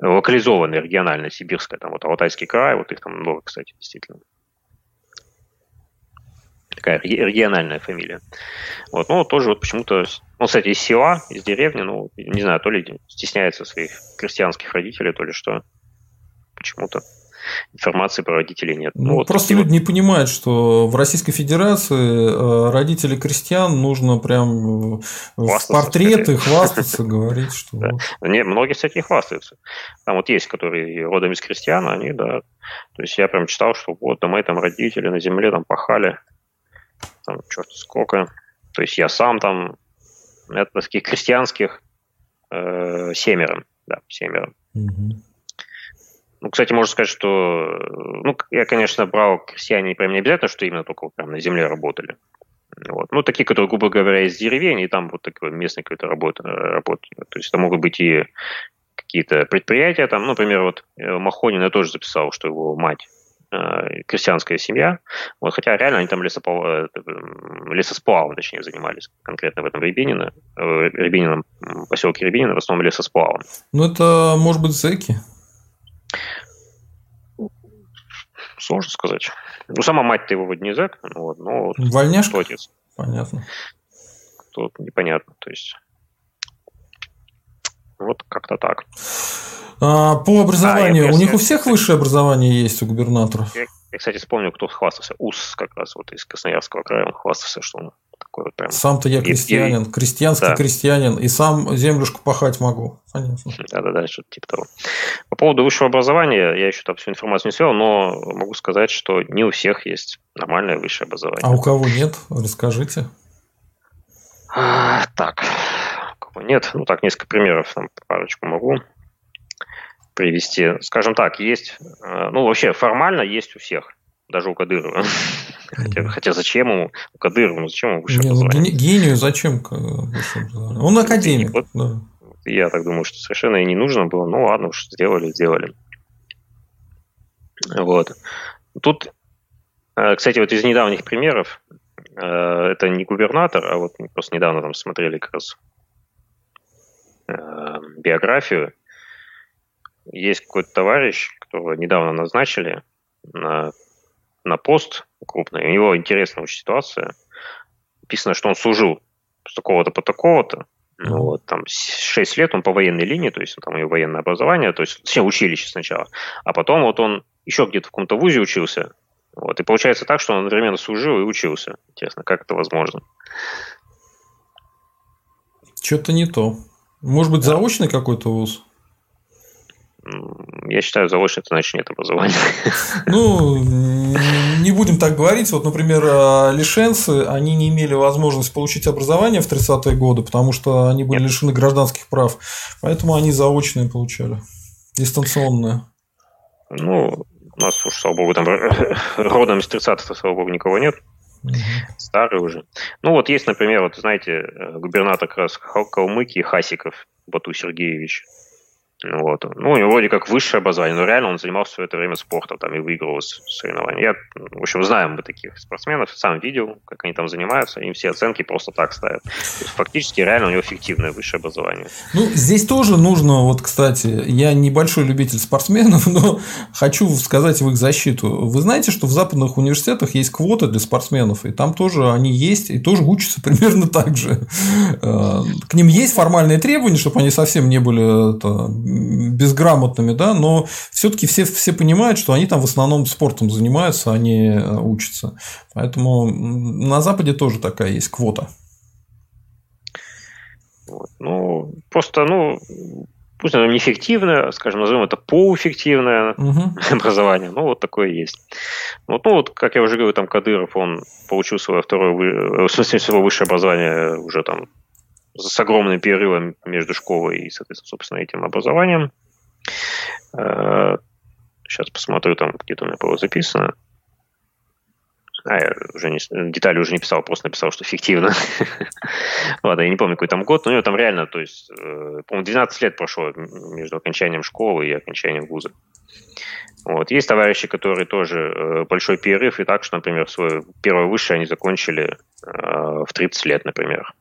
локализованная, региональная, сибирская, там вот Алтайский край, вот их там много, кстати, действительно такая региональная фамилия. Вот, ну, тоже вот почему-то, ну, кстати, из села, из деревни, ну, не знаю, то ли стесняется своих крестьянских родителей, то ли что. почему-то информации про родителей нет. Ну, ну вот просто люди вот... не понимают, что в Российской Федерации э, родители крестьян нужно прям в портреты хвастаться, говорить, что... Не, многие, кстати, хвастаются. Там вот есть, которые родом из крестьян, они, да. То есть я прям читал, что вот, да мои там родители на земле там пахали, там черт сколько. То есть я сам там, это таких крестьянских э, семеро, да, семеро. Угу. Ну, кстати, можно сказать, что, ну, я, конечно, брал крестьяне прям не обязательно, что именно только прям на земле работали. Вот. Ну, такие, которые, грубо говоря, из деревень, и там вот такой местный какой-то работа, работа. То есть это могут быть и какие-то предприятия, там, ну, например, вот э, Махонин я тоже записал, что его мать э, крестьянская семья, вот, хотя реально они там лесопол... Э, лесосплавом, точнее, занимались, конкретно в этом Рябинино, э, Рябинином, поселке Рябинино, в основном лесосплавом. Ну, это, может быть, зэки? Сложно сказать. Ну, сама мать-то его вроде не зэк. Ну, вот, но Вольняшка? Кто отец? Понятно. Тут непонятно. То есть, вот как-то так. А, по образованию, а, у них у всех высшее образование есть у губернаторов? Я, я, кстати, вспомнил, кто хвастался. УС как раз вот из Красноярского края, он хвастался, что он такой вот прям... Сам-то я крестьянин, и, крестьянский да. крестьянин, и сам землюшку пахать могу. Понятно. Да-да-да, что-то типа того. По поводу высшего образования, я еще там всю информацию не свел, но могу сказать, что не у всех есть нормальное высшее образование. А у кого нет? Расскажите. А, так, у кого нет? Ну так, несколько примеров, там парочку могу привести. Скажем так, есть, э, ну вообще формально есть у всех даже у Кадырова. Хотя, хотя зачем ему, у Кадырова, ну зачем ему высшее ну, образование? Гению зачем высшее образование? Он академик. Вот, да. Я так думаю, что совершенно и не нужно было. Ну ладно уж, сделали, сделали. Вот. Тут, э, кстати, вот из недавних примеров, э, это не губернатор, а вот просто недавно там смотрели как раз биографию. Есть какой-то товарищ, которого недавно назначили на на пост крупный, у него интересная очень ситуация. Написано, что он служил с такого-то по такого-то, ну, вот, там 6 лет он по военной линии, то есть там у него военное образование, то есть все училище сначала, а потом вот он еще где-то в каком-то вузе учился, вот, и получается так, что он одновременно служил и учился. Интересно, как это возможно? Что-то не то. Может быть, заочный какой-то вуз? Я считаю, заочно это значит нет образования. Ну, не будем так говорить. Вот, например, а, лишенцы, они не имели возможности получить образование в 30-е годы, потому что они были нет. лишены гражданских прав. Поэтому они заочные получали. Дистанционные. Ну, у нас уж, слава богу, там родом из 30-х, слава богу, никого нет. Угу. Старый уже. Ну, вот есть, например, вот знаете, э, губернатор как раз Калмыкии Хасиков Бату Сергеевич. Вот. Ну, у него вроде как высшее образование, но реально он занимался все это время спортом там, и выигрывал соревнования. Я, в общем, знаем мы таких спортсменов, сам видел, как они там занимаются, им все оценки просто так ставят. То есть, фактически реально у него фиктивное высшее образование. Ну, здесь тоже нужно, вот, кстати, я небольшой любитель спортсменов, но хочу сказать в их защиту. Вы знаете, что в западных университетах есть квоты для спортсменов, и там тоже они есть, и тоже учатся примерно так же. Э, к ним есть формальные требования, чтобы они совсем не были это, безграмотными, да, но все-таки все, все понимают, что они там в основном спортом занимаются, а не э, учатся. Поэтому на Западе тоже такая есть квота. Вот. Ну, просто, ну, пусть оно неэффективное, скажем, назовем это полуэффективное угу. образование, ну, вот такое есть. Вот, ну, вот, как я уже говорил, там Кадыров, он получил свое второе, в смысле, свое высшее образование уже там с огромным перерывом между школой и, соответственно, собственно, этим образованием. Сейчас э, посмотрю, там где-то у меня было записано. А, я уже не, детали уже не писал, просто написал, что фиктивно. Ладно, я не помню, какой там год, но у него там реально, то есть, э, по-моему, 12 лет прошло между окончанием школы и окончанием вуза. Вот. Есть товарищи, которые тоже э, большой перерыв, и так, что, например, свое первое высшее они закончили в 30 лет, например.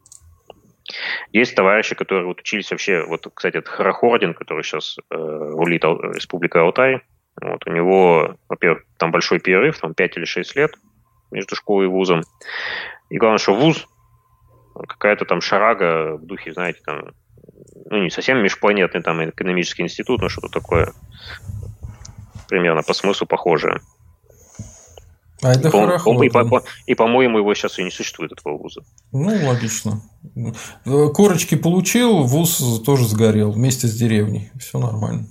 Есть товарищи, которые вот учились вообще, вот, кстати, это Харахордин, который сейчас э, рулит Республика Алтай. Вот, у него, во-первых, там большой перерыв, там 5 или 6 лет между школой и вузом. И главное, что вуз какая-то там шарага в духе, знаете, там, ну, не совсем межпланетный там экономический институт, но что-то такое примерно по смыслу похожее. А это по, хорошо. По, и, по, по, и, по-моему, его сейчас и не существует, этого вуза. Ну, логично. Корочки получил, вуз тоже сгорел вместе с деревней. Все нормально.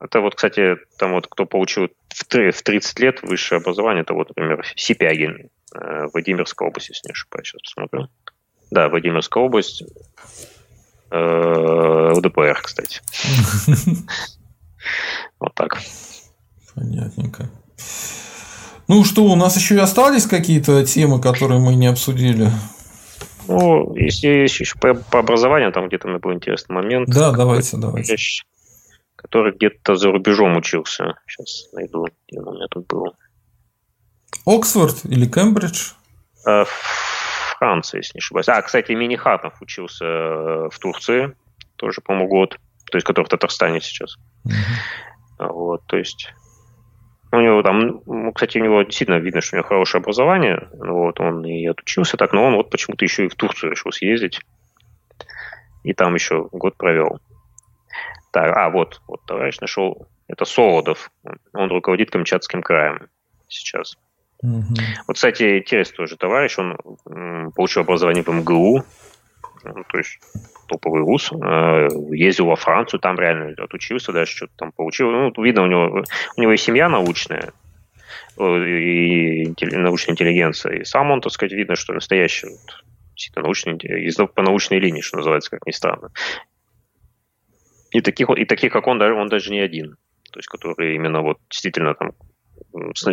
Это вот, кстати, там вот кто получил в 30 лет высшее образование, это вот, например, Сипягин, э, Владимирская область, если не ошибаюсь, сейчас посмотрю. Да, Владимирская область, э, ЛДПР, кстати. Вот так. Понятненько. Ну что, у нас еще и остались какие-то темы, которые мы не обсудили? Ну, если еще по, по образованию, там где-то мне был интересный момент. Да, давайте, давайте. Который где-то за рубежом учился. Сейчас найду, где он у меня тут был. Оксфорд или Кембридж? Э, Франция, если не ошибаюсь. А, кстати, Минихатов учился э, в Турции, тоже, по-моему, год. То есть, который в Татарстане сейчас. Угу. Вот, то есть у него там, ну, кстати, у него действительно видно, что у него хорошее образование. Вот, он и отучился так, но он вот почему-то еще и в Турцию решил съездить. И там еще год провел. Так, а, вот, вот товарищ нашел. Это Солодов. Он руководит Камчатским краем сейчас. Угу. Вот, кстати, интересный тоже товарищ. Он получил образование в МГУ. Ну, то есть топовый вуз, э, ездил во Францию, там реально отучился, даже что-то там получил. Ну, видно, у него, у него и семья научная, э, и научная интеллигенция. И сам он, так сказать, видно, что настоящий вот, научный, по научной линии, что называется, как ни странно. И таких, и таких как он, он даже не один. То есть, которые именно вот действительно там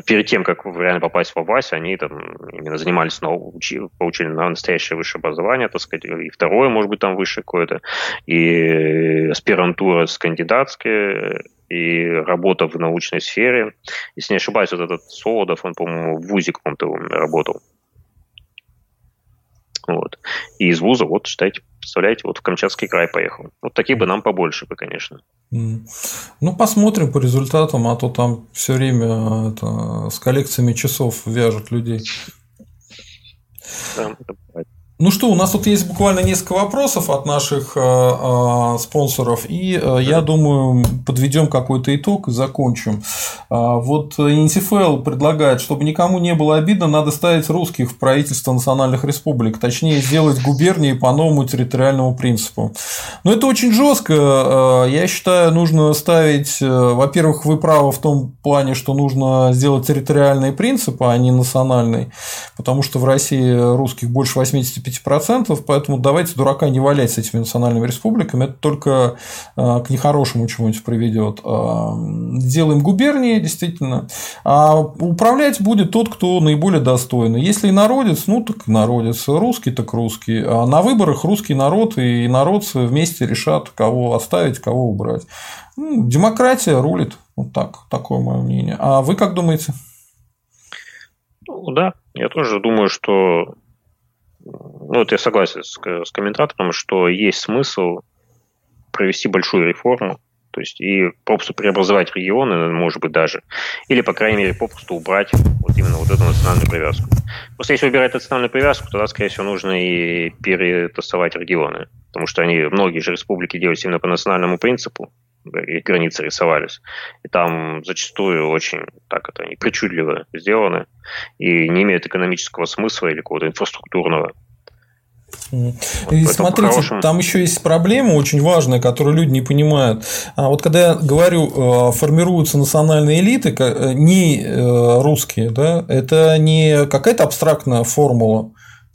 перед тем, как реально попасть в область, они там именно занимались, учи, получили на настоящее высшее образование, так сказать, и второе, может быть, там высшее какое-то, и аспирантура с кандидатские, и работа в научной сфере. Если не ошибаюсь, вот этот Солодов, он, по-моему, в ВУЗе каком-то работал. Вот. И из вуза, вот, считайте, представляете, вот в Камчатский край поехал. Вот такие бы нам побольше бы, конечно. Ну, посмотрим по результатам, а то там все время это, с коллекциями часов вяжут людей. Да, ну что, у нас тут есть буквально несколько вопросов от наших э, э, спонсоров, и э, я думаю, подведем какой-то итог и закончим. Э, вот НТФЛ предлагает, чтобы никому не было обидно, надо ставить русских в правительство национальных республик, точнее сделать губернии по новому территориальному принципу. Но это очень жестко. Э, я считаю, нужно ставить, э, во-первых, вы правы в том плане, что нужно сделать территориальный принцип, а не национальный, потому что в России русских больше 85 25%, поэтому давайте дурака не валять с этими национальными республиками, это только а, к нехорошему чему-нибудь приведет. А, делаем губернии, действительно, а управлять будет тот, кто наиболее достойный. Если народец, ну так народец, русский так русский, а на выборах русский народ и народцы вместе решат, кого оставить, кого убрать. Ну, демократия рулит, вот так, такое мое мнение. А вы как думаете? Ну, да, я тоже думаю, что ну, вот я согласен с, с комментатором, что есть смысл провести большую реформу, то есть и попросту преобразовать регионы, может быть, даже, или, по крайней мере, попросту убрать вот именно вот эту национальную привязку. Просто если убирать национальную привязку, тогда, скорее всего, нужно и перетасовать регионы, потому что они, многие же республики делают именно по национальному принципу, их границы рисовались. И там зачастую очень так это они причудливо сделаны и не имеют экономического смысла или какого-то инфраструктурного. И смотрите, хорошем... там еще есть проблема очень важная, которую люди не понимают. А вот когда я говорю, э, формируются национальные элиты, э, не э, русские, да, это не какая-то абстрактная формула,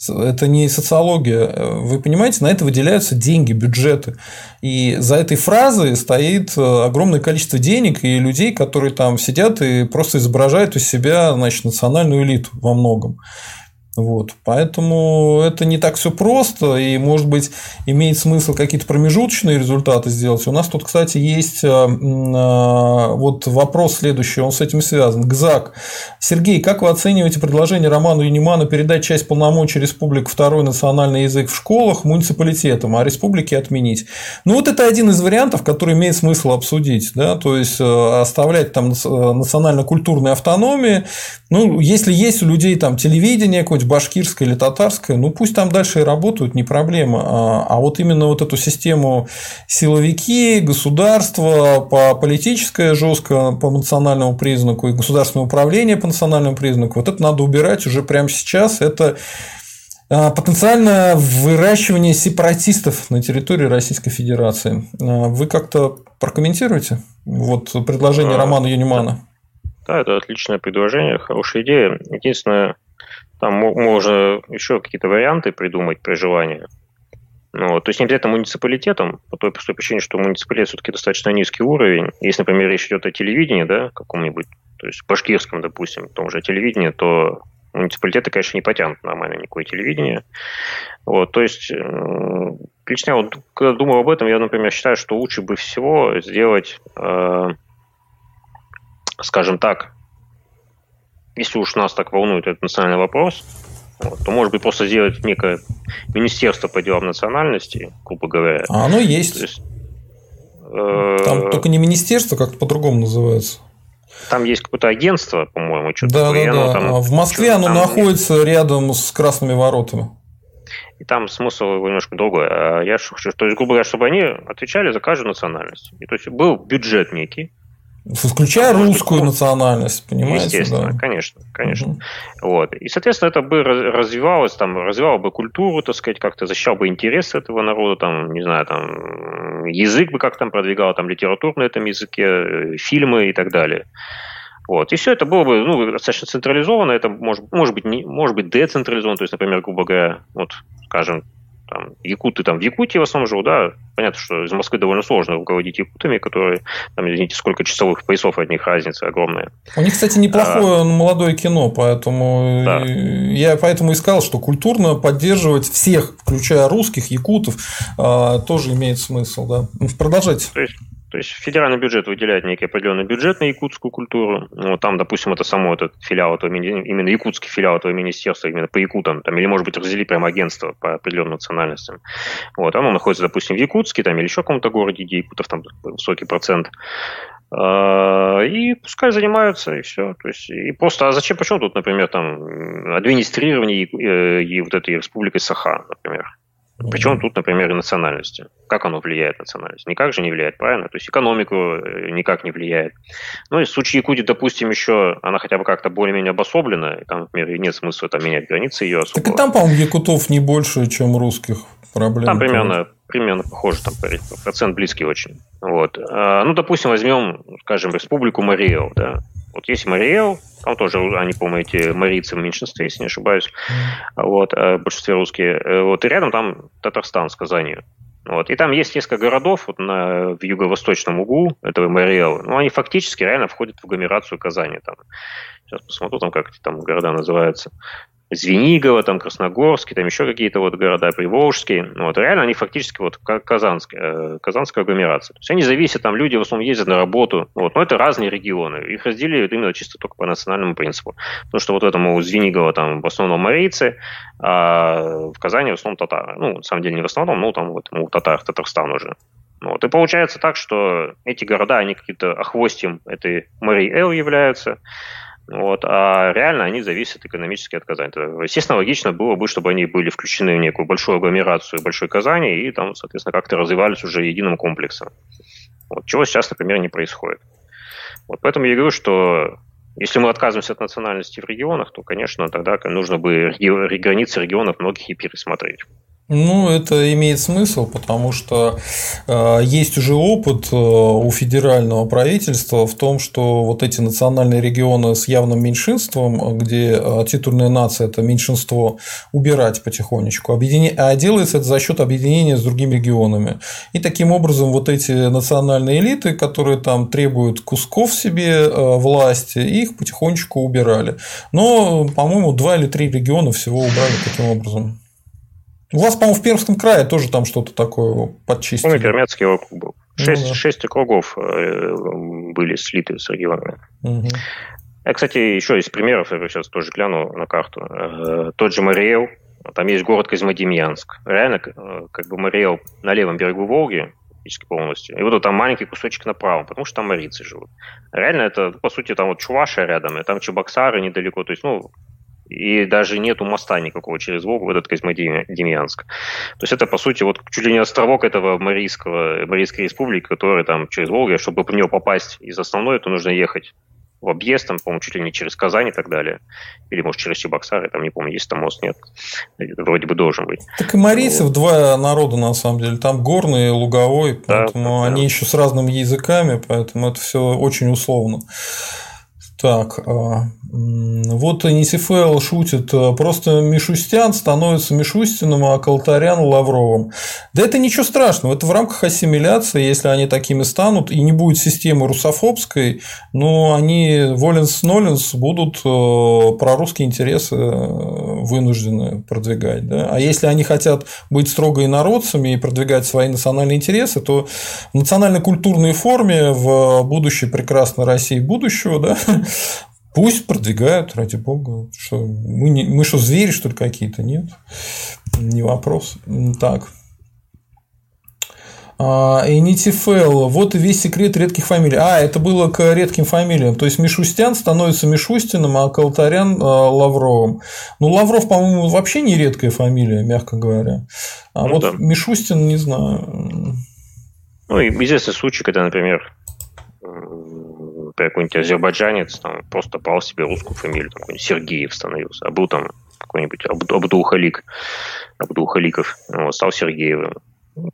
это не социология. Вы понимаете, на это выделяются деньги, бюджеты. И за этой фразой стоит огромное количество денег и людей, которые там сидят и просто изображают из себя значит, национальную элиту во многом. Вот, поэтому это не так все просто, и, может быть, имеет смысл какие-то промежуточные результаты сделать. У нас тут, кстати, есть э, э, вот вопрос следующий, он с этим связан. ГЗАК. Сергей, как вы оцениваете предложение Роману Юниману передать часть полномочий республик второй национальный язык в школах муниципалитетам, а республики отменить? Ну, вот это один из вариантов, который имеет смысл обсудить, да, то есть э, оставлять там национально-культурные автономии. Ну, если есть у людей там телевидение, какое хоть башкирская или татарская, ну пусть там дальше и работают, не проблема. А, а вот именно вот эту систему силовики, государство по политическое жестко по национальному признаку и государственное управление по национальному признаку, вот это надо убирать уже прямо сейчас. Это а, потенциально выращивание сепаратистов на территории Российской Федерации. А, вы как-то прокомментируете вот предложение Романа Юнимана? Да, это отличное предложение, хорошая идея. Единственное, там можно еще какие-то варианты придумать при желании. Ну, то есть не обязательно муниципалитетом, по той простой причине, что муниципалитет все-таки достаточно низкий уровень. Если, например, речь идет о телевидении, да, каком-нибудь, то есть башкирском, допустим, том же телевидении, то муниципалитеты, конечно, не потянут нормально никакое телевидение. Вот, то есть, э, лично вот, когда думаю об этом, я, например, считаю, что лучше бы всего сделать э, скажем так, если уж нас так волнует этот национальный вопрос, вот, то, может быть, просто сделать некое министерство по делам национальности, грубо говоря. А оно есть. есть э, Там только не министерство, как-то по-другому называется. Там есть какое-то агентство, по-моему, что-то да, такое. Да, да. Там, в Москве оно там... находится рядом с красными воротами. И там смысл немножко другой. А я, то есть, грубо говоря, чтобы они отвечали за каждую национальность. И, то есть был бюджет некий, Включая русскую быть, национальность, понимаете? Естественно, да. конечно, конечно. Угу. Вот. И, соответственно, это бы развивалось, там, развивало бы культуру, так сказать, как-то защищал бы интересы этого народа, там, не знаю, там, язык бы как там продвигал, там, литературу на этом языке, э, фильмы и так далее. Вот. И все это было бы ну, достаточно централизовано, это может, может, быть, не, может быть децентрализовано, то есть, например, грубо говоря, вот, скажем, там, якуты там в Якутии в основном живут, да, понятно, что из Москвы довольно сложно руководить якутами, которые, там, извините, сколько часовых поясов от них разница огромная. У них, кстати, неплохое а, молодое кино, поэтому да. я поэтому искал, что культурно поддерживать всех, включая русских, якутов, а, тоже имеет смысл, да. Продолжайте. То есть, то есть федеральный бюджет выделяет некий определенный бюджет на якутскую культуру. Ну, там, допустим, это само этот филиал этого, именно якутский филиал этого министерства, именно по якутам, там, или, может быть, разделили прямо агентство по определенным национальностям. Вот, оно находится, допустим, в Якутске, там, или еще в каком-то городе, где якутов там высокий процент. А, и пускай занимаются, и все. То есть, и просто, а зачем, почему тут, например, там, администрирование и, э, и вот этой республикой Саха, например? Причем тут, например, и национальности. Как оно влияет на национальность? Никак же не влияет, правильно? То есть экономику э, никак не влияет. Ну и в случае Якутии, допустим, еще она хотя бы как-то более-менее обособлена, и там, например, нет смысла там менять границы ее особо. Так и там, по-моему, якутов не больше, чем русских проблем. Там примерно, примерно похоже, там процент близкий очень. Вот. А, ну, допустим, возьмем, скажем, республику Мариэл, да. Вот есть Мариэл, там тоже, они, по-моему, эти марийцы в меньшинстве, если не ошибаюсь. Вот, а в большинстве русские. Э, вот, и рядом там Татарстан с Казанью. Вот. И там есть несколько городов вот на, в юго-восточном углу этого Мариэла. Ну, они фактически реально входят в агломерацию Казани. Там. Сейчас посмотрю, там как эти там города называются. Звенигово, там Красногорский, там еще какие-то вот города, Приволжские. Вот, реально они фактически вот Казанская, э, Казанская агломерация. То есть они зависят, там люди в основном ездят на работу. Вот, но это разные регионы. Их разделяют именно чисто только по национальному принципу. Потому что вот этому Звенигово там в основном марийцы, а в Казани в основном татары. Ну, на самом деле не в основном, но там вот у татар, Татарстан уже. Вот. И получается так, что эти города, они какие-то охвостьем этой Марии Эл являются. Вот, а реально они зависят экономически от Казани. Естественно, логично было бы, чтобы они были включены в некую большую агломерацию Большой Казани и там, соответственно, как-то развивались уже единым комплексом. Вот, чего сейчас, например, не происходит. Вот поэтому я говорю, что если мы отказываемся от национальности в регионах, то, конечно, тогда нужно бы границы регионов многих и пересмотреть. Ну, это имеет смысл, потому что э, есть уже опыт э, у федерального правительства в том, что вот эти национальные регионы с явным меньшинством, где э, титульная нация это меньшинство, убирать потихонечку, объедине... а делается это за счет объединения с другими регионами. И таким образом вот эти национальные элиты, которые там требуют кусков себе э, власти, их потихонечку убирали. Но, по-моему, два или три региона всего убрали таким образом. У вас, по-моему, в Пермском крае тоже там что-то такое подчистили. Ну, Пермяцкий округ был. Шесть, ну, да. шесть округов э, были слиты с регионами. Угу. Я, кстати, еще из примеров, я сейчас тоже гляну на карту. Э, тот же Мариэл, там есть город Козьмодемьянск. Реально, э, как бы Мариэл на левом берегу Волги, практически полностью. И вот там маленький кусочек направо, потому что там марийцы живут. Реально это, по сути, там вот Чувашия рядом, и там Чебоксары недалеко. То есть, ну, и даже нету моста никакого через Волгу в этот Козьмодемьянск. То есть это, по сути, вот чуть ли не островок этого Марийского, Марийской республики, который там через Волгу, чтобы по него попасть из основной, то нужно ехать в объезд, там, по-моему, чуть ли не через Казань и так далее. Или, может, через Чебоксары, там, не помню, есть там мост, нет. Вроде бы должен быть. Так и марийцев вот. два народа, на самом деле. Там горный и луговой, поэтому да, они да. еще с разными языками, поэтому это все очень условно. Так, а, вот Нисифел шутит, э, просто Мишустян становится Мишустиным, а Калтарян – Лавровым. Да это ничего страшного, это в рамках ассимиляции, если они такими станут, и не будет системы русофобской, но они Воленс-Ноленс будут э, прорусские интересы вынуждены продвигать. Да? А если они хотят быть строго инородцами и продвигать свои национальные интересы, то в национально-культурной форме в будущей прекрасной России будущего да, Пусть продвигают, ради бога. Что, мы, не, мы что, звери, что ли, какие-то? Нет. Не вопрос. Так. Энитифел. Вот и весь секрет редких фамилий. А, это было к редким фамилиям. То есть Мишустян становится Мишустиным, а Калтарян а, Лавровым. Ну, Лавров, по-моему, вообще не редкая фамилия, мягко говоря. А ну, вот да. Мишустин, не знаю. Ну, и известный случай, когда, например, какой-нибудь азербайджанец там просто пал себе русскую фамилию, там какой-нибудь Сергеев становился, а был там какой-нибудь Абдул-Халик, Абдул-Халиков, вот, стал Сергеевым.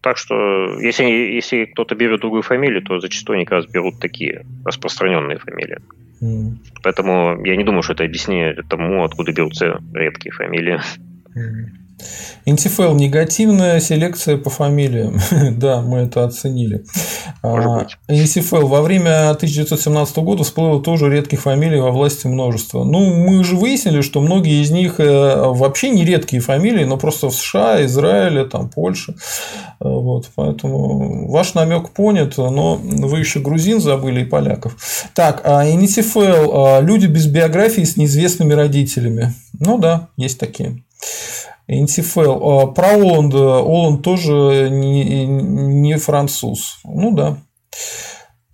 Так что, если, если кто-то берет другую фамилию, то зачастую они как раз берут такие распространенные фамилии. Mm. Поэтому я не думаю, что это объяснение тому, откуда берутся редкие фамилии. Mm. Интифел – негативная селекция по фамилиям. да, мы это оценили. Интифел во время 1917 года всплыло тоже редких фамилий во власти множества. Ну, мы же выяснили, что многие из них э, вообще не редкие фамилии, но просто в США, Израиле, там, Польше. Вот, поэтому ваш намек понят, но вы еще грузин забыли и поляков. Так, а Инитифел – люди без биографии с неизвестными родителями. Ну да, есть такие. Интифел. А, про Оланда. Оланд тоже не, не француз. Ну да.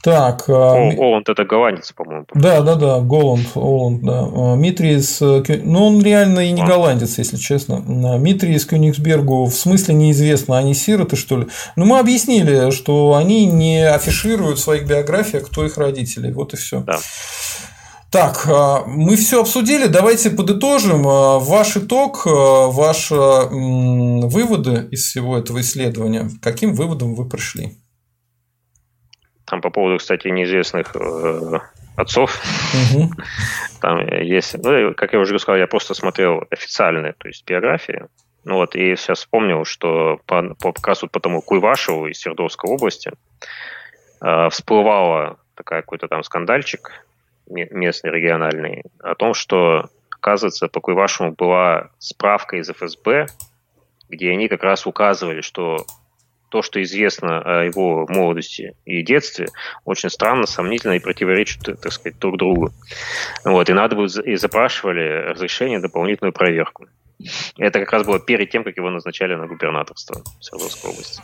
Так. А, О, Оланд это голландец, по-моему. Да, да, да, Голланд, Оланд, да. А, Митрис, ну он реально и не а. голландец, если честно. Митрис Кёнигсбергу в смысле неизвестно, они сироты, что ли. Но мы объяснили, что они не афишируют в своих биографиях, кто их родители. Вот и все. Да. Так, а, мы все обсудили. Давайте подытожим. А, ваш итог, а, ваши выводы из всего этого исследования. Каким выводом вы пришли? Там по поводу, кстати, неизвестных э, отцов. Угу. Там есть, ну, как я уже сказал, я просто смотрел официальные, то есть биографии. Ну вот, и сейчас вспомнил, что по, по, как раз вот по тому Куйвашеву из Свердловской области э, всплывала такая какой-то там скандальчик местный, региональный, о том, что, оказывается, по Куйвашему была справка из ФСБ, где они как раз указывали, что то, что известно о его молодости и детстве, очень странно, сомнительно и противоречит, так сказать, друг другу. Вот, и надо было, и запрашивали разрешение дополнительную проверку. Это как раз было перед тем, как его назначали на губернаторство Свердловской области.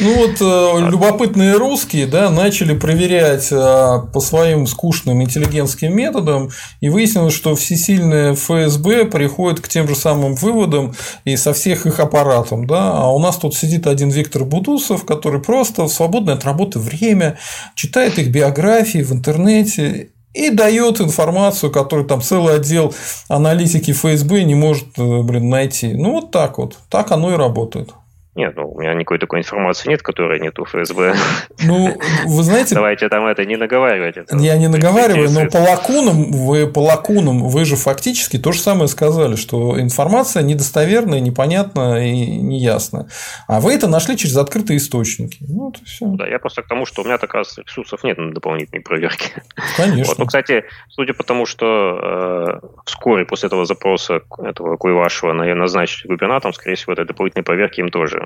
Ну вот э, любопытные русские да, начали проверять э, по своим скучным интеллигентским методам, и выяснилось, что всесильные ФСБ приходят к тем же самым выводам и со всех их аппаратом. Да? А у нас тут сидит один Виктор Будусов, который просто в свободное от работы время читает их биографии в интернете и дает информацию, которую там целый отдел аналитики ФСБ не может э, блин, найти. Ну, вот так вот. Так оно и работает. Нет, ну, у меня никакой такой информации нет, которая нет у ФСБ. Ну, вы знаете... Давайте там это не наговаривать. Это я не наговариваю, но по лакунам, вы, по лакунам вы же фактически то же самое сказали, что информация недостоверная, непонятная и неясная. А вы это нашли через открытые источники. Ну, это все. Да, я просто к тому, что у меня, так ресурсов нет на дополнительные проверки. Конечно. Вот. Ну, кстати, судя по тому, что э, вскоре после этого запроса этого Куйвашева назначили губернатором, скорее всего, этой дополнительной проверки им тоже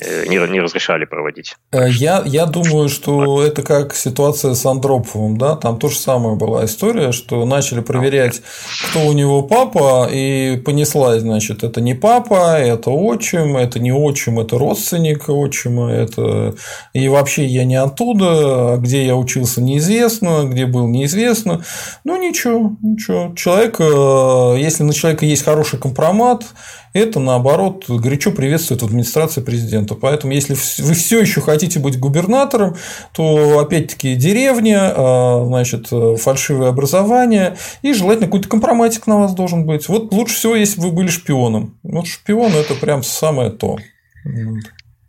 не, не разрешали проводить. Э, я, я думаю, что это как ситуация с Андроповым, да, там то же самое была история, что начали проверять, кто у него папа, и понеслась, значит, это не папа, это отчим, это не отчим, это родственник отчима, это и вообще я не оттуда, где я учился неизвестно, где был неизвестно, ну ничего, ничего, человек, э, если на человека есть хороший компромат, это, наоборот, горячо приветствует в администрации президента. Поэтому, если вы все еще хотите быть губернатором, то, опять-таки, деревня, а, значит, фальшивое образование и желательно какой-то компроматик на вас должен быть. Вот лучше всего, если вы были шпионом. Вот шпион – это прям самое то.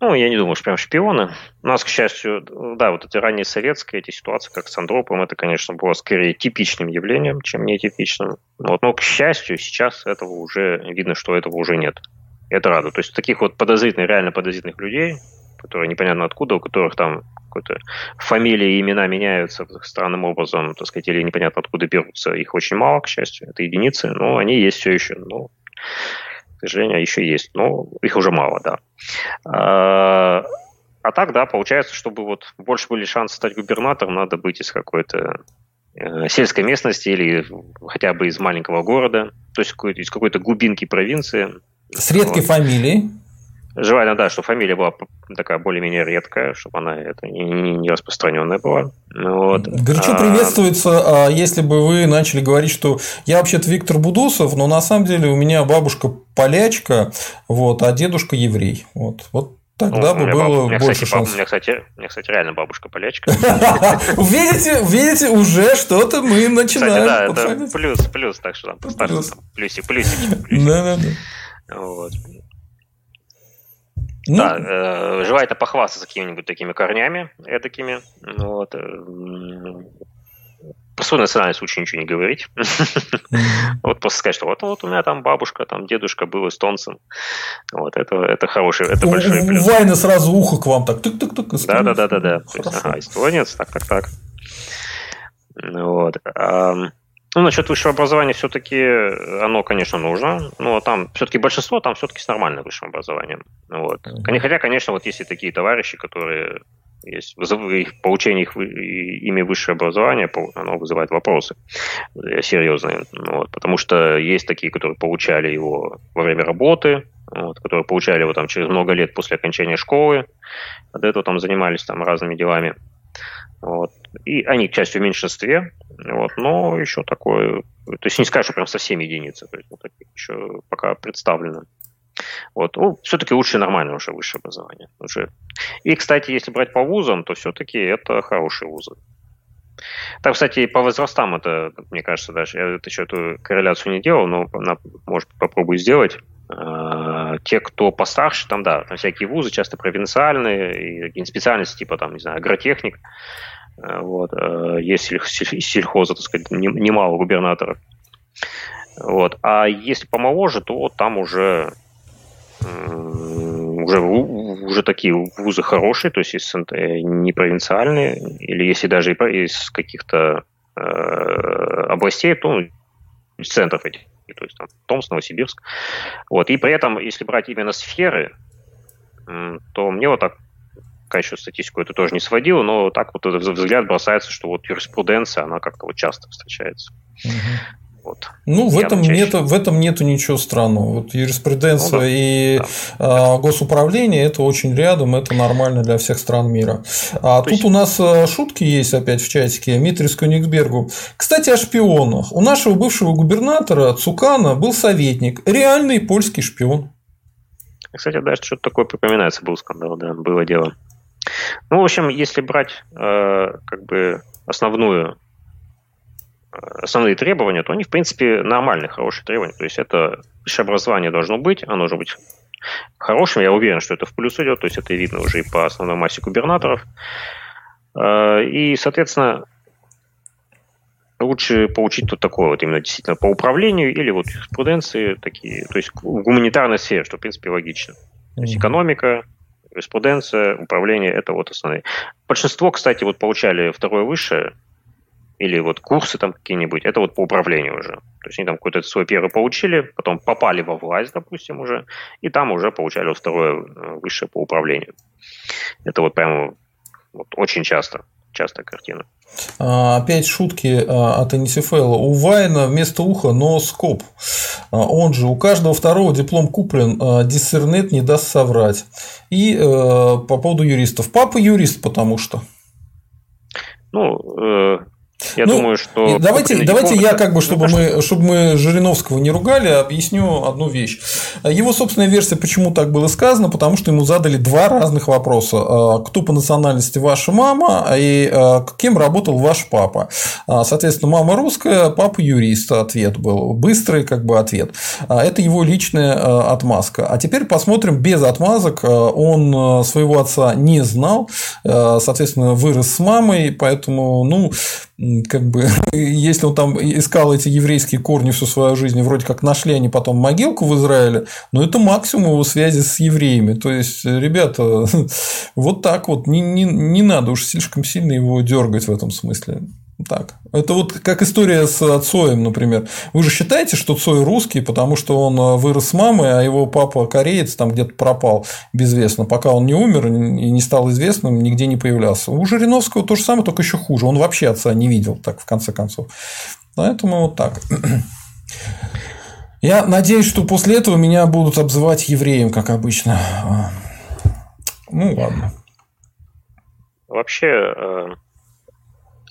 Ну, я не думаю, что прям шпионы. У нас, к счастью, да, вот эти ранние советские, эти ситуации, как с Андроповым, это, конечно, было скорее типичным явлением, чем нетипичным. Вот, но, к счастью, сейчас этого уже видно, что этого уже нет. Это радует. То есть таких вот подозрительных, реально подозрительных людей, которые непонятно откуда, у которых там какой-то фамилии и имена меняются странным образом, так сказать, или непонятно откуда берутся, их очень мало, к счастью, это единицы, но они есть все еще. Ну, к сожалению, еще есть, но их уже мало, да. А, а так, да, получается, чтобы вот больше были шансы стать губернатором, надо быть из какой-то э, сельской местности или хотя бы из маленького города, то есть из какой-то глубинки провинции. С редкой вот. фамилией. Желательно, да, чтобы фамилия была такая более-менее редкая, чтобы она это не, не, не распространенная была. Вот. Горячо а... приветствуется, а если бы вы начали говорить, что я вообще-то Виктор Будусов, но на самом деле у меня бабушка полячка, вот, а дедушка еврей. Вот, вот Тогда ну, бы было баб... больше кстати, шансов. У меня, кстати, у меня, кстати, реально бабушка полячка. Видите, видите, уже что-то мы начинаем. Кстати, да, это плюс, плюс, так что там плюсик, плюсик, плюсик. Да, да, да. Вот. Ну, да, э, желает похвастаться какими-нибудь такими корнями эдакими. Вот. Э, про свою национальность лучше ничего не говорить. Вот просто сказать, что вот, вот у меня там бабушка, там дедушка был эстонцем. Вот это, это хороший, это большой плюс. Вайна сразу ухо к вам так. Тык-тык-тык. Да, да, да, да, да. Ага, эстонец, так, так, так. Вот. Ну, насчет высшего образования все-таки э, оно, конечно, нужно, но там все-таки большинство там все-таки с нормальным высшим образованием. Вот. Mm-hmm. Хотя, конечно, вот есть и такие товарищи, которые есть их, получение их, ими высшее образование, оно вызывает вопросы э, серьезные. Вот, потому что есть такие, которые получали его во время работы, вот, которые получали его там через много лет после окончания школы, а до этого там занимались там разными делами. Вот. И они, к счастью, в меньшинстве, вот, но еще такое, то есть не скажешь, что прям совсем единицы, то есть вот таких еще пока представлено. Вот. Ну, все-таки лучше нормальное уже высшее образование. Уже. И, кстати, если брать по вузам, то все-таки это хорошие вузы. Там, кстати, по возрастам это, мне кажется, даже я это еще эту корреляцию не делал, но может попробую сделать. А, те, кто постарше, там, да, там всякие вузы, часто провинциальные, и специальности, типа, там, не знаю, агротехник, а, вот, а, есть из сельхоза, так сказать, немало губернаторов. Вот. А если помоложе, то там уже уже, уже такие вузы хорошие, то есть э, не провинциальные, или если даже из каких-то э, областей, то из центров этих то есть там Томск, Новосибирск. Вот. И при этом, если брать именно сферы, то мне вот так конечно, статистику это тоже не сводило, но так вот этот взгляд бросается, что вот юриспруденция, она как-то вот часто встречается. Угу. Вот. Ну, в этом, нет, в этом нету ничего странного. Вот юриспруденция ну, да. и да. госуправление это очень рядом, это нормально для всех стран мира. А То тут у нас а, шутки есть опять в чатике. Митрис Кёнигсбергу. Кстати, о шпионах. У нашего бывшего губернатора Цукана был советник, реальный польский шпион. Кстати, даже что-то такое припоминается, был скандал, да, было дело. Ну, в общем, если брать э, как бы основную основные требования, то они, в принципе, нормальные, хорошие требования. То есть это высшее образование должно быть, оно должно быть хорошим. Я уверен, что это в плюс идет, то есть это видно уже и по основной массе губернаторов. А, и, соответственно, лучше получить тут такое вот именно действительно по управлению или вот юриспруденции такие, то есть в гуманитарной сфере, что, в принципе, логично. То есть экономика, юриспруденция, управление – это вот основные. Большинство, кстати, вот получали второе высшее, или вот курсы там какие-нибудь, это вот по управлению уже. То есть они там какой-то свой первый получили, потом попали во власть, допустим, уже, и там уже получали второе э, высшее по управлению. Это вот прямо вот очень часто, частая картина. А, опять шутки а, от Анисифела. У Вайна вместо уха но скоп. А, он же у каждого второго диплом куплен, диссернет не даст соврать. И э, по поводу юристов. Папа юрист, потому что. Ну, э, я ну, думаю, что... Давайте, давайте я как бы, чтобы мы, чтобы мы Жириновского не ругали, объясню одну вещь. Его собственная версия, почему так было сказано, потому что ему задали два разных вопроса. А, кто по национальности ваша мама и а, кем работал ваш папа? А, соответственно, мама русская, папа юрист, ответ был. Быстрый как бы ответ. Это его личная отмазка. А теперь посмотрим без отмазок. Он своего отца не знал, соответственно, вырос с мамой, поэтому, ну, как бы, если он там искал эти еврейские корни всю свою жизнь, вроде как нашли они потом могилку в Израиле, но это максимум его связи с евреями. То есть, ребята, вот так вот, не, не, не надо уж слишком сильно его дергать в этом смысле. Так. Это вот как история с Цоем, например. Вы же считаете, что Цой русский, потому что он э, вырос с мамой, а его папа кореец там где-то пропал безвестно, пока он не умер и не стал известным, нигде не появлялся. У Жириновского то же самое, только еще хуже. Он вообще отца не видел, так в конце концов. Поэтому вот так. Я надеюсь, что после этого меня будут обзывать евреем, как обычно. Ну ладно. Вообще, э,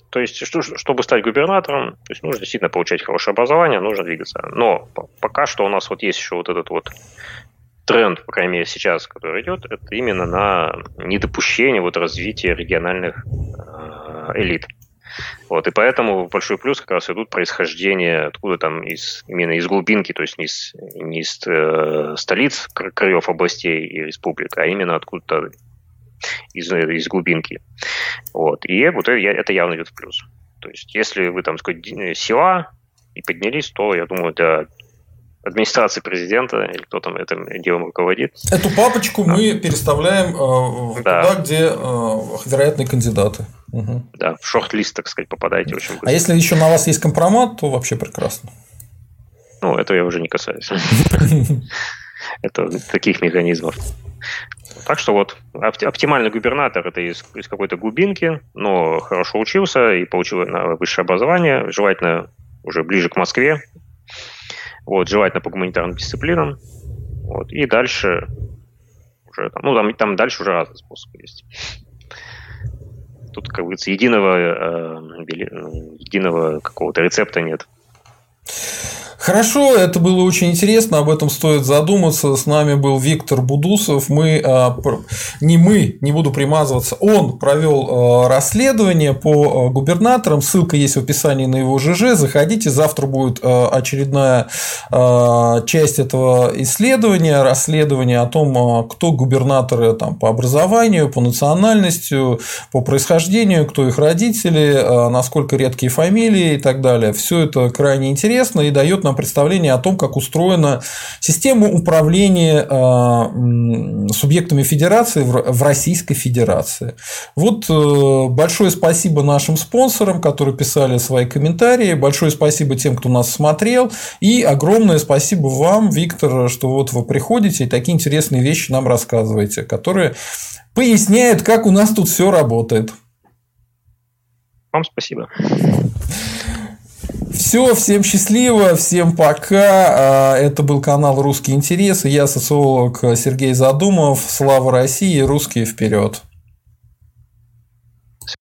то есть, что, чтобы стать губернатором, то есть нужно действительно получать хорошее образование, нужно двигаться. Но пока что у нас вот есть еще вот этот вот тренд, по крайней мере сейчас, который идет, это именно на недопущение вот развития региональных э, элит. Вот, и поэтому большой плюс как раз идут происхождение откуда там из, именно из глубинки, то есть не из, не из э, столиц краев областей и республик, а именно откуда-то из, из глубинки. Вот. И вот это, это явно идет в плюс. То есть, если вы там сказать, села и поднялись, то, я думаю, для администрации президента или кто там этим делом руководит. Эту папочку а. мы переставляем э, да. туда, где э, вероятные кандидаты. Угу. Да, в шорт-лист, так сказать, попадаете очень быстро. А если еще на вас есть компромат, то вообще прекрасно. Ну, это я уже не касаюсь. Это таких механизмов. Так что вот оптимальный губернатор это из, из какой-то глубинки, но хорошо учился и получил высшее образование, желательно уже ближе к Москве, вот, желательно по гуманитарным дисциплинам, вот, и дальше уже там, ну там, там дальше уже разные способы есть. Тут, как говорится, единого, э, единого какого-то рецепта нет. Хорошо, это было очень интересно, об этом стоит задуматься. С нами был Виктор Будусов. Мы, а, не мы, не буду примазываться, он провел а, расследование по а, губернаторам. Ссылка есть в описании на его ЖЖ. Заходите, завтра будет очередная часть этого исследования, расследования о том, кто губернаторы там, по образованию, по национальности, по происхождению, кто их родители, насколько редкие фамилии и так далее. Все это крайне интересно и дает нам представление о том, как устроена система управления э, субъектами федерации в Российской Федерации. Вот э, большое спасибо нашим спонсорам, которые писали свои комментарии, большое спасибо тем, кто нас смотрел, и огромное спасибо вам, Виктор, что вот вы приходите и такие интересные вещи нам рассказываете, которые поясняют, как у нас тут все работает. Вам спасибо. Все, всем счастливо, всем пока. А, это был канал Русские интересы. Я социолог Сергей Задумов. Слава России, русские вперед.